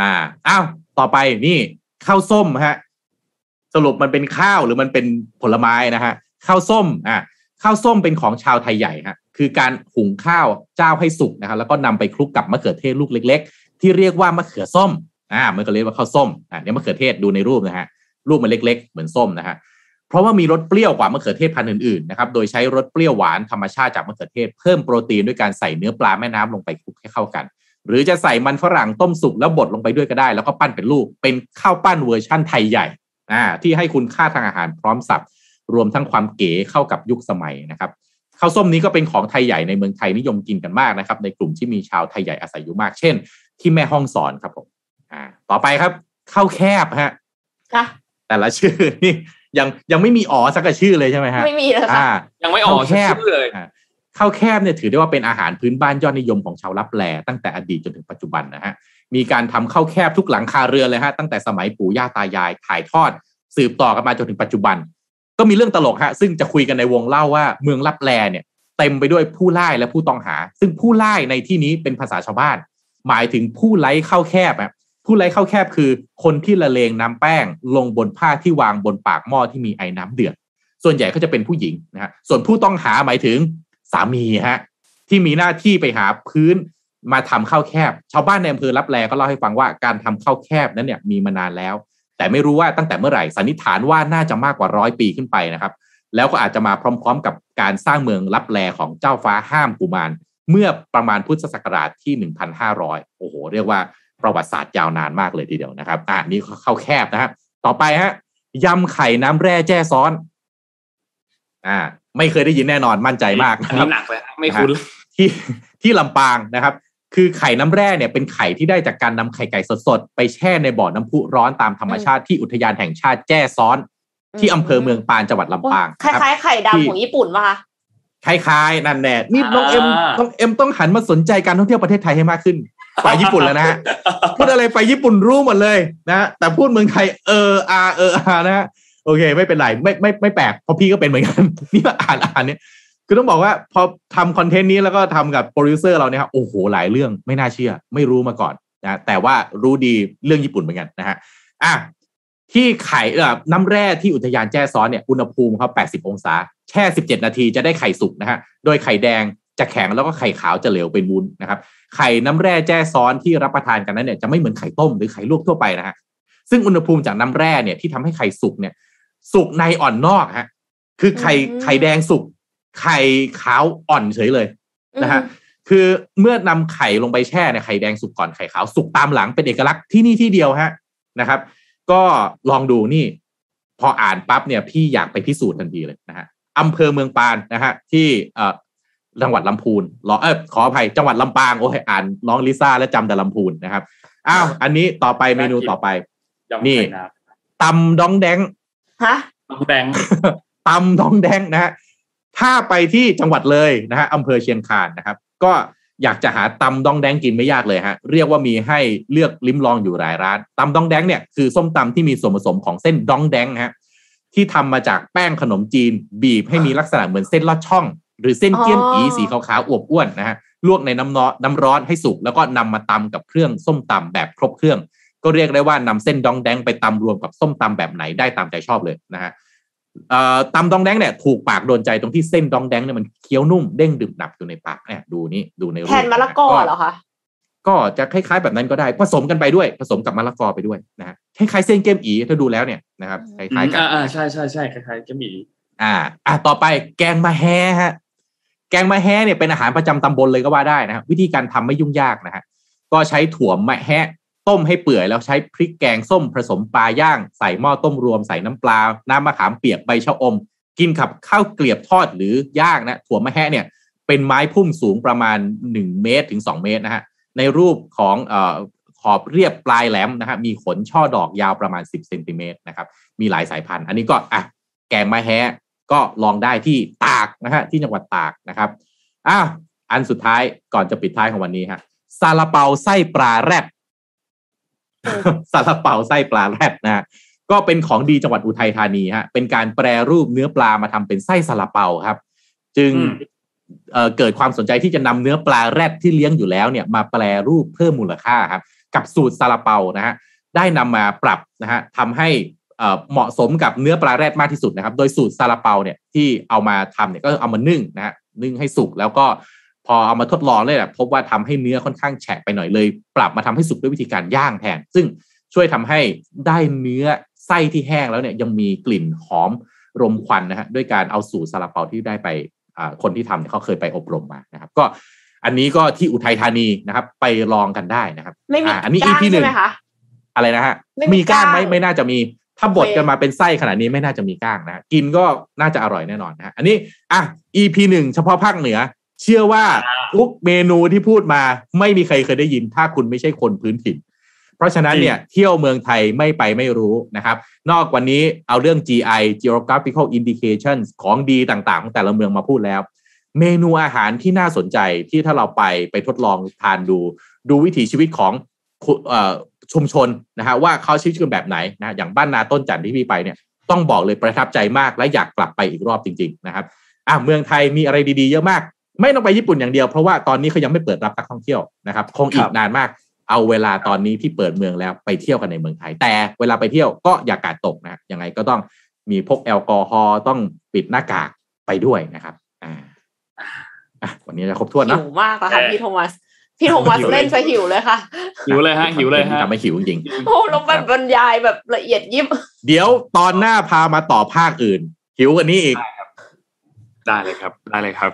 อ่าอ้าวต่อไปนี่ข้าวส้มฮะสรุปมันเป็นข้าวหรือมันเป็นผลไม้นะฮะข้าวส้มอ่าข้าวส้มเป็นของชาวไทยใหญ่ฮะคือการหุงข้าวเจ้าให้สุกนะครับแล้วก็นำไปคลุกกับมะเขือเทศลูกเล็ก ๆ ที่เรียกว่ามะเขือส้มอ่ามันก็เรียกว่าข้าวส้มอ่าเนี่ยมะเขือเทศดูในรูปนะฮะรูปมันเล็ก ๆ เหมือนส้มนะฮะ เพราะว่ามีรสเปรี้ยวกว่ามะเขือเทศพันธุ์อื่นๆนะครับโดยใช้รสเปรี้ยวหวานธรรมชาติจากมะเขือเทศเพิ่มโปรตีนด้วยการใส่เนื้อปลาแม่น้ำลงไปคลุกให้เข้ากัน หรือจะใส่มันฝรั่งต้มสุกแล้วบดลงไปด้วยก็ได้ แล้วก็ปั้นเป็นลูกเป็นข้าวปั้นเวอร์ชั่นไทยใหญ่อ่าที่ให้คุณค่าทางอาหารพร้อมสับรวมทั้งความเก๋เข้ากับยุคสมัยนะครับข้าวส้มนี้ก็เป็นของไทยใหญ่ในเมืองไทยนิยมกินกันมากนะครับ ในกลุ่มที่มีชาวไทยใหญ่อาศัยอยู่มาก เช่น ที่แม่ห้องสอนครับผมอ่าต่อไปครับข้าวแคบฮะค่ะแต่ละชื่อนี่ ยังยังไม่มีอ๋อสักกะชื่อเลยใช่ไหมฮะไม่มีเลยค่ะอ่ายังไม่ออกข้าวแคบชื่อเลยอ่าข้าวแคบเนี่ยถือได้ว่าเป็นอาหารพื้นบ้านยอดนิยมของชาวลับแลตั้งแต่อดีตจนถึงปัจจุบันนะฮะมีการทำข้าวแคบทุกหลังคาเรือนเลยฮะตั้งแต่สมัยปู่ย่าตายายถ่ายทอด สืบต่อกันมาจนถึงปัจจุบัน ก็มีเรื่องตลกฮะซึ่งจะคุยกันในวงเล่าว่าเมืองลับแลเนี่ยเต็มไปด้วยผู้ไล่และผู้ต้องหา ซึ่งผู้ไล่ในที่นี้เป็นภาษาชาวบ้าน หมายถึงผู้ไล่ข้าวแคบอะ ผู้ไล่ข้าวแคบคือ คนที่ละเลงน้ำแป้งลงบนผ้าที่วางบนปากหม้อที่มีไอ้น้ำเดือด ส่วนใหญ่ก็จะเป็นผู้หญิงนะฮะส่วนผู้ต้องหาหมายถึงสามีฮะที่มีหน้าที่ไปหาพื้นมาทำข้าวแคบ ชาวบ้านในอำเภอรับแลก็เล่าให้ฟังว่าการทำข้าวแคบนั้นเนี่ยมีมานานแล้ว แต่ไม่รู้ว่าตั้งแต่เมื่อไหร่สันนิษฐานว่าน่าจะมากกว่าร้อยปีขึ้นไปนะครับ แล้วก็อาจจะมาพร้อม ๆ กับการสร้างเมืองรับแลของเจ้าฟ้าห้ามกุมารเมื่อประมาณพุทธศักราชที่ 1,500 โอ้โห เรียกว่า ประวัติศาสตร์ยาวนานมากเลยทีเดียวนะครับอ่านี่เข้าแคบนะฮะต่อไปฮะยำไข่น้ำแร่แจ้ซ้อน อ่า ไม่เคยได้ยินแน่นอนมั่นใจมากอันนะครับนี้หนักเลยไม่คุ้นที่ที่ลำปางนะครับ คือไข่น้ำแร่เนี่ยเป็นไข่ที่ได้จากการนำไข่ไก่สดๆไปแช่ในบ่อน้ำพุร้อนตามธรรมชาติที่อุทยานแห่งชาติแจ้ซ้อน ที่อำเภอเมืองปานจังหวัดลำปางคล้ายๆไข่ดำของญี่ปุ่นป่ะคะคล้ายๆนั่นแน่นี่น้องเอ็มอ่าน้องเอ็มต้องหันมาสนใจการท่องเที่ยวประเทศไทยให้มากขึ้น ไปญี่ปุ่นแล้วนะฮะพูดอะไรไปญี่ปุ่นรู้หมดเลยนะแต่พูดเมืองไทยเอออาเอออานะฮะโอเค ไม่เป็นไรไม่ไม่ไม่แปลกเพราะพี่ก็เป็นเหมือนกันนี่มาอ่านอ่านเนี่ยคือต้องบอกว่าพอทำคอนเทนต์นี้แล้วก็ทำกับโปรดิวเซอร์เราเนี่ยครับโอ้โหหลายเรื่องไม่น่าเชื่อ ไม่รู้มาก่อนนะแต่ว่ารู้ดีเรื่องญี่ปุ่นเหมือนกันนะฮะอะที่ไข่น้ำแร่ที่อุทยานแจ้ซ้อนเนี่ยอุณหภูมิเขา80 องศา แช่ 17 นาทีจะได้ไข่สุกนะฮะ โดยไข่แดง จะแข็งแล้วก็ไข่ขาวจะเหลวเป็นวุ้นนะครับไข่น้ำแร่แจ้ซ้อนที่รับประทานกันนั้นเนี่ยจะไม่เหมือนไข่ต้มหรือไข่ลวกทั่วไปนะฮะซึ่งอุณหภูมิจากน้ำแร่เนี่ยที่ทำให้ไข่สุกเนี่ย สุกในอ่อนนอกฮะคือไข่อืมไข่แดงสุกไข่ขาวอ่อนเฉยเลยนะฮะอืมคือเมื่อนำไข่ลงไปแช่เนี่ยไข่แดงสุกก่อนไข่ขาวสุกตามหลังเป็นเอกลักษณ์ที่นี่ที่เดียวฮะนะครับ ก็ลองดูนี่ พออ่านปั๊บเนี่ยพี่อยากไปพิสูจน์ทันทีเลยนะฮะอำเภอเมืองปานนะฮะที่เอ่อ จังหวัดลำพูนรอเออขออภัยจังหวัดลำปางโอ้ยอ่านน้องลิซ่าและจำแต่ลำพูนนะครับอ้าวอันนี้ต่อไปเมนูต่อไปยำนี่ไข่น้ตำดองแดงฮะำน้ำแดงตำดองแดงนะฮะถ้าไปที่จังหวัดเลยนะฮะอำเภอเชียงคานนะครับ ก็อยากจะหาตำดองแดงกินไม่ยากเลยฮะเรียกว่ามีให้เลือกลิ้มลองอยู่หลายร้านตำดองแดงเนี่ยคือส้มตำที่มีส่วนผสมของเส้นดองแดงฮะที่ทำมาจากแป้งขนมจีน บีบให้มีลักษณะเหมือนเส้นลอดช่อง หรือเส้นเกี๊ยมอีสีขาวๆอวบอ้วนนะฮะลวกในน้ำร้อนน้ำร้อนให้สุกแล้วก็นำมาตำกับเครื่องส้มตำแบบครบเครื่อง ก็เรียกได้ว่านำเส้นดองแดงไปตำรวมกับส้มตำแบบไหนได้ตามใจชอบเลยนะฮะเอ่อตำดองแดงเนี่ยถูกปากโดนใจตรงที่เส้นดองแดงเนี่ยมันเคี้ยวนุ่มเด้งดึบหนับอยู่ในปากเนี่ยดูนี่ดูในรูปแทนมะละกอเหรอคะก็จะคล้ายๆแบบนั้นก็ได้ผสมกันไปด้วย ผสมกับมะละกอไปด้วยนะฮะคล้ายๆเส้นเกมอีถ้าดูแล้วเนี่ยนะครับคล้ายๆกันอ่าอ่าใช่ใช่ใช่คล้ายๆจะมีอ่า อะต่อไปแกงมะแฮฮะ แกงมะแฮเนี่ยเป็นอาหารประจำตำบลเลยก็ว่าได้นะครับวิธีการทำไม่ยุ่งยากนะฮะก็ใช้ถั่วมะแฮะต้มให้เปื่อยแล้วใช้พริกแกงส้มผสมปลาย่าง ใส่หม้อต้มรวมใส่น้ำปลา น้ำมะขามเปียกใบชะอม กินกับข้าวเกลียบทอดหรือย่างนะถั่วมะแฮะเนี่ยเป็นไม้พุ่มสูงประมาณ 1 เมตรถึง 2 เมตรนะฮะในรูปของเอ่อขอบเรียบปลายแหลมนะฮะมีขนช่อดอกยาวประมาณ 10เซนติเมตรนะครับมีหลายสายพันธุ์ อันนี้ก็อะแกงมะแฮะ ก็ลองได้ที่ตากนะฮะที่จังหวัดตากนะครับอ้าวอันสุดท้ายก่อนจะปิดท้ายของวันนี้ฮะซาลาเปาไส้ปลาแรดซาลาเปาไส้ปลาแรดนะฮะก็เป็นของดีจังหวัดอุทัยธานีฮะเป็นการแปรรูปเนื้อปลามาทำเป็นไส้ซาลาเปาครับ จึงอืมเอ่อเกิดความสนใจที่จะนำเนื้อปลาแรดที่เลี้ยงอยู่แล้วเนี่ยมาแปรรูปเพิ่มมูลค่าครับ กับสูตรซาลาเปานะฮะได้นำมาปรับนะฮะทำให้ เอ่อเหมาะสมกับเนื้อปลาแรดมากที่สุดนะครับ โดยสูตรซาลาเปาเนี่ยที่เอามาทำเนี่ยก็เอามานึ่งนะฮะนึ่งให้สุกแล้วก็พอเอามาทดลองเลยแหละพบว่าทำให้เนื้อค่อนข้างแฉะไปหน่อยเลย ปรับมาทำให้สุกด้วยวิธีการย่างแทน ซึ่งช่วยทำให้ได้เนื้อไส้ที่แห้งแล้วเนี่ยยังมีกลิ่นหอมรมควันนะฮะด้วยการเอาสูตรซาลาเปาที่ได้ไปคนที่ทำเขาเคยไปอบรมมานะครับ ก็อันนี้ก็ที่อุทัยธานีนะครับ ไปลองกันได้นะครับไม่มีอันนี้ EP หนึ่งอะไรนะฮะมีก้างไหมไม่น่าจะมี ถ้าบดกันมาเป็นไส้ขนาดนี้ไม่น่าจะมีก้างนะ กินก็น่าจะอร่อยแน่นอนนะอันนี้อะ EP หนึ่งเฉพาะภาคเหนือ เชื่อว่าทุกเมนูที่พูดมาไม่มีใครเคยได้ยิน ถ้าคุณไม่ใช่คนพื้นถิ่น เพราะฉะนั้นเนี่ยเที่ยวเมืองไทยไม่ไปไม่รู้นะครับ นอกวันนี้เอาเรื่อง GI geographical indications ของดีต่างๆ ของแต่ละเมืองมาพูดแล้ว เมนูอาหารที่น่าสนใจที่ถ้าเราไปไปทดลองทานดู ดูวิถีชีวิตของ ชุมชนนะฮะว่าเขาชีวิตกันแบบไหนนะอย่างบ้านนาต้นจันทร์ที่พี่ไปเนี่ยต้องบอกเลยประทับใจมากและอยากกลับไปอีกรอบจริง ๆ นะครับอะเมืองไทยมีอะไรดีๆเยอะมาก ไม่ต้องไปญี่ปุ่นอย่างเดียวเพราะว่าตอนนี้เขายังไม่เปิดรับนักท่องเที่ยวนะครับคงอีกนานมากเอาเวลาตอนนี้ที่เปิดเมืองแล้วไปเที่ยวกันในเมืองไทย แต่เวลาไปเที่ยวก็อย่ากาดตกนะยังไงก็ต้องมีพกแอลกอฮอล์ต้องปิดหน้ากากไปด้วยนะครับ อ่าวันนี้จะครบถ้วนนะหิวมากค่ะพี่โทมัส พี่โทมัสเล่นซะหิวเลยค่ะ หิวเลยฮะหิวเลยฮะทำให้หิวจริงโอ้ลงแบบบรรยายแบบละเอียดยิบ เดี๋ยวตอนหน้าพามาต่อภาคอื่น หิวกันนี้อีก ได้เลยครับ ได้เลยครับ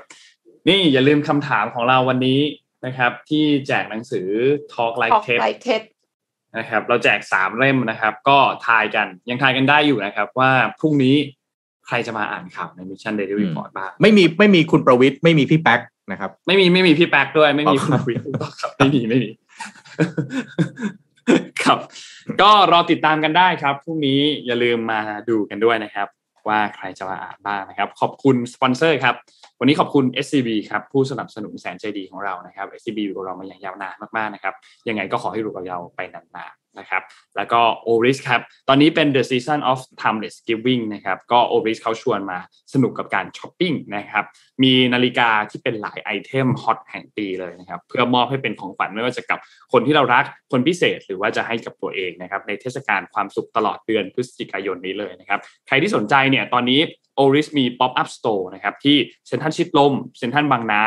นี่อย่าลืมคำถามของเราวันนี้นะครับ ที่แจกหนังสือ Talk Like TED นะครับ เราแจกสามเล่มนะครับ ก็ทายกันยังทายกันได้อยู่นะครับ ว่าพรุ่งนี้ใครจะมาอ่านข่าวใน Mission Daily Report บ้างไม่มีไม่มีคุณประวิทย์ไม่มีพี่แป๊ก นะครับ ไม่มีไม่มีพี่แป๊กด้วย ไม่มีคุณวิทย์ครับไม่มีไม่มีครับ ก็รอติดตามกันได้ครับพรุ่งนี้อย่าลืมมาดูกันด้วยนะครับ ว่าใครจะมาอ่านบ้างนะครับ ขอบคุณสปอนเซอร์ครับ วันนี้ขอบคุณ SCB ครับ ผู้สนับสนุนแสนใจดีของเรานะครับ SCB อยู่กับเรามาอย่างยาวนานมากๆนะครับ ยังไงก็ขอให้อยู่กับเราไปนาน นะครับแล้วก็ Oris ครับตอนนี้เป็น the season of timeless giving นะครับก็ Oris เขาชวนมาสนุกกับการช้อปปิ้งนะครับมีนาฬิกาที่เป็นหลาย item hot แห่งปีเลยนะครับเพื่อมอบให้เป็นของฝันไม่ว่าจะกับคนที่เรารักคนพิเศษหรือว่าจะให้กับตัวเองนะครับในเทศกาลความสุขตลอดเดือนพฤศจิกายนนี้เลยนะครับใครที่สนใจเนี่ยตอนนี้ Oris มี Pop Up Store นะครับที่เซ็นทรัลชิดลมเซ็นทรัลบางนา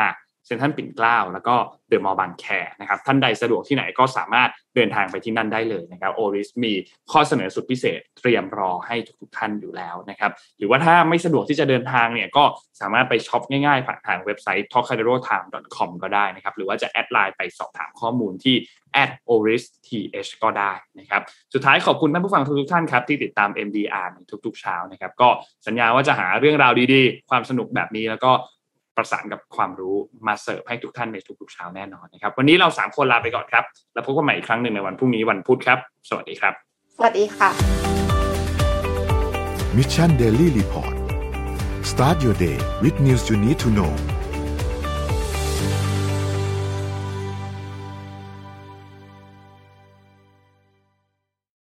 เซ็นทรัลปิ่นเกล้าแล้วก็เดอะมอลล์บางแคนะครับท่านใดสะดวกที่ไหนก็สามารถเดินทางไปที่นั่นได้เลยนะครับ Oris มีข้อเสนอสุดพิเศษเตรียมรอให้ทุกท่านอยู่แล้วนะครับหรือว่าถ้าไม่สะดวกที่จะเดินทางเนี่ยก็สามารถไปช็อปง่ายๆ ผ่านทางเว็บไซต์ t r o c a d e r o t i m e c o m ก็ได้นะครับหรือว่าจะ add LINE ไปสอบถามข้อมูลที่ at oris th ก็ได้นะครับ สุดท้ายขอบคุณท่านผู้ฟังทุกท่านครับ ที่ติดตาม MDR ในทุกๆเช้านะครับ ก็สัญญาว่าจะหาเรื่องราวดีๆ ความสนุกแบบนี้แล้วก็ ประสานกับความรู้มาเสิร์ฟให้ทุกท่านในทุกๆเช้าแน่นอนนะครับ วันนี้เราสามคนลาไปก่อนครับ แล้วพบกันใหม่อีกครั้งหนึ่งในวันพรุ่งนี้วันพุธครับ สวัสดีครับ สวัสดีค่ะ Mission Daily Report start your day with news you need to know